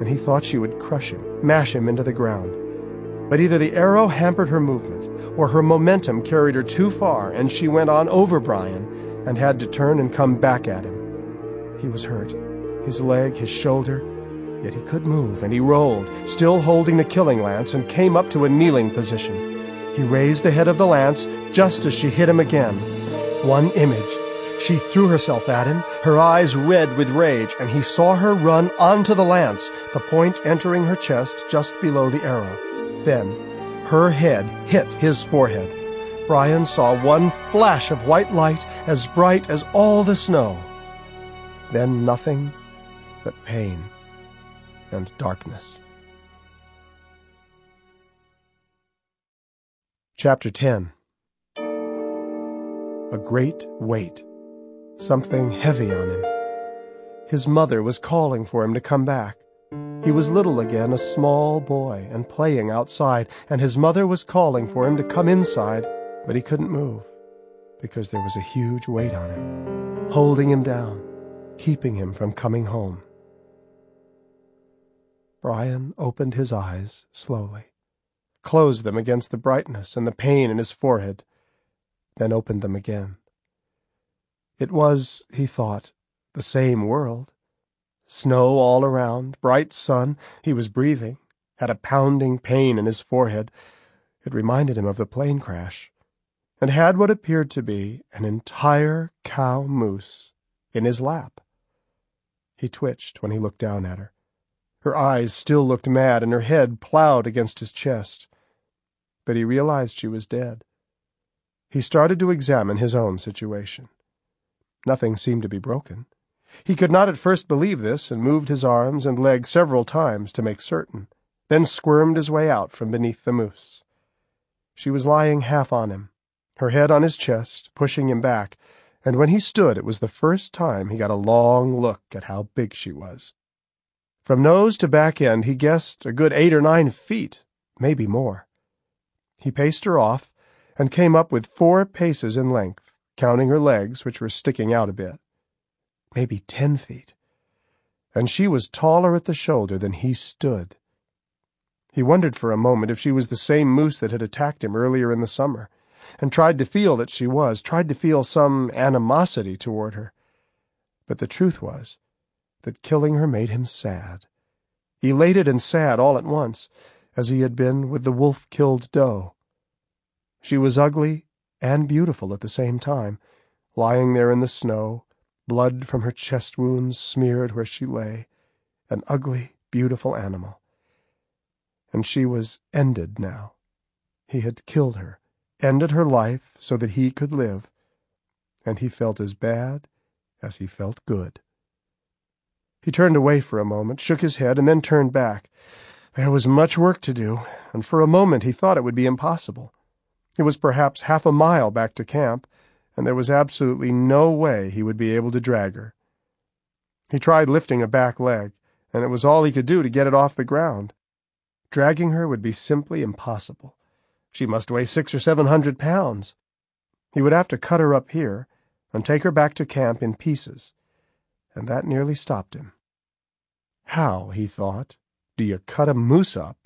and he thought she would crush him, mash him into the ground. But either the arrow hampered her movement, or her momentum carried her too far, and she went on over Brian and had to turn and come back at him. He was hurt. His leg, his shoulder, Yet he could move, and he rolled, still holding the killing lance, and came up to a kneeling position. He raised the head of the lance just as she hit him again. One image. She threw herself at him, her eyes red with rage, and he saw her run onto the lance, the point entering her chest just below the arrow. Then, her head hit his forehead. Brian saw one flash of white light as bright as all the snow. Then nothing but pain and darkness. Chapter 10 A great weight, something heavy on him. His mother was calling for him to come back. He was little again, a small boy, and playing outside, and his mother was calling for him to come inside, but he couldn't move, because there was a huge weight on him, holding him down, keeping him from coming home. Brian opened his eyes slowly, closed them against the brightness and the pain in his forehead, then opened them again. It was, he thought, the same world, Snow all around, bright sun. He was breathing, had a pounding pain in his forehead. It reminded him of the plane crash, and had what appeared to be an entire cow moose in his lap. He twitched when he looked down at her. Her eyes still looked mad, and her head plowed against his chest. But he realized she was dead. He started to examine his own situation. Nothing seemed to be broken. He could not at first believe this, and moved his arms and legs several times to make certain, then squirmed his way out from beneath the moose. She was lying half on him, her head on his chest, pushing him back, and when he stood it was the first time he got a long look at how big she was. From nose to back end he guessed a good eight or nine feet, maybe more. He paced her off, and came up with four paces in length, counting her legs, which were sticking out a bit maybe ten feet, and she was taller at the shoulder than he stood. He wondered for a moment if she was the same moose that had attacked him earlier in the summer, and tried to feel that she was, tried to feel some animosity toward her. But the truth was that killing her made him sad, elated and sad all at once, as he had been with the wolf-killed doe. She was ugly and beautiful at the same time, lying there in the snow, blood from her chest wounds smeared where she lay, an ugly, beautiful animal. And she was ended now. He had killed her, ended her life so that he could live, and he felt as bad as he felt good. He turned away for a moment, shook his head, and then turned back. There was much work to do, and for a moment he thought it would be impossible. It was perhaps half a mile back to camp, and there was absolutely no way he would be able to drag her. He tried lifting a back leg, and it was all he could do to get it off the ground. Dragging her would be simply impossible. She must weigh six or seven hundred pounds. He would have to cut her up here and take her back to camp in pieces, and that nearly stopped him. How, he thought, do you cut a moose up?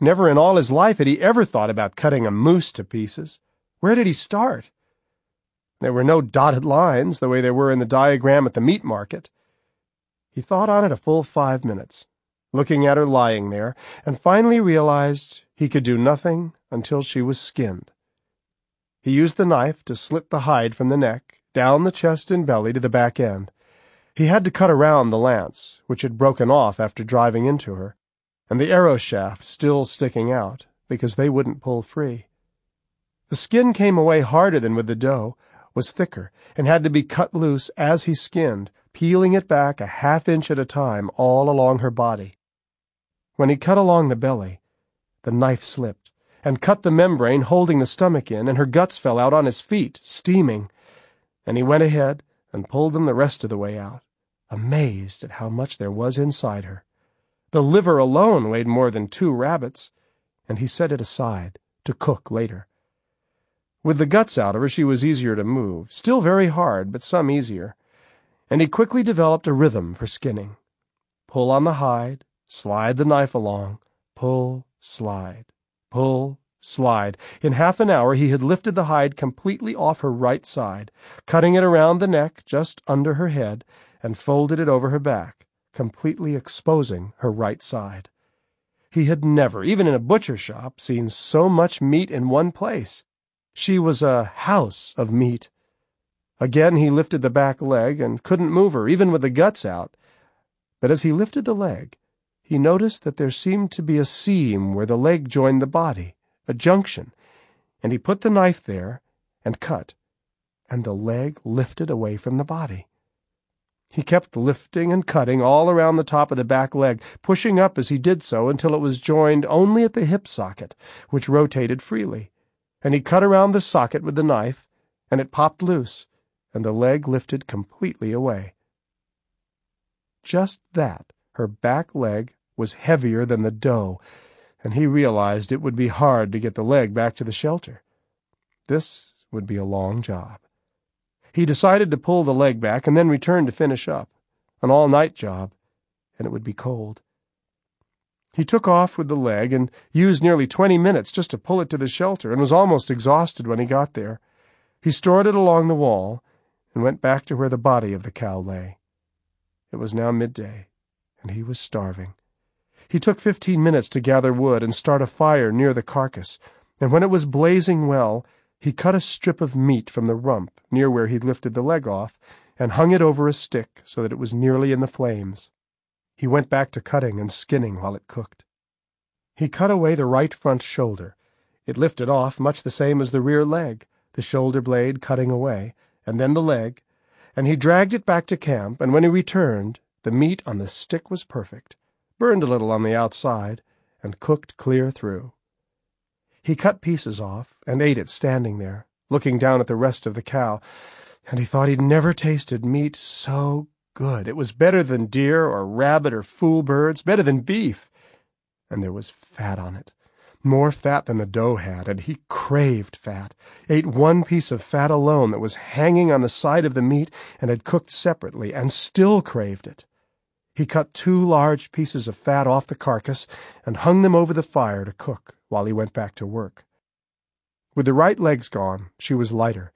Never in all his life had he ever thought about cutting a moose to pieces. Where did he start? There were no dotted lines the way there were in the diagram at the meat market. He thought on it a full five minutes, looking at her lying there, and finally realized he could do nothing until she was skinned. He used the knife to slit the hide from the neck, down the chest and belly to the back end. He had to cut around the lance, which had broken off after driving into her, and the arrow shaft still sticking out, because they wouldn't pull free. The skin came away harder than with the doe, was thicker and had to be cut loose as he skinned, peeling it back a half inch at a time all along her body. When he cut along the belly, the knife slipped and cut the membrane holding the stomach in, and her guts fell out on his feet, steaming. And he went ahead and pulled them the rest of the way out, amazed at how much there was inside her. The liver alone weighed more than two rabbits, and he set it aside to cook later. With the guts out of her, she was easier to move, still very hard, but some easier. And he quickly developed a rhythm for skinning. Pull on the hide, slide the knife along, pull, slide, pull, slide. In half an hour he had lifted the hide completely off her right side, cutting it around the neck just under her head, and folded it over her back, completely exposing her right side. He had never, even in a butcher shop, seen so much meat in one place. She was a house of meat. Again he lifted the back leg and couldn't move her, even with the guts out. But as he lifted the leg, he noticed that there seemed to be a seam where the leg joined the body, a junction, and he put the knife there and cut, and the leg lifted away from the body. He kept lifting and cutting all around the top of the back leg, pushing up as he did so until it was joined only at the hip socket, which rotated freely. And he cut around the socket with the knife, and it popped loose, and the leg lifted completely away. Just that, her back leg was heavier than the doe, and he realized it would be hard to get the leg back to the shelter. This would be a long job. He decided to pull the leg back and then return to finish up. An all-night job, and it would be cold. He took off with the leg and used nearly twenty minutes just to pull it to the shelter and was almost exhausted when he got there. He stored it along the wall and went back to where the body of the cow lay. It was now midday, and he was starving. He took fifteen minutes to gather wood and start a fire near the carcass, and when it was blazing well, he cut a strip of meat from the rump near where he'd lifted the leg off and hung it over a stick so that it was nearly in the flames. He went back to cutting and skinning while it cooked. He cut away the right front shoulder. It lifted off much the same as the rear leg, the shoulder blade cutting away, and then the leg, and he dragged it back to camp, and when he returned, the meat on the stick was perfect, burned a little on the outside, and cooked clear through. He cut pieces off and ate it standing there, looking down at the rest of the cow, and he thought he'd never tasted meat so good. It was better than deer or rabbit or fool birds, better than beef. And there was fat on it. More fat than the doe had, and he craved fat, ate one piece of fat alone that was hanging on the side of the meat and had cooked separately, and still craved it. He cut two large pieces of fat off the carcass and hung them over the fire to cook while he went back to work. With the right legs gone, she was lighter,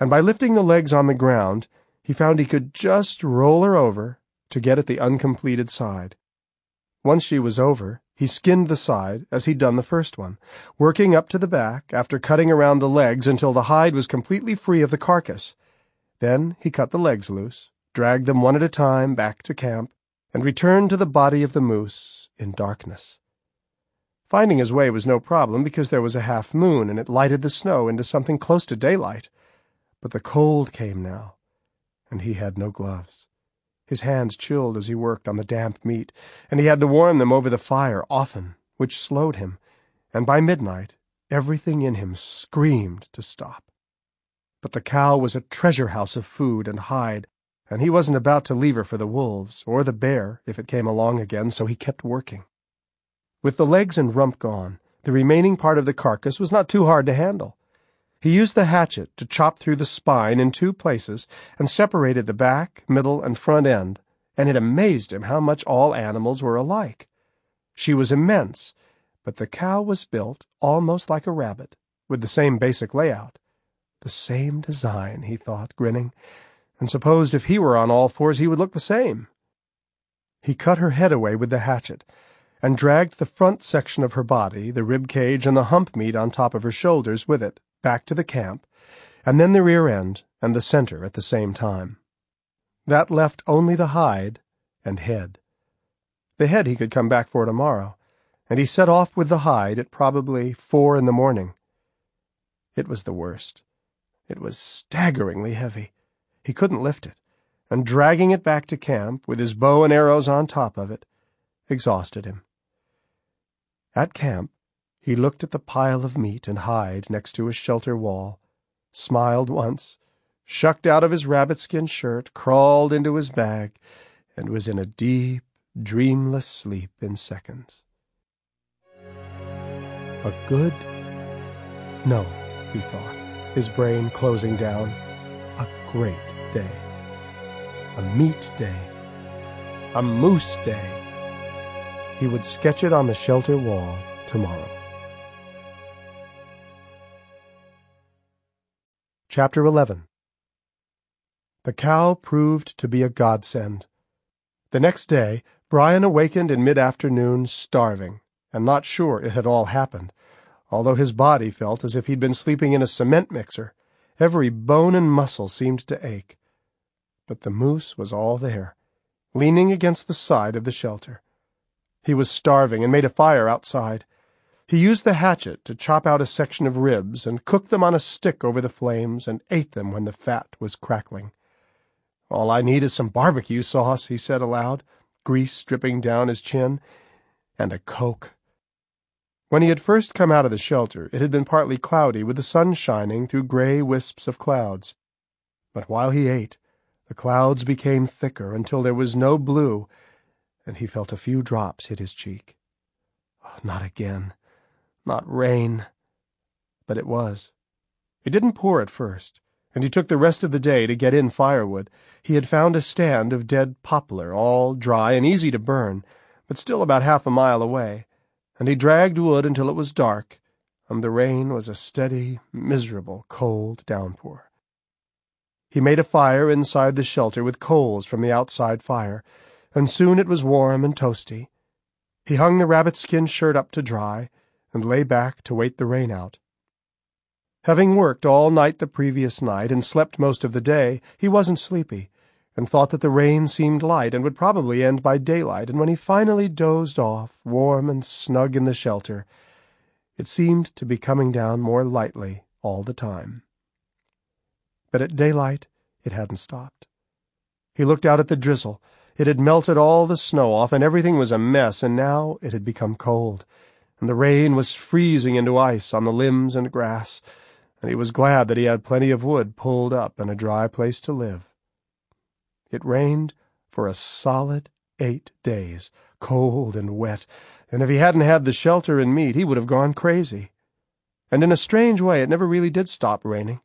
and by lifting the legs on the ground, he found he could just roll her over to get at the uncompleted side. Once she was over, he skinned the side as he'd done the first one, working up to the back after cutting around the legs until the hide was completely free of the carcass. Then he cut the legs loose, dragged them one at a time back to camp, and returned to the body of the moose in darkness. Finding his way was no problem because there was a half moon and it lighted the snow into something close to daylight. But the cold came now, and he had no gloves. His hands chilled as he worked on the damp meat, and he had to warm them over the fire often, which slowed him, and by midnight everything in him screamed to stop. But the cow was a treasure house of food and hide, and he wasn't about to leave her for the wolves, or the bear if it came along again, so he kept working. With the legs and rump gone, the remaining part of the carcass was not too hard to handle. He used the hatchet to chop through the spine in two places and separated the back, middle, and front end, and it amazed him how much all animals were alike. She was immense, but the cow was built almost like a rabbit, with the same basic layout. The same design, he thought, grinning, and supposed if he were on all fours he would look the same. He cut her head away with the hatchet, and dragged the front section of her body, the rib cage and the hump meat on top of her shoulders with it, back to the camp, and then the rear end and the center at the same time. That left only the hide and head. The head he could come back for tomorrow, and he set off with the hide at probably four in the morning. It was the worst. It was staggeringly heavy. He couldn't lift it, and dragging it back to camp, with his bow and arrows on top of it, exhausted him. At camp, he looked at the pile of meat and hide next to his shelter wall, smiled once, shucked out of his rabbit-skin shirt, crawled into his bag, and was in a deep, dreamless sleep in seconds. A good? No, he thought, his brain closing down. A great day. A meat day. A moose day. He would sketch it on the shelter wall tomorrow. Chapter 11 The cow proved to be a godsend. The next day, Brian awakened in mid-afternoon starving, and not sure it had all happened, although his body felt as if he'd been sleeping in a cement mixer. Every bone and muscle seemed to ache. But the moose was all there, leaning against the side of the shelter. He was starving and made a fire outside. He used the hatchet to chop out a section of ribs and cooked them on a stick over the flames and ate them when the fat was crackling. All I need is some barbecue sauce, he said aloud, grease dripping down his chin, and a Coke. When he had first come out of the shelter, it had been partly cloudy, with the sun shining through gray wisps of clouds. But while he ate, the clouds became thicker until there was no blue, and he felt a few drops hit his cheek. Oh, not again. Not rain. But it was. It didn't pour at first, and he took the rest of the day to get in firewood. He had found a stand of dead poplar, all dry and easy to burn, but still about half a mile away and he dragged wood until it was dark, and the rain was a steady, miserable, cold downpour. He made a fire inside the shelter with coals from the outside fire, and soon it was warm and toasty. He hung the rabbit-skin shirt up to dry, and lay back to wait the rain out. Having worked all night the previous night and slept most of the day, he wasn't sleepy, and thought that the rain seemed light and would probably end by daylight, and when he finally dozed off, warm and snug in the shelter, it seemed to be coming down more lightly all the time. But at daylight it hadn't stopped. He looked out at the drizzle. It had melted all the snow off, and everything was a mess, and now it had become cold, and the rain was freezing into ice on the limbs and grass, and he was glad that he had plenty of wood pulled up and a dry place to live. It rained for a solid eight days, cold and wet, and if he hadn't had the shelter and meat, he would have gone crazy. And in a strange way, it never really did stop raining.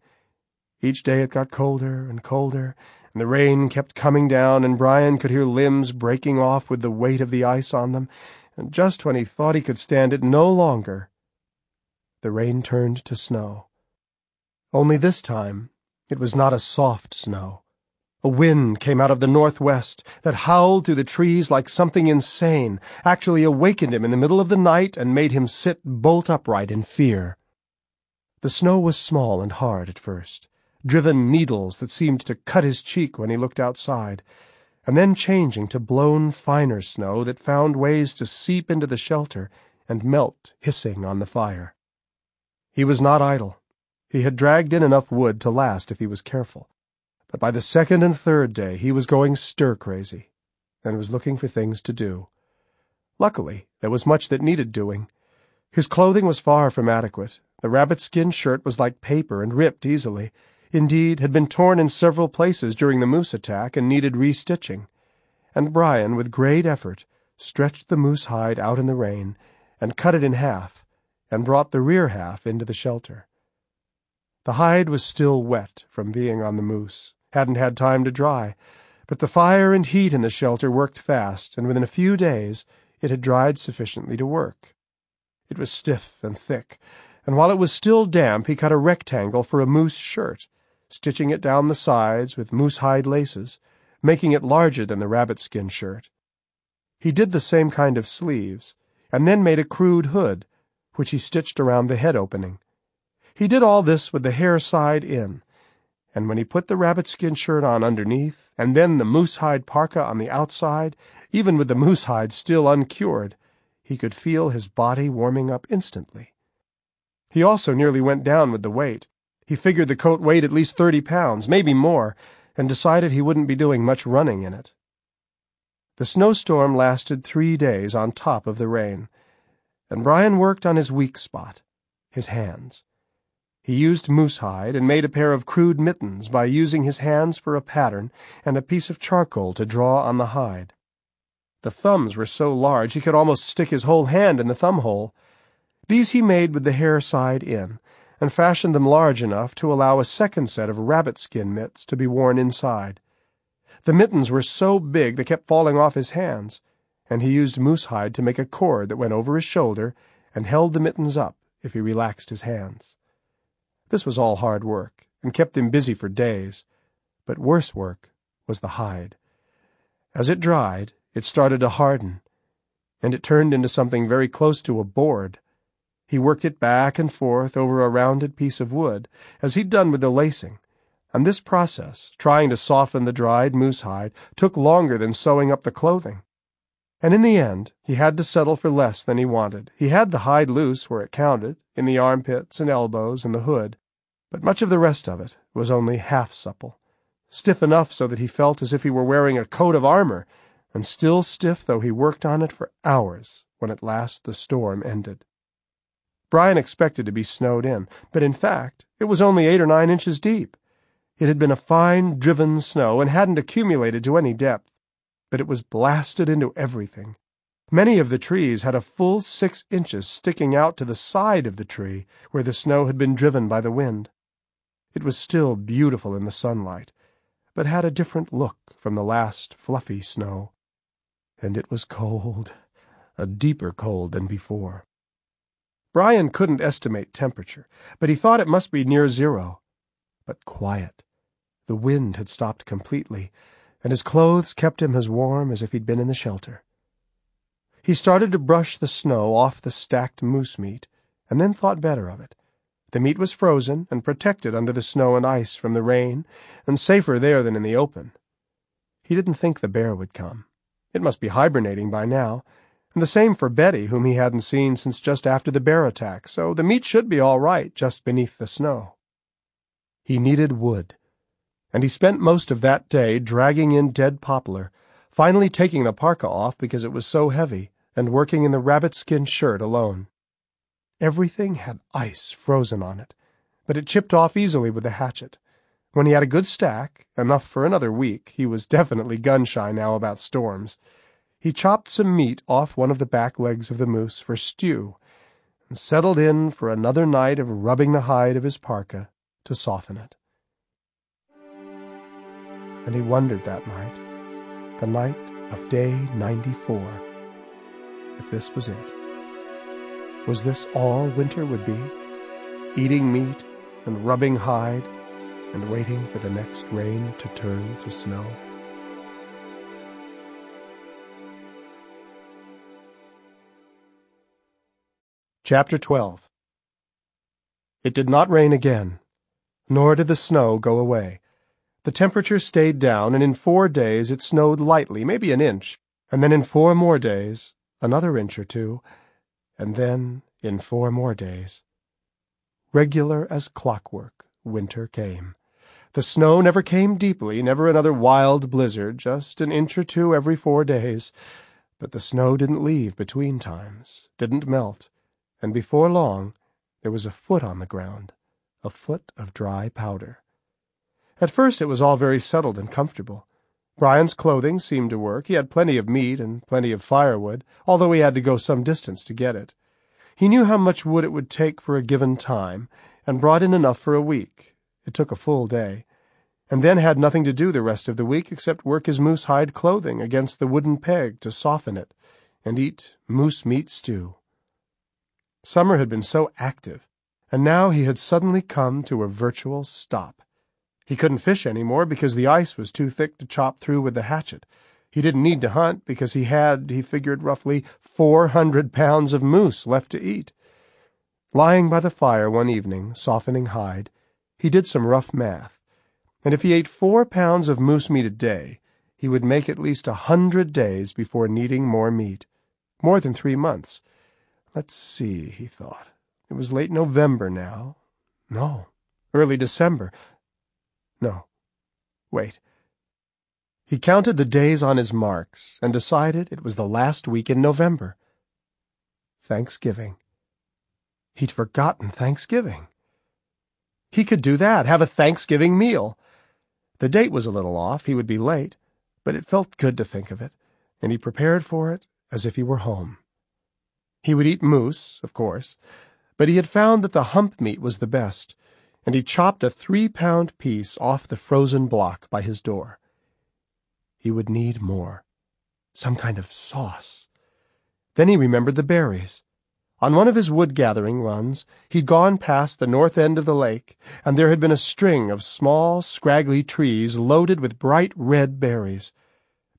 Each day it got colder and colder, and the rain kept coming down, and Brian could hear limbs breaking off with the weight of the ice on them, and just when he thought he could stand it no longer, the rain turned to snow. Only this time, it was not a soft snow. A wind came out of the northwest that howled through the trees like something insane, actually awakened him in the middle of the night and made him sit bolt upright in fear. The snow was small and hard at first, driven needles that seemed to cut his cheek when he looked outside, and then changing to blown finer snow that found ways to seep into the shelter and melt hissing on the fire. He was not idle. He had dragged in enough wood to last if he was careful but by the second and third day he was going stir-crazy, and was looking for things to do. Luckily, there was much that needed doing. His clothing was far from adequate. The rabbit-skin shirt was like paper and ripped easily. Indeed, had been torn in several places during the moose attack and needed restitching. And Brian, with great effort, stretched the moose hide out in the rain and cut it in half and brought the rear half into the shelter. The hide was still wet from being on the moose, hadn't had time to dry, but the fire and heat in the shelter worked fast, and within a few days it had dried sufficiently to work. It was stiff and thick, and while it was still damp he cut a rectangle for a moose shirt, stitching it down the sides with moose hide laces, making it larger than the rabbit skin shirt. He did the same kind of sleeves, and then made a crude hood, which he stitched around the head opening. He did all this with the hair side in, and when he put the rabbit-skin shirt on underneath, and then the moose-hide parka on the outside, even with the moose-hide still uncured, he could feel his body warming up instantly. He also nearly went down with the weight. He figured the coat weighed at least thirty pounds, maybe more, and decided he wouldn't be doing much running in it. The snowstorm lasted three days on top of the rain, and Brian worked on his weak spot, his hands. He used moose hide and made a pair of crude mittens by using his hands for a pattern and a piece of charcoal to draw on the hide. The thumbs were so large he could almost stick his whole hand in the thumb hole. These he made with the hair side in, and fashioned them large enough to allow a second set of rabbit skin mitts to be worn inside. The mittens were so big they kept falling off his hands, and he used moose hide to make a cord that went over his shoulder and held the mittens up if he relaxed his hands. This was all hard work, and kept him busy for days, but worse work was the hide. As it dried, it started to harden, and it turned into something very close to a board. He worked it back and forth over a rounded piece of wood, as he'd done with the lacing, and this process, trying to soften the dried moose hide, took longer than sewing up the clothing. And in the end, he had to settle for less than he wanted. He had the hide loose where it counted, in the armpits and elbows and the hood, but much of the rest of it was only half supple, stiff enough so that he felt as if he were wearing a coat of armor, and still stiff though he worked on it for hours when at last the storm ended. Brian expected to be snowed in, but in fact it was only eight or nine inches deep. It had been a fine, driven snow and hadn't accumulated to any depth, but it was blasted into everything. Many of the trees had a full six inches sticking out to the side of the tree where the snow had been driven by the wind. It was still beautiful in the sunlight, but had a different look from the last fluffy snow. And it was cold, a deeper cold than before. Brian couldn't estimate temperature, but he thought it must be near zero. But quiet. The wind had stopped completely, and his clothes kept him as warm as if he'd been in the shelter. He started to brush the snow off the stacked moose meat, and then thought better of it. The meat was frozen and protected under the snow and ice from the rain, and safer there than in the open. He didn't think the bear would come. It must be hibernating by now, and the same for Betty, whom he hadn't seen since just after the bear attack, so the meat should be all right just beneath the snow. He needed wood, and he spent most of that day dragging in dead poplar, finally taking the parka off because it was so heavy, and working in the rabbit-skin shirt alone. Everything had ice frozen on it, but it chipped off easily with the hatchet. When he had a good stack, enough for another week, he was definitely gun-shy now about storms. He chopped some meat off one of the back legs of the moose for stew, and settled in for another night of rubbing the hide of his parka to soften it. And he wondered that night, the night of day 94, if this was it. Was this all winter would be? Eating meat and rubbing hide and waiting for the next rain to turn to snow? Chapter 12 It did not rain again, nor did the snow go away. The temperature stayed down, and in four days it snowed lightly, maybe an inch, and then in four more days, another inch or two, and then in four more days. Regular as clockwork, winter came. The snow never came deeply, never another wild blizzard, just an inch or two every four days. But the snow didn't leave between times, didn't melt, and before long there was a foot on the ground, a foot of dry powder. At first it was all very settled and comfortable. Brian's clothing seemed to work. He had plenty of meat and plenty of firewood, although he had to go some distance to get it. He knew how much wood it would take for a given time, and brought in enough for a week. It took a full day, and then had nothing to do the rest of the week except work his moose hide clothing against the wooden peg to soften it, and eat moose meat stew. Summer had been so active, and now he had suddenly come to a virtual stop. He couldn't fish any more because the ice was too thick to chop through with the hatchet. He didn't need to hunt because he had, he figured, roughly four hundred pounds of moose left to eat. Lying by the fire one evening, softening hide, he did some rough math, and if he ate four pounds of moose meat a day, he would make at least a hundred days before needing more meat. More than three months. Let's see, he thought. It was late November now. No, early December. No. Wait. He counted the days on his marks and decided it was the last week in November. Thanksgiving. He'd forgotten Thanksgiving. He could do that, have a Thanksgiving meal. The date was a little off, he would be late, but it felt good to think of it, and he prepared for it as if he were home. He would eat moose, of course, but he had found that the hump meat was the best, and he chopped a three-pound piece off the frozen block by his door. He would need more. Some kind of sauce. Then he remembered the berries. On one of his wood-gathering runs, he'd gone past the north end of the lake, and there had been a string of small, scraggly trees loaded with bright red berries.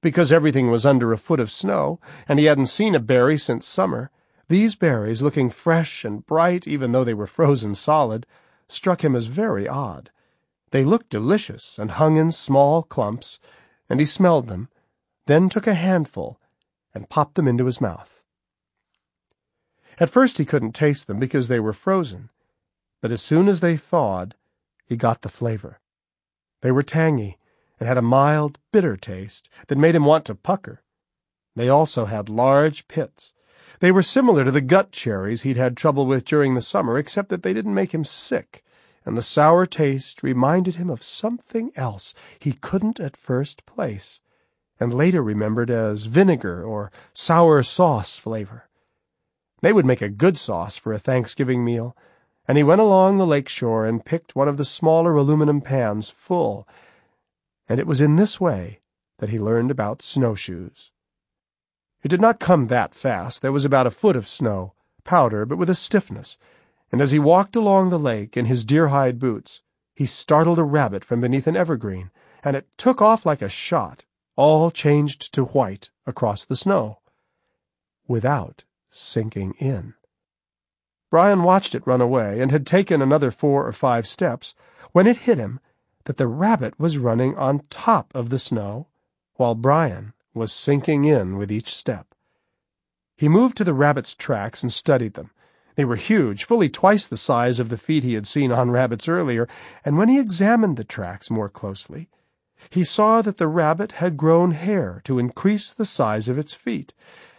Because everything was under a foot of snow, and he hadn't seen a berry since summer, these berries, looking fresh and bright even though they were frozen solid, struck him as very odd. They looked delicious and hung in small clumps, and he smelled them, then took a handful and popped them into his mouth. At first he couldn't taste them because they were frozen, but as soon as they thawed, he got the flavor. They were tangy, and had a mild, bitter taste that made him want to pucker. They also had large pits. They were similar to the gut cherries he'd had trouble with during the summer, except that they didn't make him sick, and the sour taste reminded him of something else he couldn't at first place, and later remembered as vinegar or sour sauce flavor. They would make a good sauce for a Thanksgiving meal, and he went along the lake shore and picked one of the smaller aluminum pans full, and it was in this way that he learned about snowshoes. It did not come that fast. There was about a foot of snow, powder, but with a stiffness, and as he walked along the lake in his deer-hide boots, he startled a rabbit from beneath an evergreen, and it took off like a shot, all changed to white across the snow, without sinking in. Brian watched it run away and had taken another four or five steps when it hit him that the rabbit was running on top of the snow while Brian was sinking in with each step. He moved to the rabbit's tracks and studied them. They were huge, fully twice the size of the feet he had seen on rabbits earlier, and when he examined the tracks more closely, he saw that the rabbit had grown hair to increase the size of its feet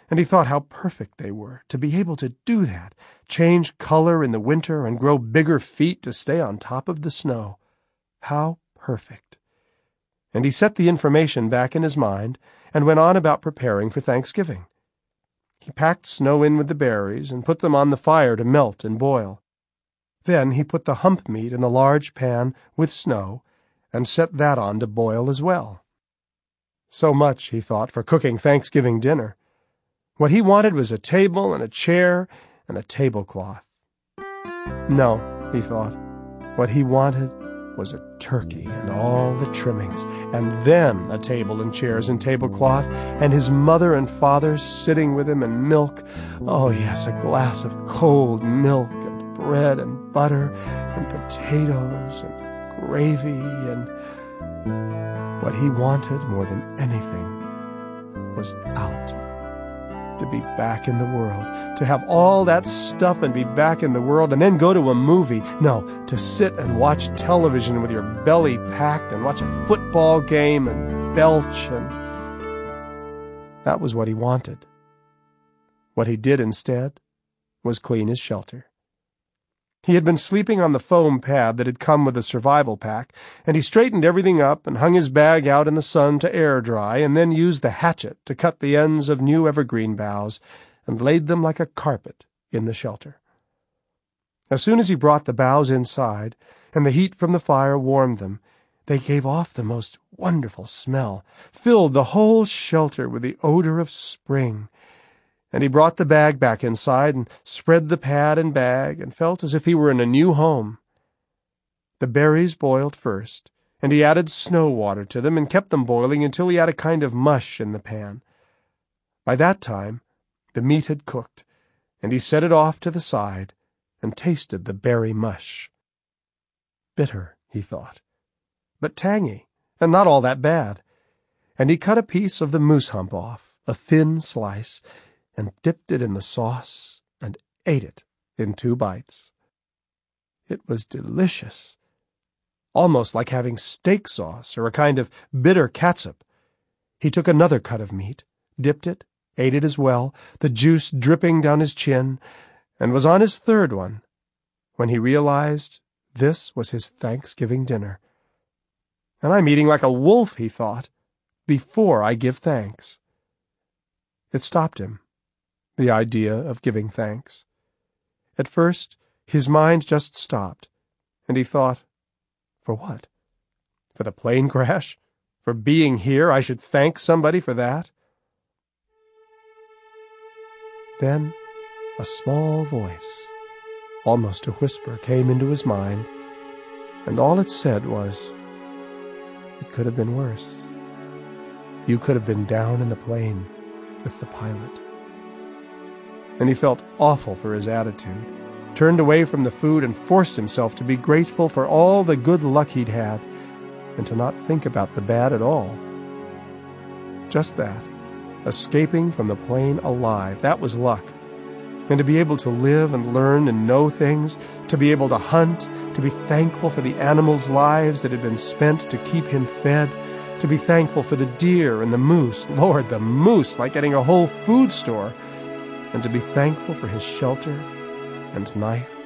and he thought how perfect they were to be able to do that, change color in the winter and grow bigger feet to stay on top of the snow. How perfect. And he set the information back in his mind and went on about preparing for Thanksgiving. He packed snow in with the berries and put them on the fire to melt and boil. Then he put the hump meat in the large pan with snow and set that on to boil as well. So much, he thought, for cooking Thanksgiving dinner. What he wanted was a table and a chair and a tablecloth. No, he thought. What he wanted was a turkey and all the trimmings, and then a table and chairs and tablecloth, and his mother and father sitting with him and milk. Oh, yes, a glass of cold milk and bread and butter and potatoes and gravy and what he wanted more than anything was out to be back in the world, to have all that stuff and be back in the world and then go to a movie. No, to sit and watch television with your belly packed and watch a football game and belch and. That was what he wanted. What he did instead was clean his shelter. He had been sleeping on the foam pad that had come with the survival pack, and he straightened everything up and hung his bag out in the sun to air dry, and then used the hatchet to cut the ends of new evergreen boughs and laid them like a carpet in the shelter. As soon as he brought the boughs inside, and the heat from the fire warmed them, they gave off the most wonderful smell, filled the whole shelter with the odor of spring, and he brought the bag back inside and spread the pad and bag and felt as if he were in a new home. The berries boiled first, and he added snow water to them and kept them boiling until he had a kind of mush in the pan. By that time, the meat had cooked, and he set it off to the side and tasted the berry mush. Bitter, he thought, but tangy, and not all that bad. And he cut a piece of the moose hump off, a thin slice, and dipped it in the sauce and ate it in two bites. It was delicious, almost like having steak sauce or a kind of bitter catsup. He took another cut of meat, dipped it, ate it as well, the juice dripping down his chin, and was on his third one when he realized this was his Thanksgiving dinner. And I'm eating like a wolf, he thought, before I give thanks. It stopped him the idea of giving thanks. At first, his mind just stopped, and he thought, For what? For the plane crash? For being here, I should thank somebody for that? Then a small voice, almost a whisper, came into his mind, and all it said was, It could have been worse. You could have been down in the plane with the pilot and he felt awful for his attitude, turned away from the food and forced himself to be grateful for all the good luck he'd had and to not think about the bad at all. Just that, escaping from the plane alive, that was luck. And to be able to live and learn and know things, to be able to hunt, to be thankful for the animals' lives that had been spent to keep him fed, to be thankful for the deer and the moose, Lord, the moose, like getting a whole food store, and to be thankful for his shelter and knife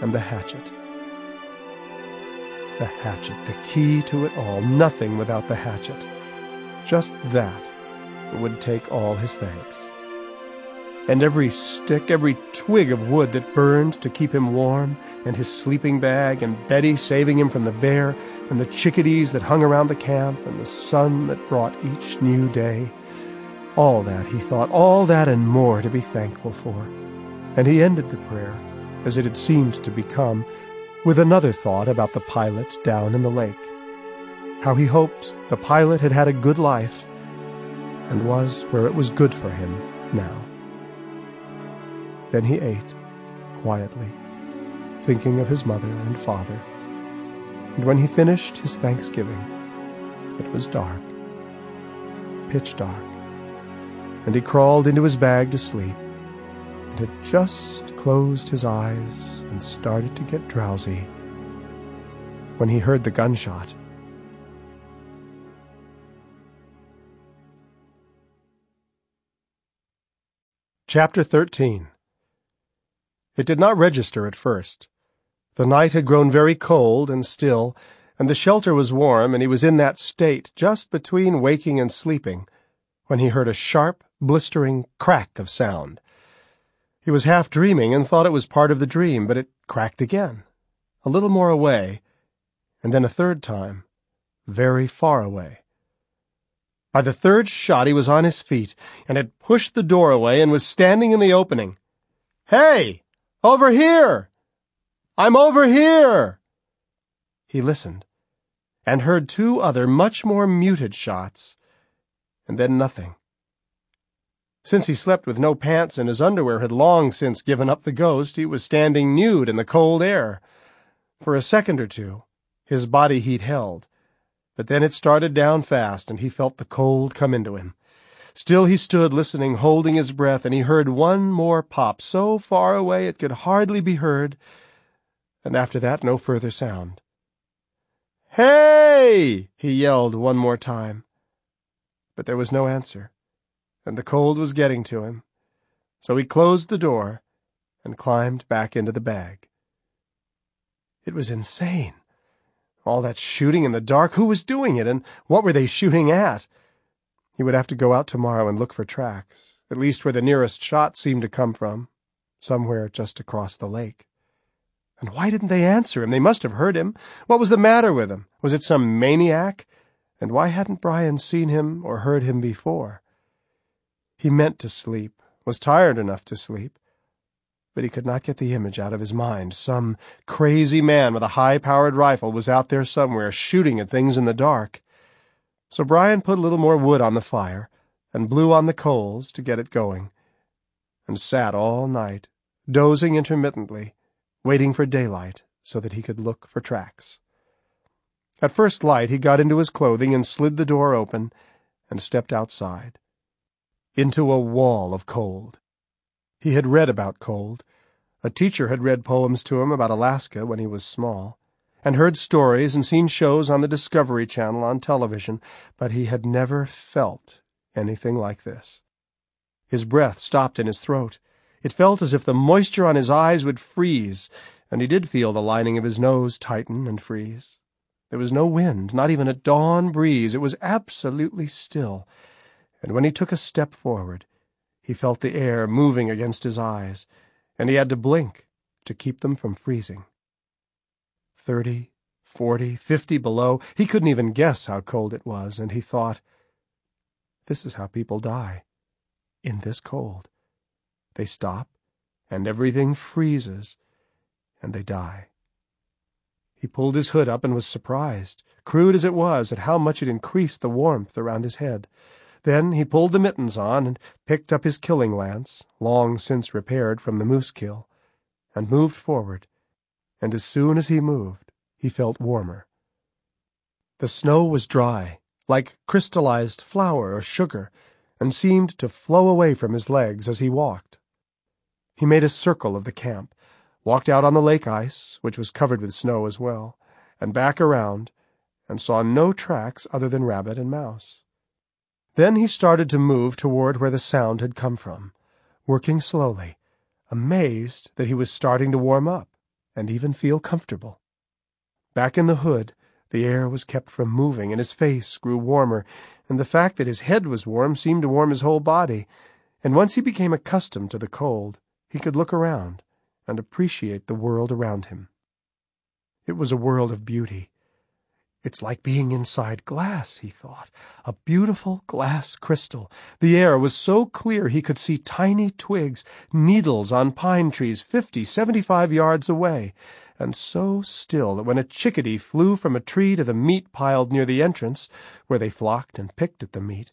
and the hatchet. The hatchet, the key to it all, nothing without the hatchet. Just that would take all his thanks. And every stick, every twig of wood that burned to keep him warm, and his sleeping bag, and Betty saving him from the bear, and the chickadees that hung around the camp, and the sun that brought each new day. All that, he thought, all that and more to be thankful for. And he ended the prayer, as it had seemed to become, with another thought about the pilot down in the lake. How he hoped the pilot had had a good life, and was where it was good for him now. Then he ate, quietly, thinking of his mother and father. And when he finished his thanksgiving, it was dark, pitch dark, and he crawled into his bag to sleep, and had just closed his eyes and started to get drowsy when he heard the gunshot. Chapter 13 It did not register at first. The night had grown very cold and still, and the shelter was warm, and he was in that state just between waking and sleeping, when he heard a sharp, blistering crack of sound. He was half dreaming and thought it was part of the dream, but it cracked again, a little more away, and then a third time, very far away. By the third shot, he was on his feet and had pushed the door away and was standing in the opening. Hey! Over here! I'm over here! He listened and heard two other much more muted shots, and then nothing. Since he slept with no pants and his underwear had long since given up the ghost, he was standing nude in the cold air. For a second or two, his body heat held, but then it started down fast, and he felt the cold come into him. Still he stood listening, holding his breath, and he heard one more pop, so far away it could hardly be heard, and after that no further sound. Hey! he yelled one more time. But there was no answer, and the cold was getting to him, so he closed the door and climbed back into the bag. It was insane. All that shooting in the dark, who was doing it, and what were they shooting at? He would have to go out tomorrow and look for tracks, at least where the nearest shot seemed to come from, somewhere just across the lake. And why didn't they answer him? They must have heard him. What was the matter with him? Was it some maniac? And why hadn't Brian seen him or heard him before? He meant to sleep, was tired enough to sleep, but he could not get the image out of his mind. Some crazy man with a high-powered rifle was out there somewhere, shooting at things in the dark. So Brian put a little more wood on the fire, and blew on the coals to get it going, and sat all night, dozing intermittently, waiting for daylight so that he could look for tracks. At first light he got into his clothing and slid the door open and stepped outside. Into a wall of cold. He had read about cold. A teacher had read poems to him about Alaska when he was small, and heard stories and seen shows on the Discovery Channel on television, but he had never felt anything like this. His breath stopped in his throat. It felt as if the moisture on his eyes would freeze, and he did feel the lining of his nose tighten and freeze. There was no wind, not even a dawn breeze. It was absolutely still, and when he took a step forward, he felt the air moving against his eyes, and he had to blink to keep them from freezing. Thirty, forty, fifty below, he couldn't even guess how cold it was, and he thought, This is how people die, in this cold. They stop, and everything freezes, and they die. He pulled his hood up and was surprised, crude as it was, at how much it increased the warmth around his head. Then he pulled the mittens on and picked up his killing lance, long since repaired from the moose kill, and moved forward, and as soon as he moved, he felt warmer. The snow was dry, like crystallized flour or sugar, and seemed to flow away from his legs as he walked. He made a circle of the camp, walked out on the lake ice, which was covered with snow as well, and back around, and saw no tracks other than rabbit and mouse. Then he started to move toward where the sound had come from, working slowly, amazed that he was starting to warm up and even feel comfortable. Back in the hood, the air was kept from moving, and his face grew warmer, and the fact that his head was warm seemed to warm his whole body, and once he became accustomed to the cold, he could look around and appreciate the world around him. It was a world of beauty. It's like being inside glass, he thought. A beautiful glass crystal. The air was so clear he could see tiny twigs, needles on pine trees fifty, seventy-five yards away, and so still that when a chickadee flew from a tree to the meat piled near the entrance, where they flocked and picked at the meat,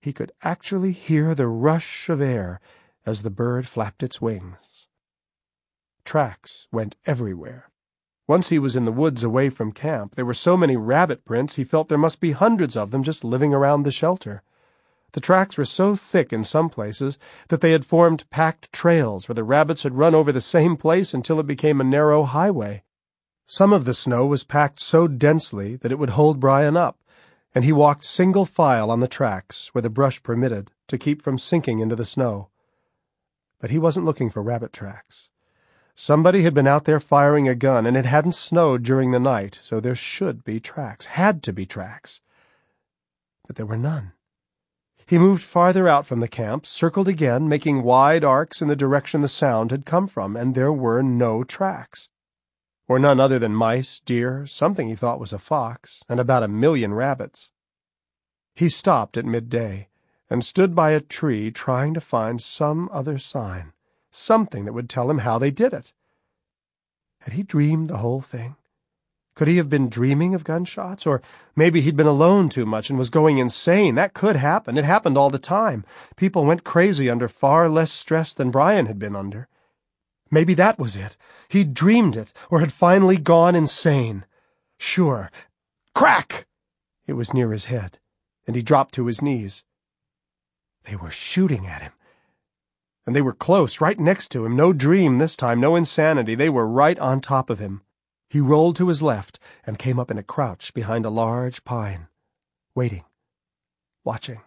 he could actually hear the rush of air as the bird flapped its wings. Tracks went everywhere. Once he was in the woods away from camp, there were so many rabbit prints he felt there must be hundreds of them just living around the shelter. The tracks were so thick in some places that they had formed packed trails where the rabbits had run over the same place until it became a narrow highway. Some of the snow was packed so densely that it would hold Brian up, and he walked single file on the tracks where the brush permitted to keep from sinking into the snow. But he wasn't looking for rabbit tracks. Somebody had been out there firing a gun, and it hadn't snowed during the night, so there should be tracks, had to be tracks. But there were none. He moved farther out from the camp, circled again, making wide arcs in the direction the sound had come from, and there were no tracks. Or none other than mice, deer, something he thought was a fox, and about a million rabbits. He stopped at midday and stood by a tree trying to find some other sign something that would tell him how they did it. Had he dreamed the whole thing? Could he have been dreaming of gunshots? Or maybe he'd been alone too much and was going insane. That could happen. It happened all the time. People went crazy under far less stress than Brian had been under. Maybe that was it. He'd dreamed it, or had finally gone insane. Sure. Crack! It was near his head, and he dropped to his knees. They were shooting at him and they were close, right next to him. No dream this time, no insanity. They were right on top of him. He rolled to his left and came up in a crouch behind a large pine, waiting, watching.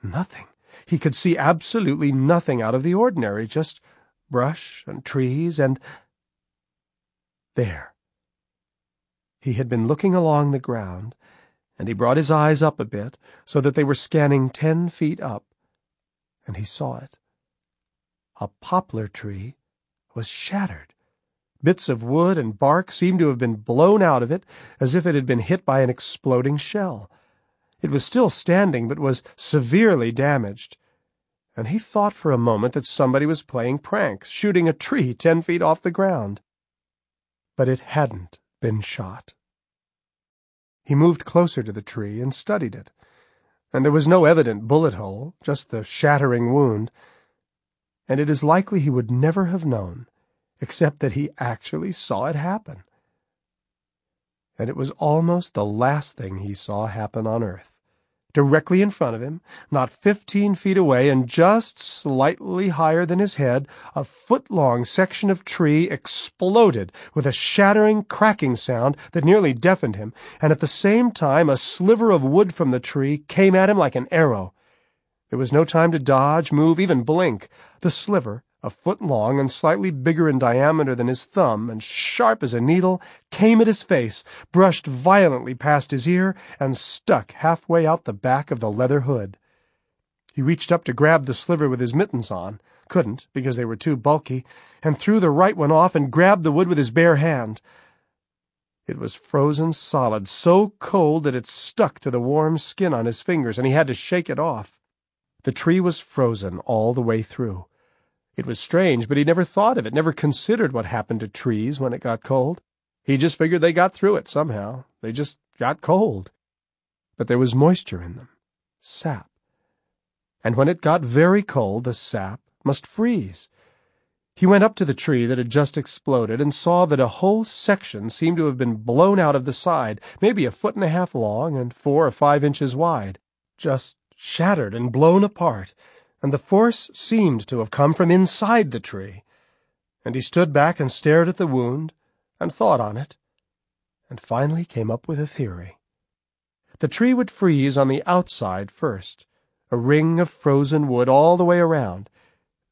Nothing. He could see absolutely nothing out of the ordinary, just brush and trees and... There. He had been looking along the ground, and he brought his eyes up a bit so that they were scanning ten feet up and he saw it. A poplar tree was shattered. Bits of wood and bark seemed to have been blown out of it as if it had been hit by an exploding shell. It was still standing, but was severely damaged, and he thought for a moment that somebody was playing pranks, shooting a tree ten feet off the ground. But it hadn't been shot. He moved closer to the tree and studied it and there was no evident bullet hole, just the shattering wound, and it is likely he would never have known, except that he actually saw it happen. And it was almost the last thing he saw happen on earth directly in front of him, not fifteen feet away and just slightly higher than his head, a foot-long section of tree exploded with a shattering, cracking sound that nearly deafened him, and at the same time a sliver of wood from the tree came at him like an arrow. There was no time to dodge, move, even blink. The sliver, a foot long and slightly bigger in diameter than his thumb and sharp as a needle, came at his face, brushed violently past his ear, and stuck halfway out the back of the leather hood. He reached up to grab the sliver with his mittens on, couldn't because they were too bulky, and threw the right one off and grabbed the wood with his bare hand. It was frozen solid, so cold that it stuck to the warm skin on his fingers, and he had to shake it off. The tree was frozen all the way through. It was strange, but he never thought of it, never considered what happened to trees when it got cold. He just figured they got through it somehow. They just got cold. But there was moisture in them, sap. And when it got very cold, the sap must freeze. He went up to the tree that had just exploded and saw that a whole section seemed to have been blown out of the side, maybe a foot and a half long and four or five inches wide, just shattered and blown apart and the force seemed to have come from inside the tree. And he stood back and stared at the wound and thought on it. and finally came up with a theory. The tree would freeze on the outside first, a ring of frozen wood all the way around.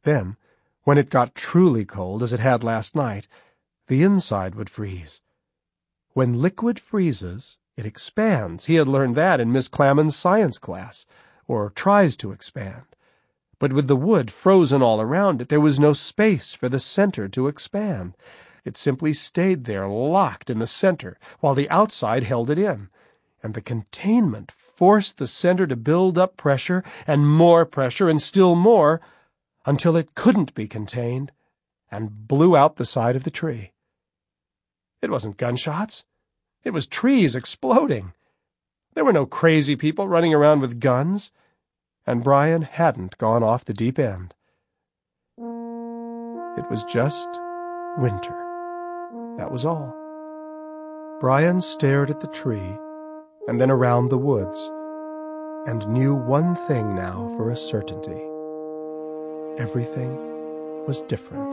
Then, when it got truly cold, as it had last night, the inside would freeze. When liquid freezes, it expands. He had learned that in Miss Clammon's science class, or tries to expand. But with the wood frozen all around it, there was no space for the center to expand. It simply stayed there, locked in the center, while the outside held it in and the containment forced the center to build up pressure and more pressure and still more until it couldn't be contained and blew out the side of the tree. It wasn't gunshots. It was trees exploding. There were no crazy people running around with guns, and Brian hadn't gone off the deep end. It was just winter. That was all. Brian stared at the tree and then around the woods, and knew one thing now for a certainty. Everything was different.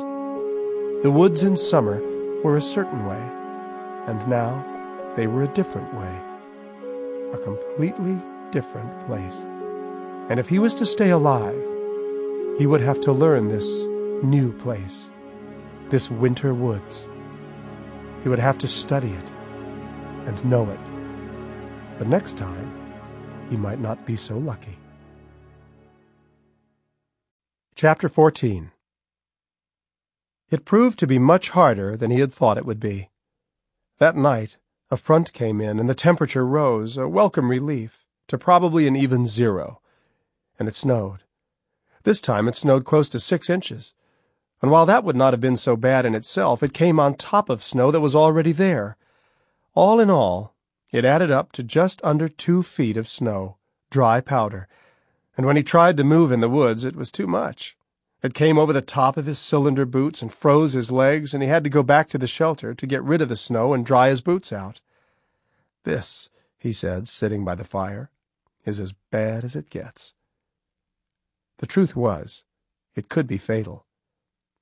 The woods in summer were a certain way, and now they were a different way. A completely different place. And if he was to stay alive, he would have to learn this new place, this winter woods. He would have to study it and know it. The next time, he might not be so lucky. Chapter 14 It proved to be much harder than he had thought it would be. That night, a front came in and the temperature rose, a welcome relief, to probably an even zero, and it snowed. This time it snowed close to six inches, and while that would not have been so bad in itself, it came on top of snow that was already there. All in all, it added up to just under two feet of snow, dry powder, and when he tried to move in the woods, it was too much. It came over the top of his cylinder boots and froze his legs, and he had to go back to the shelter to get rid of the snow and dry his boots out. This, he said, sitting by the fire, is as bad as it gets. The truth was, it could be fatal.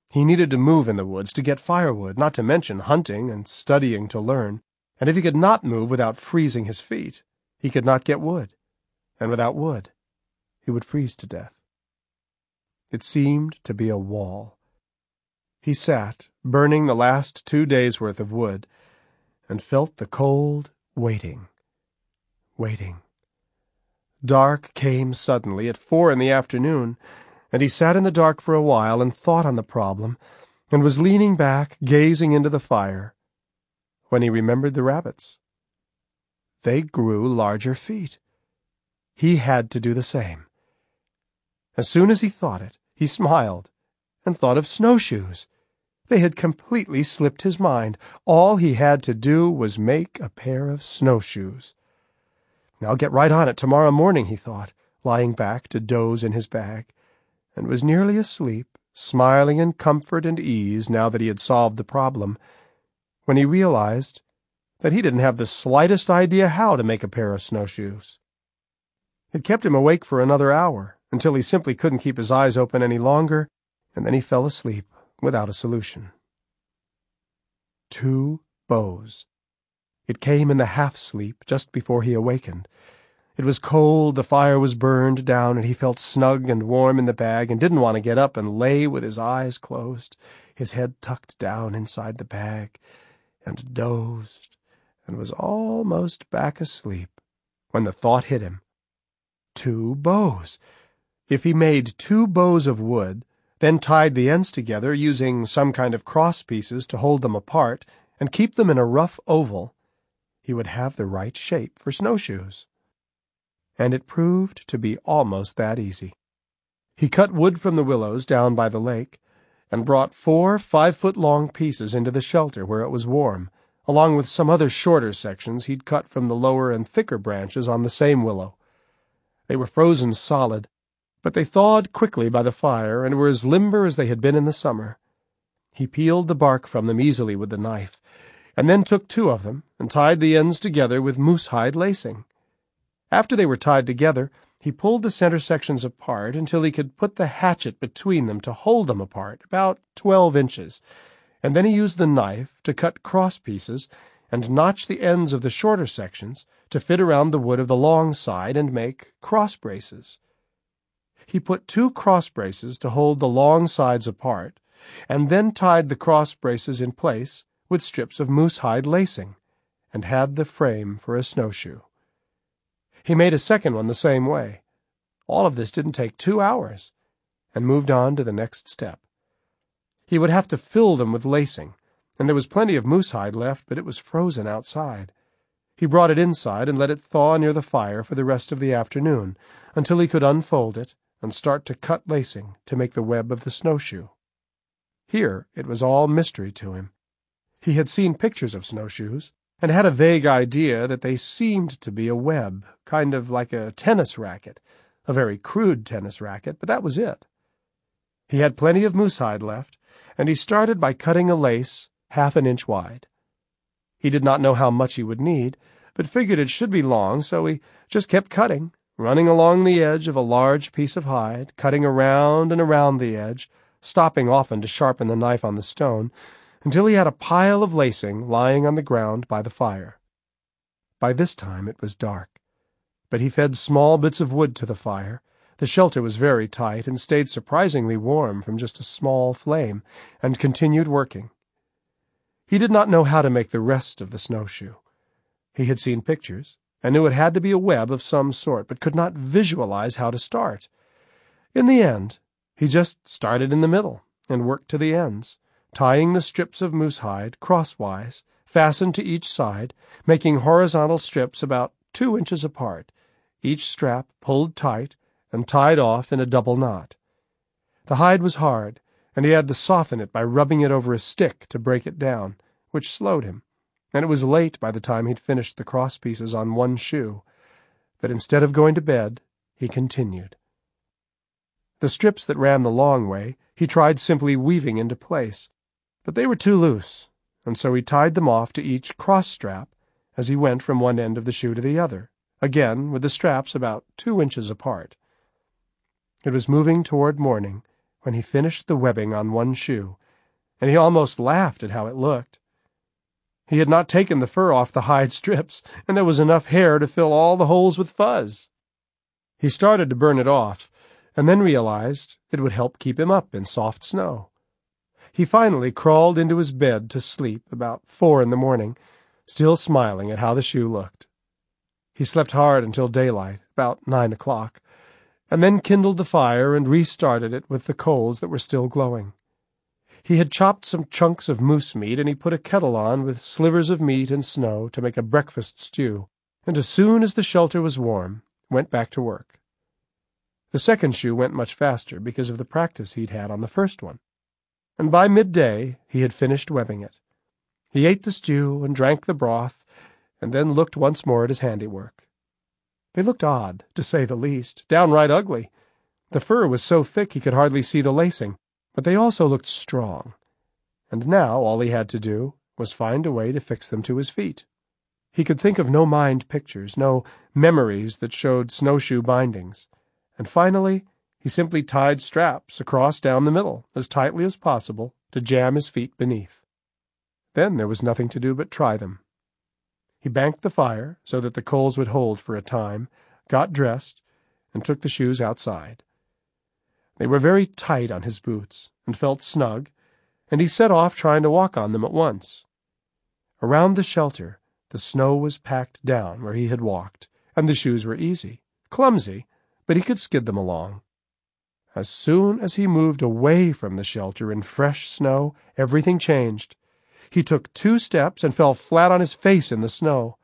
He needed to move in the woods to get firewood, not to mention hunting and studying to learn and if he could not move without freezing his feet, he could not get wood, and without wood, he would freeze to death. It seemed to be a wall. He sat, burning the last two days' worth of wood, and felt the cold waiting, waiting. Dark came suddenly at four in the afternoon, and he sat in the dark for a while and thought on the problem, and was leaning back, gazing into the fire, when he remembered the rabbits. They grew larger feet. He had to do the same. As soon as he thought it, he smiled and thought of snowshoes. They had completely slipped his mind. All he had to do was make a pair of snowshoes. I'll get right on it tomorrow morning, he thought, lying back to doze in his bag, and was nearly asleep, smiling in comfort and ease now that he had solved the problem when he realized that he didn't have the slightest idea how to make a pair of snowshoes. It kept him awake for another hour, until he simply couldn't keep his eyes open any longer, and then he fell asleep without a solution. Two bows. It came in the half-sleep just before he awakened. It was cold, the fire was burned down, and he felt snug and warm in the bag and didn't want to get up and lay with his eyes closed, his head tucked down inside the bag, and dozed and was almost back asleep when the thought hit him. Two bows. If he made two bows of wood, then tied the ends together using some kind of cross pieces to hold them apart and keep them in a rough oval, he would have the right shape for snowshoes. And it proved to be almost that easy. He cut wood from the willows down by the lake, and brought four five-foot-long pieces into the shelter where it was warm, along with some other shorter sections he'd cut from the lower and thicker branches on the same willow. They were frozen solid, but they thawed quickly by the fire and were as limber as they had been in the summer. He peeled the bark from them easily with the knife, and then took two of them and tied the ends together with moosehide lacing. After they were tied together, he pulled the center sections apart until he could put the hatchet between them to hold them apart, about twelve inches, and then he used the knife to cut cross pieces and notch the ends of the shorter sections to fit around the wood of the long side and make cross braces. He put two cross braces to hold the long sides apart, and then tied the cross braces in place with strips of moose hide lacing, and had the frame for a snowshoe. He made a second one the same way. All of this didn't take two hours, and moved on to the next step. He would have to fill them with lacing, and there was plenty of moose hide left, but it was frozen outside. He brought it inside and let it thaw near the fire for the rest of the afternoon, until he could unfold it and start to cut lacing to make the web of the snowshoe. Here it was all mystery to him. He had seen pictures of snowshoes, and had a vague idea that they seemed to be a web, kind of like a tennis racket, a very crude tennis racket, but that was it. He had plenty of moose hide left, and he started by cutting a lace half an inch wide. He did not know how much he would need, but figured it should be long, so he just kept cutting, running along the edge of a large piece of hide, cutting around and around the edge, stopping often to sharpen the knife on the stone, until he had a pile of lacing lying on the ground by the fire. By this time it was dark, but he fed small bits of wood to the fire. The shelter was very tight and stayed surprisingly warm from just a small flame, and continued working. He did not know how to make the rest of the snowshoe. He had seen pictures, and knew it had to be a web of some sort, but could not visualize how to start. In the end, he just started in the middle and worked to the ends, tying the strips of moose hide crosswise, fastened to each side, making horizontal strips about two inches apart, each strap pulled tight and tied off in a double knot. The hide was hard, and he had to soften it by rubbing it over a stick to break it down, which slowed him, and it was late by the time he'd finished the cross pieces on one shoe. But instead of going to bed, he continued. The strips that ran the long way he tried simply weaving into place, but they were too loose, and so he tied them off to each cross strap as he went from one end of the shoe to the other, again with the straps about two inches apart. It was moving toward morning when he finished the webbing on one shoe, and he almost laughed at how it looked. He had not taken the fur off the hide strips, and there was enough hair to fill all the holes with fuzz. He started to burn it off, and then realized it would help keep him up in soft snow. He finally crawled into his bed to sleep about four in the morning, still smiling at how the shoe looked. He slept hard until daylight, about nine o'clock, and then kindled the fire and restarted it with the coals that were still glowing. He had chopped some chunks of moose meat, and he put a kettle on with slivers of meat and snow to make a breakfast stew, and as soon as the shelter was warm, went back to work. The second shoe went much faster because of the practice he'd had on the first one, and by midday he had finished webbing it. He ate the stew and drank the broth, and then looked once more at his handiwork. They looked odd, to say the least, downright ugly. The fur was so thick he could hardly see the lacing, but they also looked strong. And now all he had to do was find a way to fix them to his feet. He could think of no mind pictures, no memories that showed snowshoe bindings. And finally, he simply tied straps across down the middle, as tightly as possible, to jam his feet beneath. Then there was nothing to do but try them. He banked the fire so that the coals would hold for a time, got dressed, and took the shoes outside. They were very tight on his boots and felt snug, and he set off trying to walk on them at once. Around the shelter, the snow was packed down where he had walked, and the shoes were easy, clumsy, but he could skid them along. As soon as he moved away from the shelter in fresh snow, everything changed. He took two steps and fell flat on his face in the snow.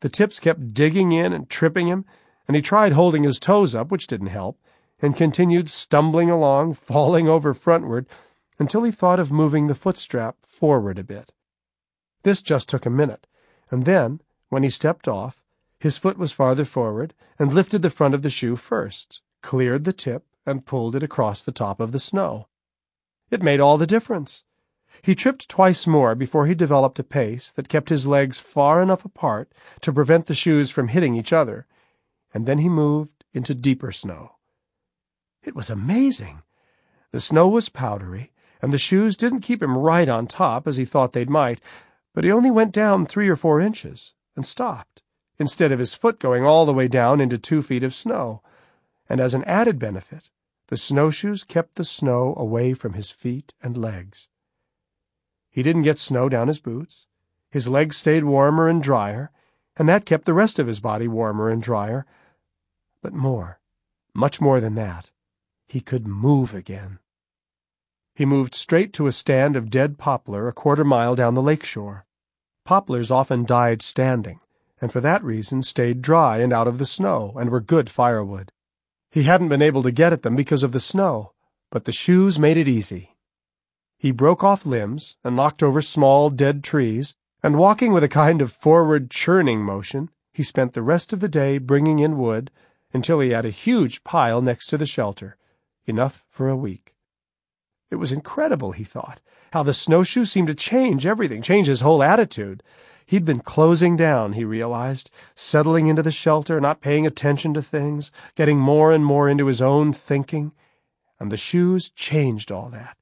The tips kept digging in and tripping him, and he tried holding his toes up, which didn't help, and continued stumbling along, [LAUGHS] falling over frontward, until he thought of moving the footstrap forward a bit. This just took a minute, and then, when he stepped off, his foot was farther forward and lifted the front of the shoe first, cleared the tip, and pulled it across the top of the snow. It made all the difference. He tripped twice more before he developed a pace that kept his legs far enough apart to prevent the shoes from hitting each other, and then he moved into deeper snow. It was amazing. The snow was powdery, and the shoes didn't keep him right on top as he thought they might, but he only went down three or four inches and stopped, instead of his foot going all the way down into two feet of snow. And as an added benefit, the snowshoes kept the snow away from his feet and legs. He didn't get snow down his boots. His legs stayed warmer and drier, and that kept the rest of his body warmer and drier. But more, much more than that, he could move again. He moved straight to a stand of dead poplar a quarter mile down the lake shore. Poplars often died standing, and for that reason stayed dry and out of the snow, and were good firewood. He hadn't been able to get at them because of the snow, but the shoes made it easy. He broke off limbs and knocked over small dead trees, and walking with a kind of forward churning motion, he spent the rest of the day bringing in wood until he had a huge pile next to the shelter, enough for a week. It was incredible, he thought, how the snowshoe seemed to change everything, change his whole attitude. He'd been closing down, he realized, settling into the shelter, not paying attention to things, getting more and more into his own thinking. And the shoes changed all that.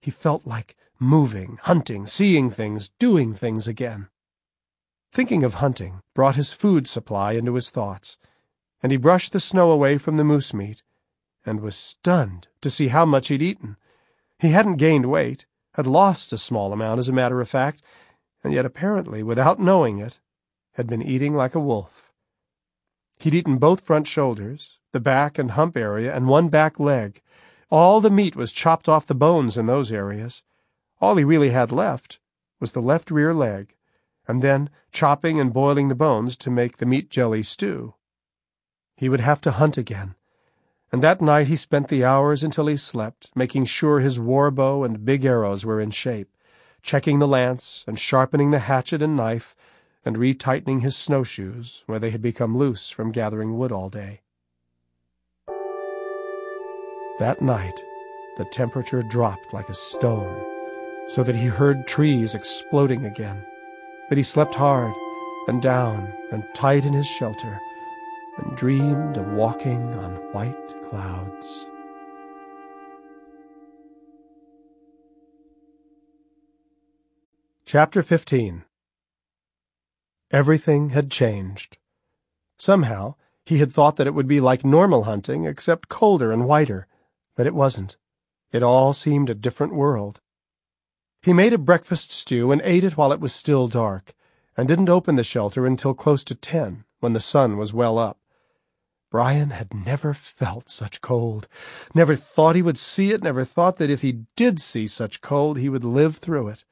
He felt like moving, hunting, seeing things, doing things again. Thinking of hunting brought his food supply into his thoughts, and he brushed the snow away from the moose meat, and was stunned to see how much he'd eaten. He hadn't gained weight, had lost a small amount as a matter of fact, and yet apparently, without knowing it, had been eating like a wolf. He'd eaten both front shoulders, the back and hump area, and one back leg. All the meat was chopped off the bones in those areas. All he really had left was the left rear leg, and then chopping and boiling the bones to make the meat jelly stew. He would have to hunt again, and that night he spent the hours until he slept, making sure his war bow and big arrows were in shape checking the lance and sharpening the hatchet and knife and retightening his snowshoes where they had become loose from gathering wood all day. That night, the temperature dropped like a stone, so that he heard trees exploding again. But he slept hard and down and tight in his shelter and dreamed of walking on white clouds. Chapter 15 Everything had changed. Somehow, he had thought that it would be like normal hunting, except colder and whiter, but it wasn't. It all seemed a different world. He made a breakfast stew and ate it while it was still dark, and didn't open the shelter until close to ten, when the sun was well up. Brian had never felt such cold, never thought he would see it, never thought that if he did see such cold he would live through it.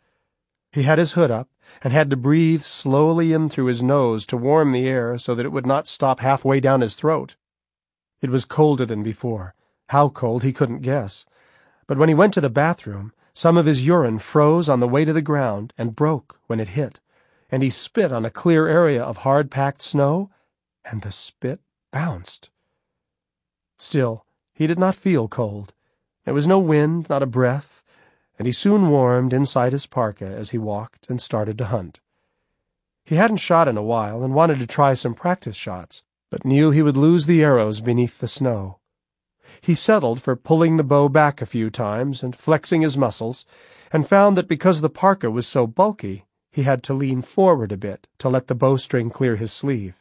He had his hood up and had to breathe slowly in through his nose to warm the air so that it would not stop halfway down his throat. It was colder than before. How cold he couldn't guess. But when he went to the bathroom, some of his urine froze on the way to the ground and broke when it hit, and he spit on a clear area of hard-packed snow, and the spit bounced. Still, he did not feel cold. There was no wind, not a breath, and he soon warmed inside his parka as he walked and started to hunt. He hadn't shot in a while and wanted to try some practice shots, but knew he would lose the arrows beneath the snow. He settled for pulling the bow back a few times and flexing his muscles, and found that because the parka was so bulky, he had to lean forward a bit to let the bowstring clear his sleeve.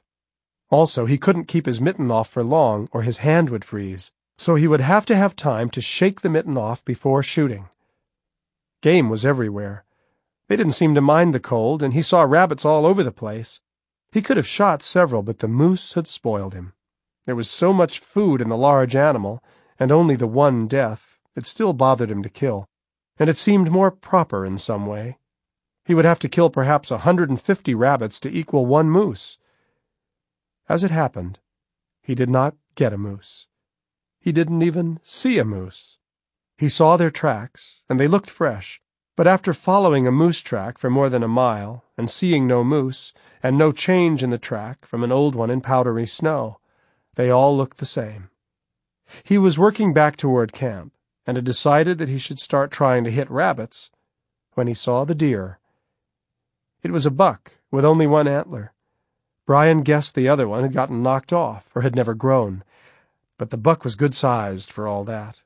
Also, he couldn't keep his mitten off for long or his hand would freeze, so he would have to have time to shake the mitten off before shooting. Game was everywhere. They didn't seem to mind the cold, and he saw rabbits all over the place. He could have shot several, but the moose had spoiled him. There was so much food in the large animal, and only the one death, it still bothered him to kill, and it seemed more proper in some way. He would have to kill perhaps a hundred and fifty rabbits to equal one moose. As it happened, he did not get a moose. He didn't even see a moose. He saw their tracks, and they looked fresh, but after following a moose track for more than a mile, and seeing no moose, and no change in the track from an old one in powdery snow, they all looked the same. He was working back toward camp, and had decided that he should start trying to hit rabbits, when he saw the deer. It was a buck with only one antler. Brian guessed the other one had gotten knocked off or had never grown, but the buck was good sized for all that.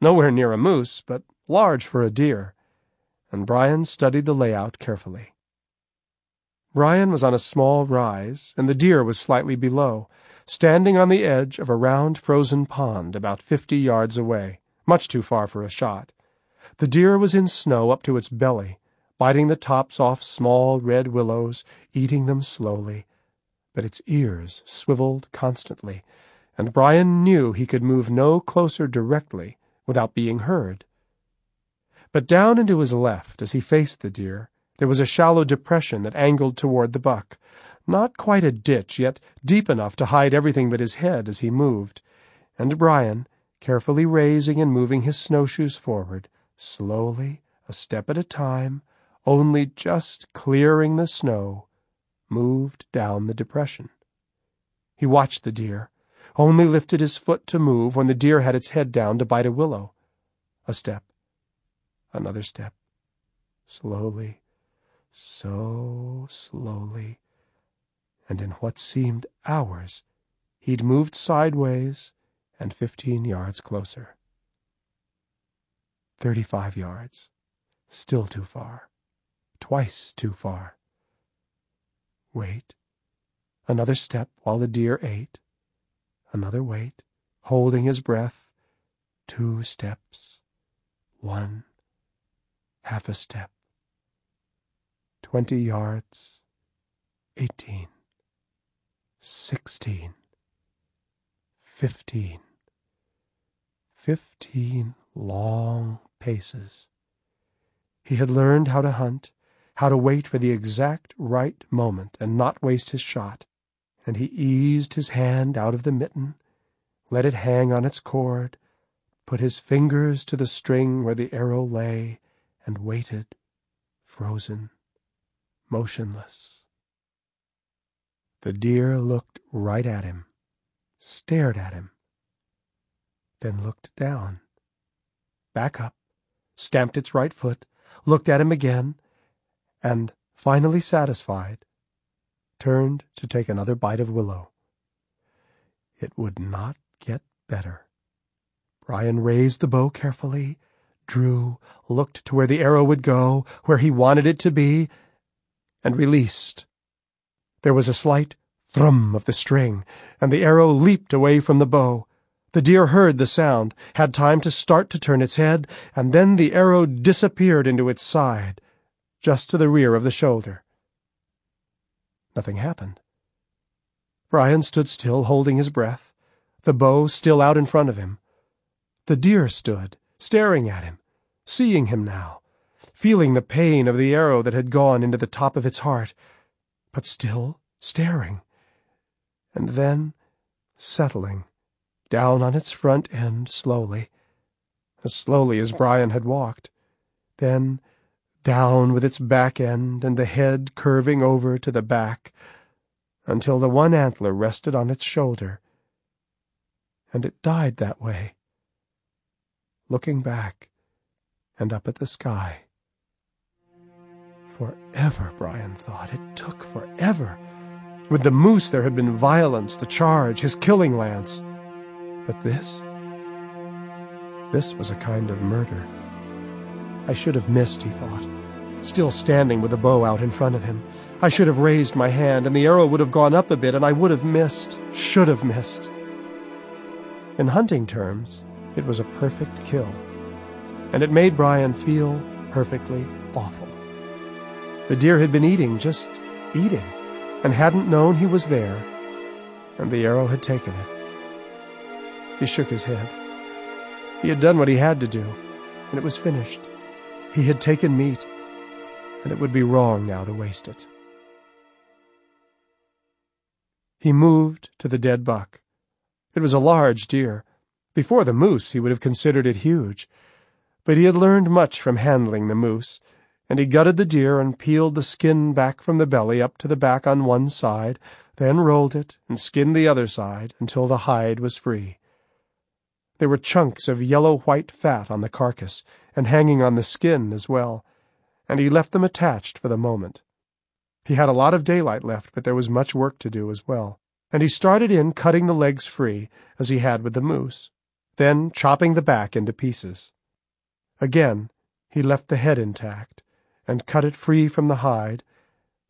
Nowhere near a moose, but large for a deer, and Brian studied the layout carefully. Brian was on a small rise, and the deer was slightly below, standing on the edge of a round frozen pond about fifty yards away, much too far for a shot. The deer was in snow up to its belly, biting the tops off small red willows, eating them slowly, but its ears swiveled constantly, and Brian knew he could move no closer directly without being heard. But down and to his left, as he faced the deer, there was a shallow depression that angled toward the buck, not quite a ditch, yet deep enough to hide everything but his head as he moved, and Brian, carefully raising and moving his snowshoes forward, slowly, a step at a time, only just clearing the snow, moved down the depression. He watched the deer, only lifted his foot to move when the deer had its head down to bite a willow. A step, another step, slowly, so slowly, and in what seemed hours, he'd moved sideways and fifteen yards closer. Thirty-five yards. Still too far. Twice too far. Wait. Another step while the deer ate. Another wait, holding his breath. Two steps. One. Half a step. Twenty yards. Eighteen. Sixteen. Fifteen. Fifteen long paces. He had learned how to hunt, how to wait for the exact right moment and not waste his shot, and he eased his hand out of the mitten, let it hang on its cord, put his fingers to the string where the arrow lay, and waited, frozen motionless. The deer looked right at him, stared at him, then looked down, back up, stamped its right foot, looked at him again, and, finally satisfied, turned to take another bite of willow. It would not get better. Brian raised the bow carefully, drew, looked to where the arrow would go, where he wanted it to be, and released. There was a slight thrum of the string, and the arrow leaped away from the bow. The deer heard the sound, had time to start to turn its head, and then the arrow disappeared into its side, just to the rear of the shoulder. Nothing happened. Brian stood still, holding his breath, the bow still out in front of him. The deer stood, staring at him, seeing him now, feeling the pain of the arrow that had gone into the top of its heart, but still staring, and then settling down on its front end slowly, as slowly as Brian had walked, then down with its back end and the head curving over to the back until the one antler rested on its shoulder, and it died that way, looking back and up at the sky. Forever, Brian thought. It took forever. With the moose there had been violence, the charge, his killing lance. But this? This was a kind of murder. I should have missed, he thought, still standing with the bow out in front of him. I should have raised my hand, and the arrow would have gone up a bit, and I would have missed, should have missed. In hunting terms, it was a perfect kill, and it made Brian feel perfectly awful. The deer had been eating, just eating, and hadn't known he was there, and the arrow had taken it. He shook his head. He had done what he had to do, and it was finished. He had taken meat, and it would be wrong now to waste it. He moved to the dead buck. It was a large deer. Before the moose, he would have considered it huge. But he had learned much from handling the moose, and he gutted the deer and peeled the skin back from the belly up to the back on one side, then rolled it and skinned the other side until the hide was free. There were chunks of yellow-white fat on the carcass and hanging on the skin as well, and he left them attached for the moment. He had a lot of daylight left, but there was much work to do as well, and he started in cutting the legs free, as he had with the moose, then chopping the back into pieces. Again, he left the head intact, and cut it free from the hide,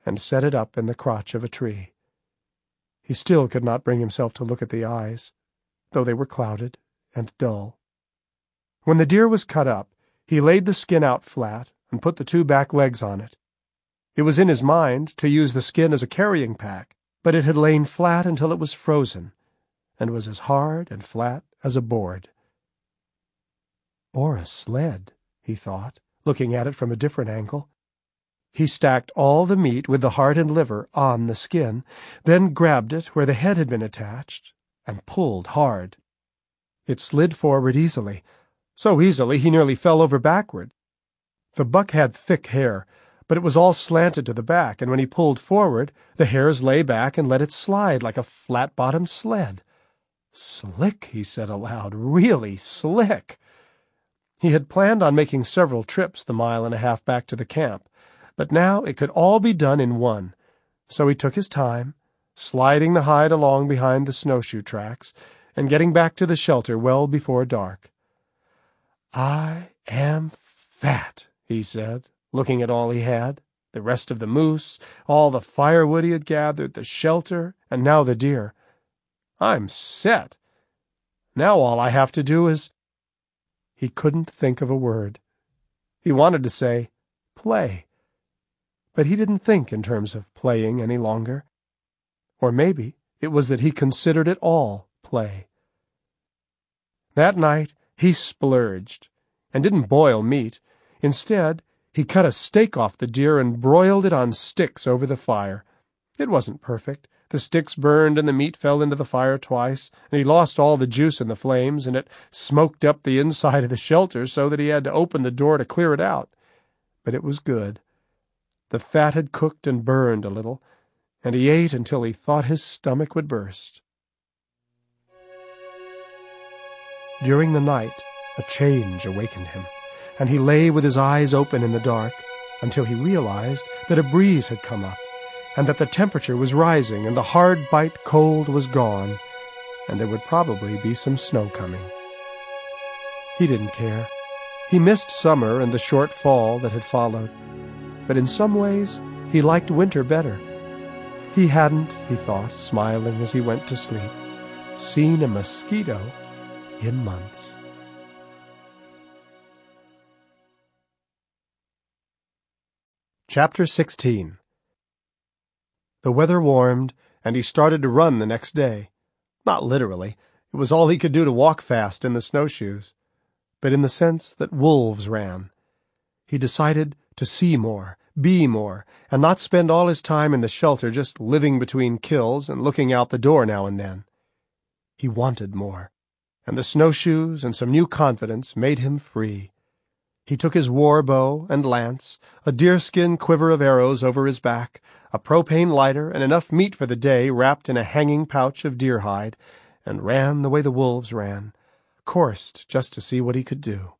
and set it up in the crotch of a tree. He still could not bring himself to look at the eyes, though they were clouded and dull. When the deer was cut up, he laid the skin out flat and put the two back legs on it. It was in his mind to use the skin as a carrying pack, but it had lain flat until it was frozen, and was as hard and flat as a board. Or a sled, he thought, looking at it from a different angle. He stacked all the meat with the heart and liver on the skin, then grabbed it where the head had been attached, and pulled hard. It slid forward easily, so easily he nearly fell over backward. The buck had thick hair, but it was all slanted to the back, and when he pulled forward, the hairs lay back and let it slide like a flat-bottomed sled. Slick, he said aloud, really slick. He had planned on making several trips the mile and a half back to the camp, but now it could all be done in one. So he took his time, sliding the hide along behind the snowshoe tracks, and getting back to the shelter well before dark. I am fat, he said, looking at all he had the rest of the moose, all the firewood he had gathered, the shelter, and now the deer. I'm set. Now all I have to do is. He couldn't think of a word. He wanted to say, play but he didn't think in terms of playing any longer. Or maybe it was that he considered it all play. That night he splurged and didn't boil meat. Instead, he cut a steak off the deer and broiled it on sticks over the fire. It wasn't perfect. The sticks burned and the meat fell into the fire twice, and he lost all the juice in the flames, and it smoked up the inside of the shelter so that he had to open the door to clear it out. But it was good. The fat had cooked and burned a little, and he ate until he thought his stomach would burst. During the night, a change awakened him, and he lay with his eyes open in the dark until he realized that a breeze had come up, and that the temperature was rising, and the hard bite cold was gone, and there would probably be some snow coming. He didn't care. He missed summer and the short fall that had followed but in some ways he liked winter better. He hadn't, he thought, smiling as he went to sleep, seen a mosquito in months. Chapter 16 The weather warmed, and he started to run the next day. Not literally. It was all he could do to walk fast in the snowshoes. But in the sense that wolves ran. He decided to see more, be more, and not spend all his time in the shelter just living between kills and looking out the door now and then. He wanted more, and the snowshoes and some new confidence made him free. He took his war bow and lance, a deerskin quiver of arrows over his back, a propane lighter, and enough meat for the day wrapped in a hanging pouch of deer hide, and ran the way the wolves ran, coursed just to see what he could do.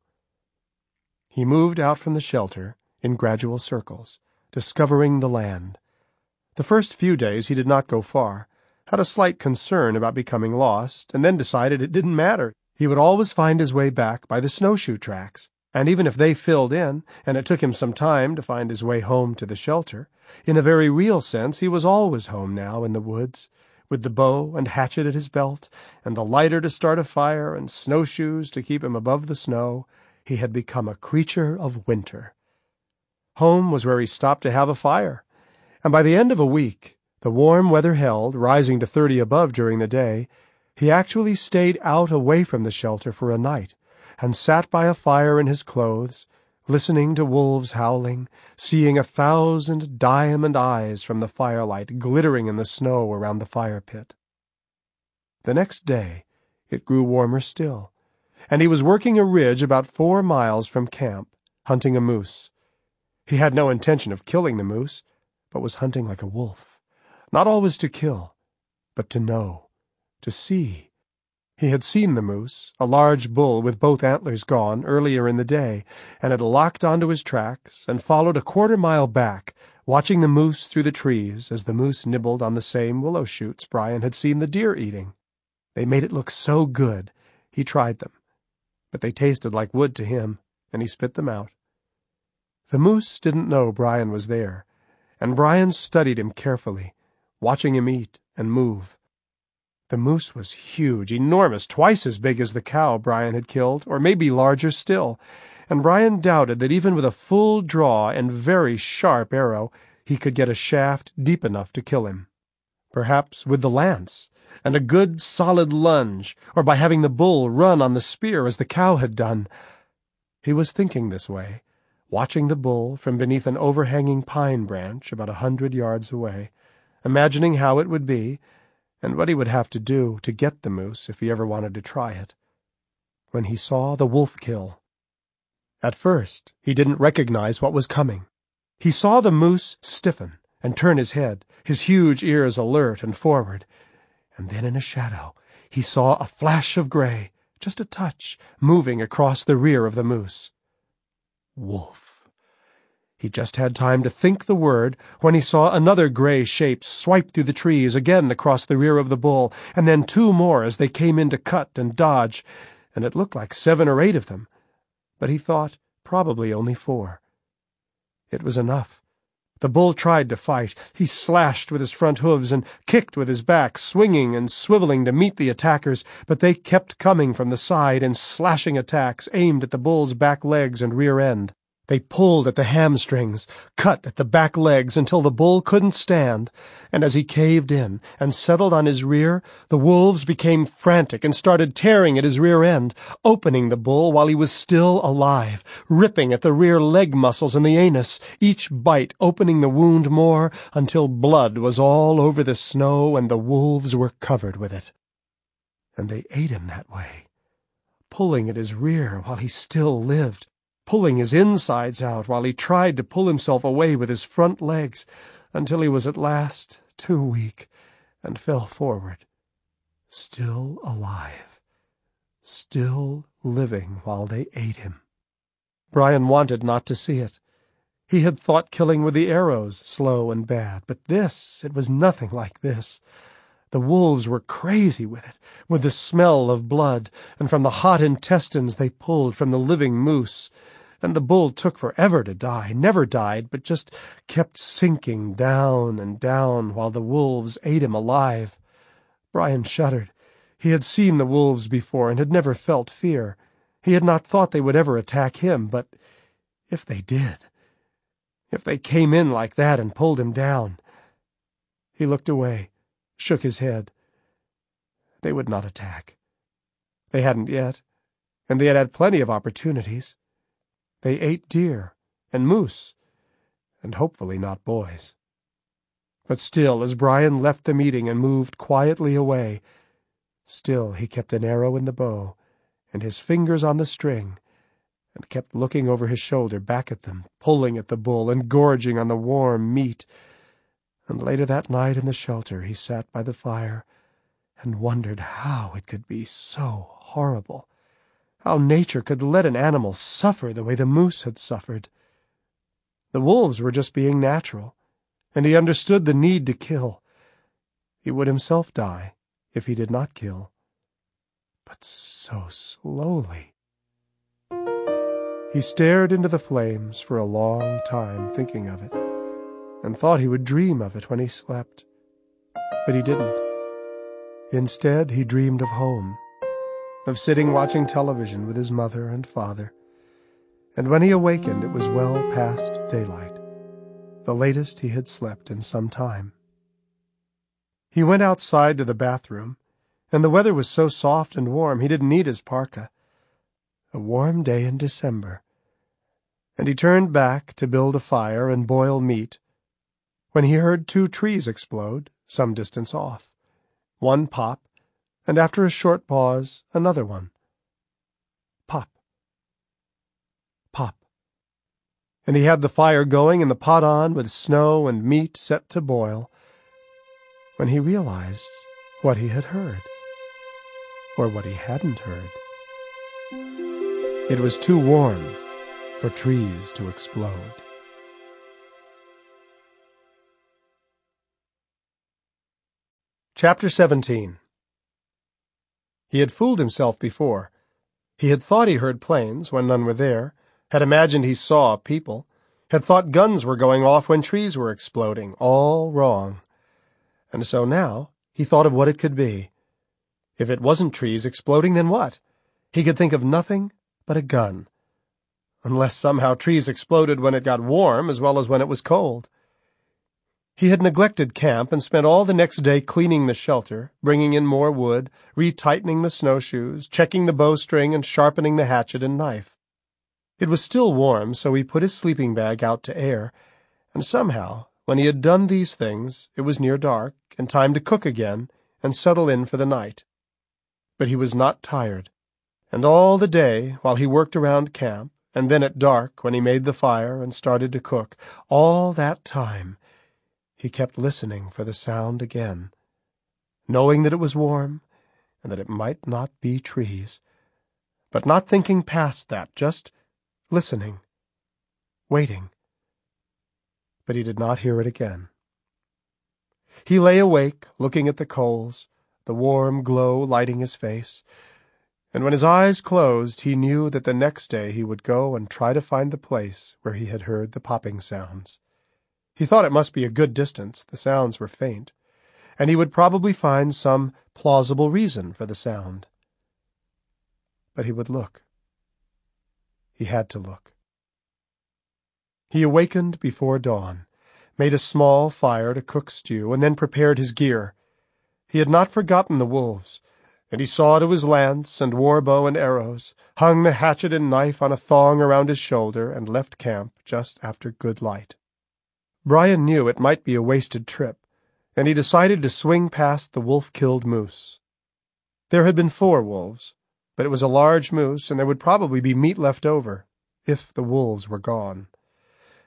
He moved out from the shelter in gradual circles, discovering the land. The first few days he did not go far, had a slight concern about becoming lost, and then decided it didn't matter. He would always find his way back by the snowshoe tracks, and even if they filled in, and it took him some time to find his way home to the shelter, in a very real sense he was always home now in the woods, with the bow and hatchet at his belt, and the lighter to start a fire, and snowshoes to keep him above the snow, he had become a creature of winter. Home was where he stopped to have a fire, and by the end of a week, the warm weather held, rising to thirty above during the day, he actually stayed out away from the shelter for a night, and sat by a fire in his clothes, listening to wolves howling, seeing a thousand diamond eyes from the firelight glittering in the snow around the fire pit. The next day it grew warmer still, and he was working a ridge about four miles from camp, hunting a moose. He had no intention of killing the moose, but was hunting like a wolf. Not always to kill, but to know, to see. He had seen the moose, a large bull with both antlers gone, earlier in the day, and had locked onto his tracks and followed a quarter mile back, watching the moose through the trees as the moose nibbled on the same willow shoots Brian had seen the deer eating. They made it look so good, he tried them. But they tasted like wood to him, and he spit them out. The moose didn't know Brian was there, and Brian studied him carefully, watching him eat and move. The moose was huge, enormous, twice as big as the cow Brian had killed, or maybe larger still, and Brian doubted that even with a full draw and very sharp arrow he could get a shaft deep enough to kill him. Perhaps with the lance, and a good solid lunge, or by having the bull run on the spear as the cow had done. He was thinking this way, watching the bull from beneath an overhanging pine branch about a hundred yards away, imagining how it would be, and what he would have to do to get the moose if he ever wanted to try it, when he saw the wolf kill. At first, he didn't recognize what was coming. He saw the moose stiffen and turn his head, his huge ears alert and forward, and then in a shadow he saw a flash of gray, just a touch, moving across the rear of the moose. Wolf. He just had time to think the word when he saw another gray shape swipe through the trees again across the rear of the bull, and then two more as they came in to cut and dodge, and it looked like seven or eight of them but he thought probably only four. It was enough. The bull tried to fight. He slashed with his front hooves and kicked with his back, swinging and swiveling to meet the attackers, but they kept coming from the side in slashing attacks aimed at the bull's back legs and rear end. They pulled at the hamstrings, cut at the back legs until the bull couldn't stand, and as he caved in and settled on his rear, the wolves became frantic and started tearing at his rear end, opening the bull while he was still alive, ripping at the rear leg muscles and the anus, each bite opening the wound more until blood was all over the snow and the wolves were covered with it. And they ate him that way, pulling at his rear while he still lived pulling his insides out while he tried to pull himself away with his front legs until he was at last too weak and fell forward, still alive, still living while they ate him. Brian wanted not to see it. He had thought killing with the arrows slow and bad, but this, it was nothing like this. The wolves were crazy with it, with the smell of blood, and from the hot intestines they pulled from the living moose and the bull took forever to die, never died, but just kept sinking down and down while the wolves ate him alive. Brian shuddered. He had seen the wolves before and had never felt fear. He had not thought they would ever attack him, but if they did, if they came in like that and pulled him down. He looked away, shook his head. They would not attack. They hadn't yet, and they had had plenty of opportunities. They ate deer and moose, and hopefully not boys. But still, as Brian left the meeting and moved quietly away, still he kept an arrow in the bow and his fingers on the string, and kept looking over his shoulder back at them, pulling at the bull and gorging on the warm meat. And later that night in the shelter he sat by the fire and wondered how it could be so horrible how nature could let an animal suffer the way the moose had suffered. The wolves were just being natural, and he understood the need to kill. He would himself die if he did not kill. But so slowly. He stared into the flames for a long time, thinking of it, and thought he would dream of it when he slept. But he didn't. Instead, he dreamed of home of sitting watching television with his mother and father. And when he awakened, it was well past daylight, the latest he had slept in some time. He went outside to the bathroom, and the weather was so soft and warm he didn't need his parka. A warm day in December. And he turned back to build a fire and boil meat when he heard two trees explode some distance off. One pop and after a short pause, another one. Pop. Pop. And he had the fire going and the pot on with snow and meat set to boil when he realized what he had heard, or what he hadn't heard. It was too warm for trees to explode. Chapter 17 he had fooled himself before. He had thought he heard planes when none were there, had imagined he saw people, had thought guns were going off when trees were exploding. All wrong. And so now he thought of what it could be. If it wasn't trees exploding, then what? He could think of nothing but a gun. Unless somehow trees exploded when it got warm as well as when it was cold. He had neglected camp and spent all the next day cleaning the shelter, bringing in more wood, retightening the snowshoes, checking the bowstring, and sharpening the hatchet and knife. It was still warm, so he put his sleeping bag out to air, and somehow, when he had done these things, it was near dark, and time to cook again and settle in for the night. But he was not tired, and all the day, while he worked around camp, and then at dark, when he made the fire and started to cook, all that time, he kept listening for the sound again, knowing that it was warm and that it might not be trees, but not thinking past that, just listening, waiting. But he did not hear it again. He lay awake, looking at the coals, the warm glow lighting his face, and when his eyes closed he knew that the next day he would go and try to find the place where he had heard the popping sounds. He thought it must be a good distance, the sounds were faint, and he would probably find some plausible reason for the sound. But he would look. He had to look. He awakened before dawn, made a small fire to cook stew, and then prepared his gear. He had not forgotten the wolves, and he saw to his lance and war bow and arrows, hung the hatchet and knife on a thong around his shoulder, and left camp just after good light. Brian knew it might be a wasted trip, and he decided to swing past the wolf-killed moose. There had been four wolves, but it was a large moose, and there would probably be meat left over, if the wolves were gone.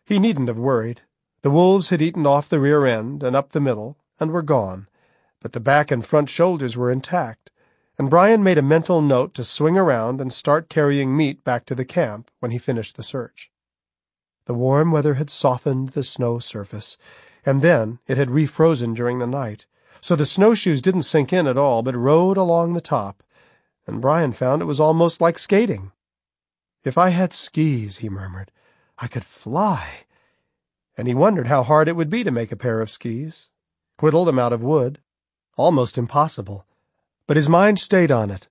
He needn't have worried. The wolves had eaten off the rear end and up the middle, and were gone, but the back and front shoulders were intact, and Brian made a mental note to swing around and start carrying meat back to the camp when he finished the search. The warm weather had softened the snow surface, and then it had refrozen during the night, so the snowshoes didn't sink in at all, but rode along the top, and Brian found it was almost like skating. If I had skis, he murmured, I could fly. And he wondered how hard it would be to make a pair of skis. Whittle them out of wood. Almost impossible. But his mind stayed on it,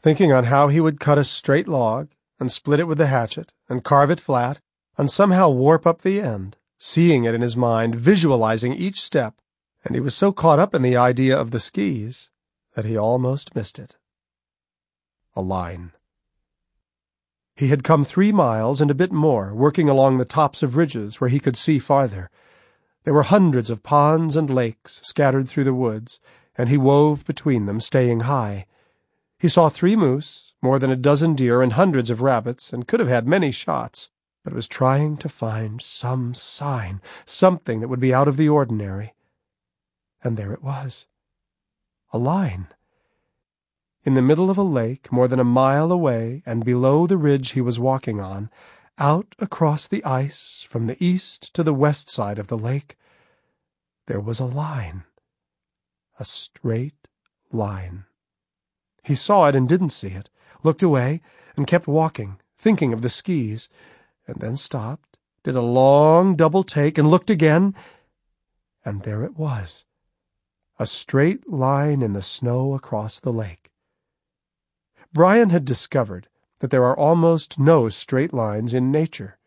thinking on how he would cut a straight log, and split it with the hatchet, and carve it flat, and somehow warp up the end, seeing it in his mind, visualizing each step, and he was so caught up in the idea of the skis that he almost missed it. A line. He had come three miles and a bit more, working along the tops of ridges where he could see farther. There were hundreds of ponds and lakes scattered through the woods, and he wove between them, staying high. He saw three moose, more than a dozen deer, and hundreds of rabbits, and could have had many shots but was trying to find some sign, something that would be out of the ordinary. And there it was. A line. In the middle of a lake, more than a mile away, and below the ridge he was walking on, out across the ice, from the east to the west side of the lake, there was a line. A straight line. He saw it and didn't see it, looked away, and kept walking, thinking of the skis, and then stopped, did a long double take, and looked again, and there it was, a straight line in the snow across the lake. Brian had discovered that there are almost no straight lines in nature.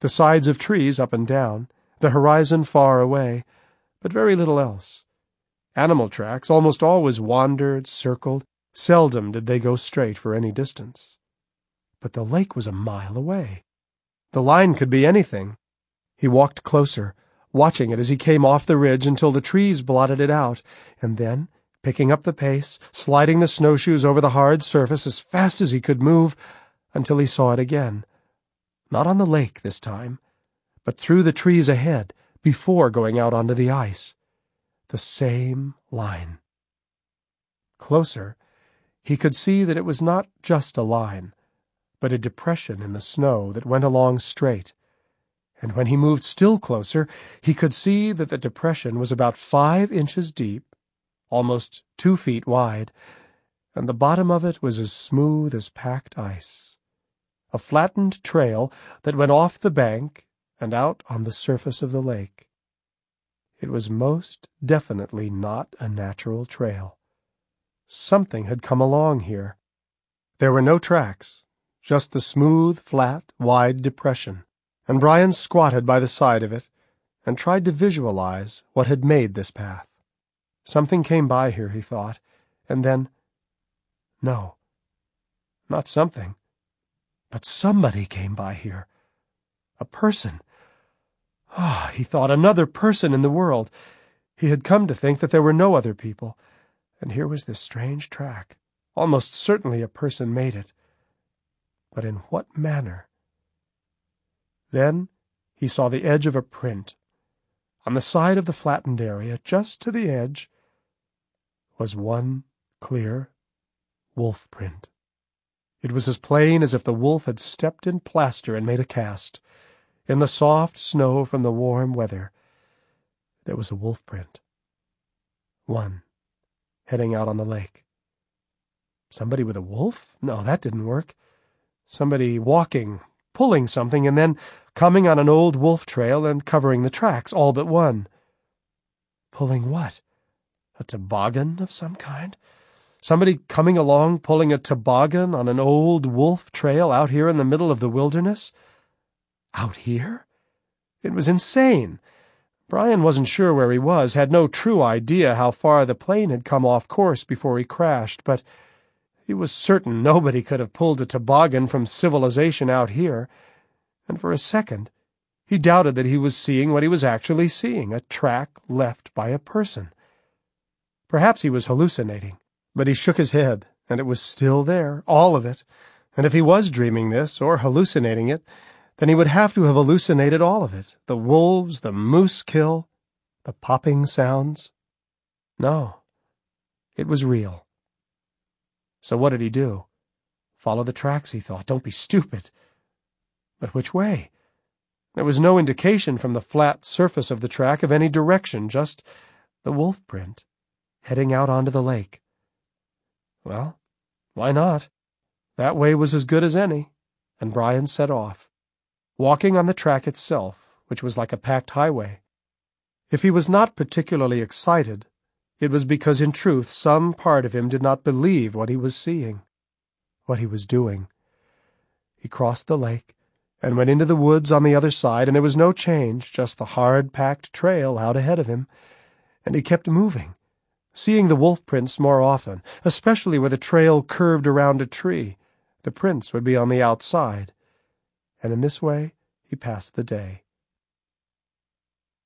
The sides of trees up and down, the horizon far away, but very little else. Animal tracks almost always wandered, circled, seldom did they go straight for any distance. But the lake was a mile away. The line could be anything. He walked closer, watching it as he came off the ridge until the trees blotted it out, and then, picking up the pace, sliding the snowshoes over the hard surface as fast as he could move, until he saw it again. Not on the lake this time, but through the trees ahead, before going out onto the ice. The same line. Closer, he could see that it was not just a line but a depression in the snow that went along straight. And when he moved still closer, he could see that the depression was about five inches deep, almost two feet wide, and the bottom of it was as smooth as packed ice. A flattened trail that went off the bank and out on the surface of the lake. It was most definitely not a natural trail. Something had come along here. There were no tracks, just the smooth, flat, wide depression, and Brian squatted by the side of it and tried to visualize what had made this path. Something came by here, he thought, and then... No, not something, but somebody came by here. A person. Ah, oh, he thought, another person in the world. He had come to think that there were no other people, and here was this strange track. Almost certainly a person made it. But in what manner? Then he saw the edge of a print. On the side of the flattened area, just to the edge, was one clear wolf print. It was as plain as if the wolf had stepped in plaster and made a cast. In the soft snow from the warm weather, there was a wolf print. One, heading out on the lake. Somebody with a wolf? No, that didn't work. Somebody walking, pulling something, and then coming on an old wolf trail and covering the tracks, all but one. Pulling what? A toboggan of some kind? Somebody coming along pulling a toboggan on an old wolf trail out here in the middle of the wilderness? Out here? It was insane. Brian wasn't sure where he was, had no true idea how far the plane had come off course before he crashed, but he was certain nobody could have pulled a toboggan from civilization out here, and for a second he doubted that he was seeing what he was actually seeing, a track left by a person. Perhaps he was hallucinating, but he shook his head, and it was still there, all of it. And if he was dreaming this, or hallucinating it, then he would have to have hallucinated all of it the wolves, the moose kill, the popping sounds. No, it was real. So what did he do? Follow the tracks, he thought. Don't be stupid. But which way? There was no indication from the flat surface of the track of any direction, just the wolf print heading out onto the lake. Well, why not? That way was as good as any, and Brian set off, walking on the track itself, which was like a packed highway. If he was not particularly excited, it was because in truth some part of him did not believe what he was seeing, what he was doing. He crossed the lake and went into the woods on the other side, and there was no change, just the hard-packed trail out ahead of him, and he kept moving seeing the wolf prints more often, especially where the trail curved around a tree. The prints would be on the outside. And in this way he passed the day.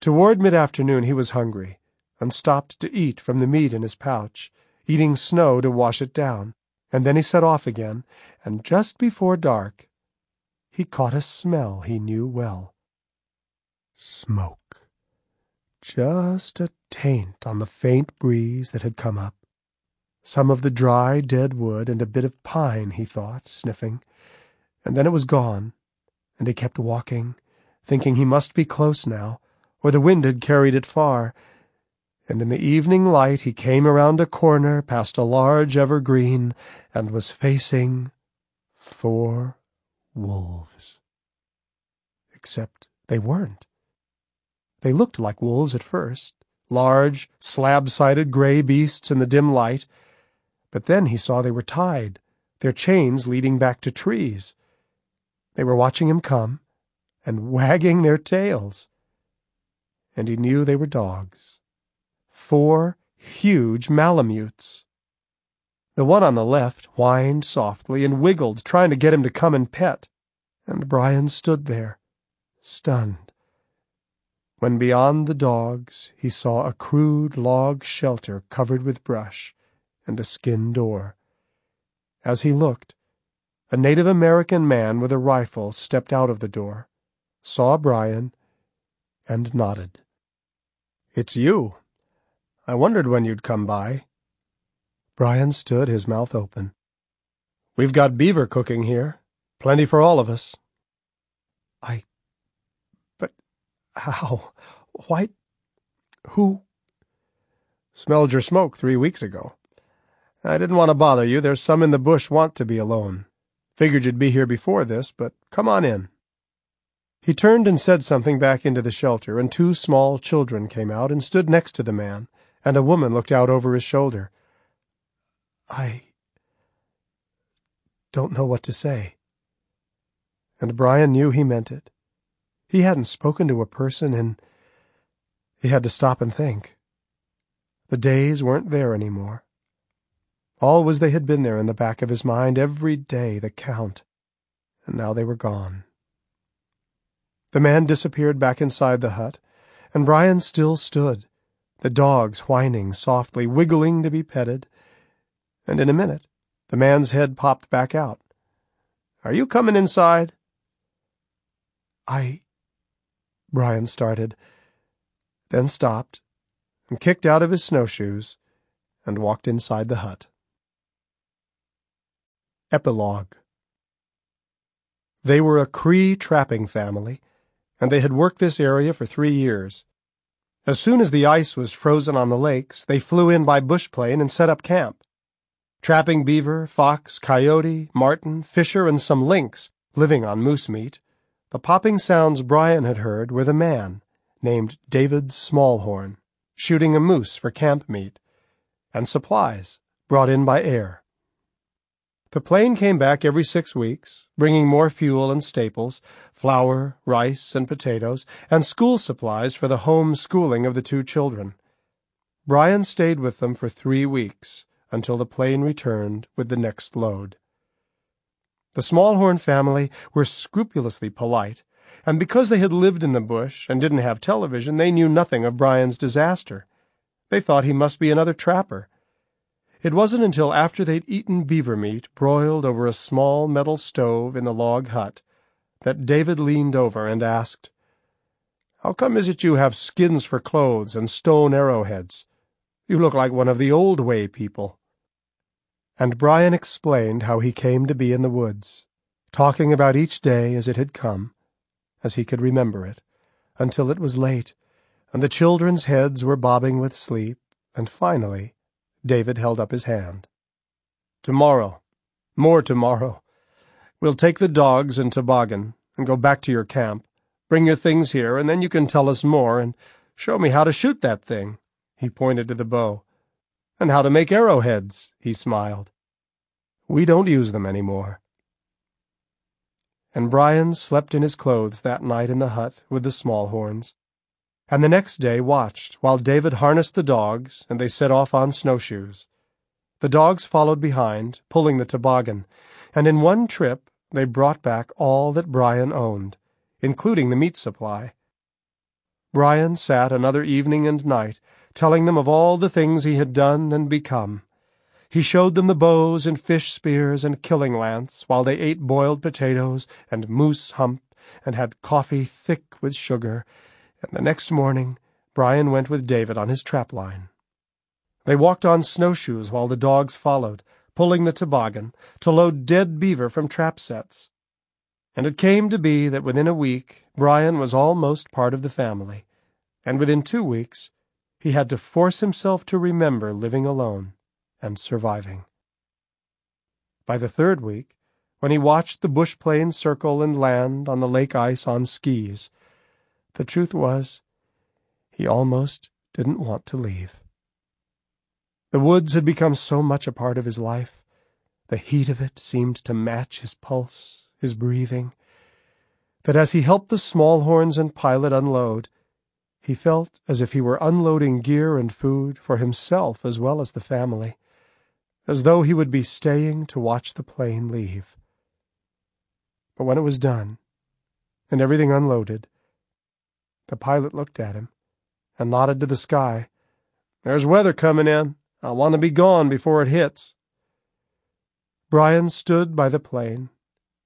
Toward mid-afternoon he was hungry, and stopped to eat from the meat in his pouch, eating snow to wash it down, and then he set off again, and just before dark he caught a smell he knew well. Smoke just a taint on the faint breeze that had come up. Some of the dry, dead wood and a bit of pine, he thought, sniffing. And then it was gone, and he kept walking, thinking he must be close now, or the wind had carried it far. And in the evening light he came around a corner past a large evergreen and was facing four wolves. Except they weren't. They looked like wolves at first, large, slab-sided gray beasts in the dim light, but then he saw they were tied, their chains leading back to trees. They were watching him come, and wagging their tails. And he knew they were dogs. Four huge Malamutes. The one on the left whined softly and wiggled, trying to get him to come and pet, and Brian stood there, stunned when beyond the dogs he saw a crude log shelter covered with brush and a skin door. As he looked, a Native American man with a rifle stepped out of the door, saw Brian, and nodded. It's you. I wondered when you'd come by. Brian stood, his mouth open. We've got beaver cooking here. Plenty for all of us. I But how? Why? Who? Smelled your smoke three weeks ago. I didn't want to bother you. There's some in the bush want to be alone. Figured you'd be here before this, but come on in. He turned and said something back into the shelter, and two small children came out and stood next to the man, and a woman looked out over his shoulder. I don't know what to say. And Brian knew he meant it. He hadn't spoken to a person and he had to stop and think. The days weren't there any more. Always they had been there in the back of his mind every day, the count, and now they were gone. The man disappeared back inside the hut, and Brian still stood, the dogs whining softly, wiggling to be petted, and in a minute the man's head popped back out. Are you coming inside? I. Brian started, then stopped, and kicked out of his snowshoes, and walked inside the hut. Epilogue They were a Cree trapping family, and they had worked this area for three years. As soon as the ice was frozen on the lakes, they flew in by bush plane and set up camp. Trapping beaver, fox, coyote, marten, fisher, and some lynx, living on moose meat, the popping sounds Brian had heard were the man, named David Smallhorn, shooting a moose for camp meat, and supplies brought in by air. The plane came back every six weeks, bringing more fuel and staples, flour, rice, and potatoes, and school supplies for the home schooling of the two children. Brian stayed with them for three weeks, until the plane returned with the next load. The Smallhorn family were scrupulously polite, and because they had lived in the bush and didn't have television, they knew nothing of Brian's disaster. They thought he must be another trapper, it wasn't until after they'd eaten beaver meat broiled over a small metal stove in the log hut that David leaned over and asked, How come is it you have skins for clothes and stone arrowheads? You look like one of the old way people. And Brian explained how he came to be in the woods, talking about each day as it had come, as he could remember it, until it was late, and the children's heads were bobbing with sleep, and finally David held up his hand. Tomorrow. More tomorrow. We'll take the dogs and toboggan and go back to your camp. Bring your things here, and then you can tell us more and show me how to shoot that thing. He pointed to the bow. And how to make arrowheads, he smiled. We don't use them any more. And Brian slept in his clothes that night in the hut with the Smallhorns and the next day watched while David harnessed the dogs and they set off on snowshoes. The dogs followed behind, pulling the toboggan, and in one trip they brought back all that Brian owned, including the meat supply. Brian sat another evening and night, telling them of all the things he had done and become. He showed them the bows and fish spears and killing lance while they ate boiled potatoes and moose hump and had coffee thick with sugar and the next morning Brian went with David on his trap line. They walked on snowshoes while the dogs followed, pulling the toboggan, to load dead beaver from trap sets. And it came to be that within a week Brian was almost part of the family, and within two weeks he had to force himself to remember living alone and surviving. By the third week, when he watched the bush plane circle and land on the lake ice on skis, the truth was, he almost didn't want to leave. The woods had become so much a part of his life. The heat of it seemed to match his pulse, his breathing, that as he helped the Smallhorns and pilot unload, he felt as if he were unloading gear and food for himself as well as the family, as though he would be staying to watch the plane leave. But when it was done, and everything unloaded, the pilot looked at him and nodded to the sky. There's weather coming in. I want to be gone before it hits. Brian stood by the plane,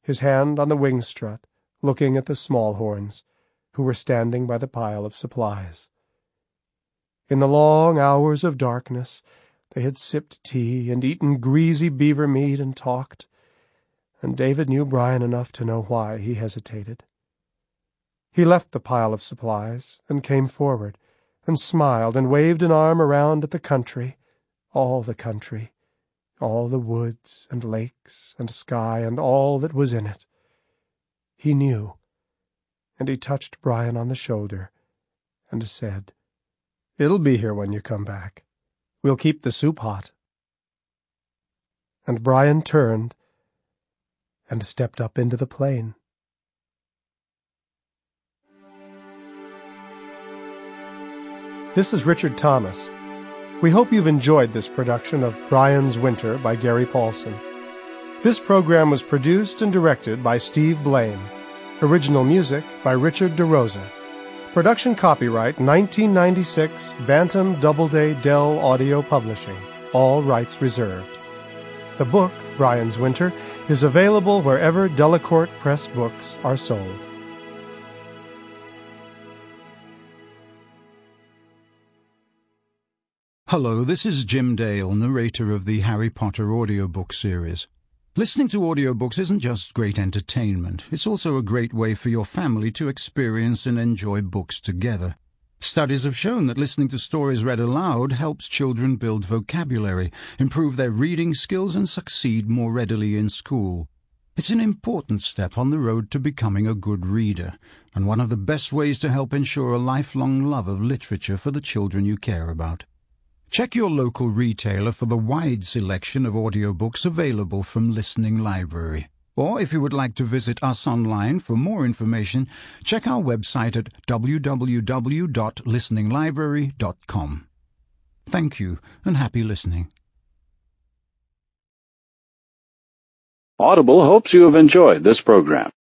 his hand on the wing strut, looking at the Smallhorns, who were standing by the pile of supplies. In the long hours of darkness, they had sipped tea and eaten greasy beaver meat and talked, and David knew Brian enough to know why he hesitated. He left the pile of supplies and came forward and smiled and waved an arm around at the country, all the country, all the woods and lakes and sky and all that was in it. He knew. and he touched Brian on the shoulder and said, It'll be here when you come back. We'll keep the soup hot. And Brian turned and stepped up into the plane. This is Richard Thomas. We hope you've enjoyed this production of Brian's Winter by Gary Paulsen. This program was produced and directed by Steve Blaine. Original music by Richard DeRosa. Production copyright 1996 Bantam Doubleday Dell Audio Publishing. All rights reserved. The book, Brian's Winter, is available wherever Delacorte Press books are sold. Hello, this is Jim Dale, narrator of the Harry Potter audiobook series. Listening to audiobooks isn't just great entertainment, it's also a great way for your family to experience and enjoy books together. Studies have shown that listening to stories read aloud helps children build vocabulary, improve their reading skills, and succeed more readily in school. It's an important step on the road to becoming a good reader, and one of the best ways to help ensure a lifelong love of literature for the children you care about. Check your local retailer for the wide selection of audiobooks available from Listening Library. Or if you would like to visit us online for more information, check our website at www.listeninglibrary.com. Thank you and happy listening. Audible hopes you have enjoyed this program.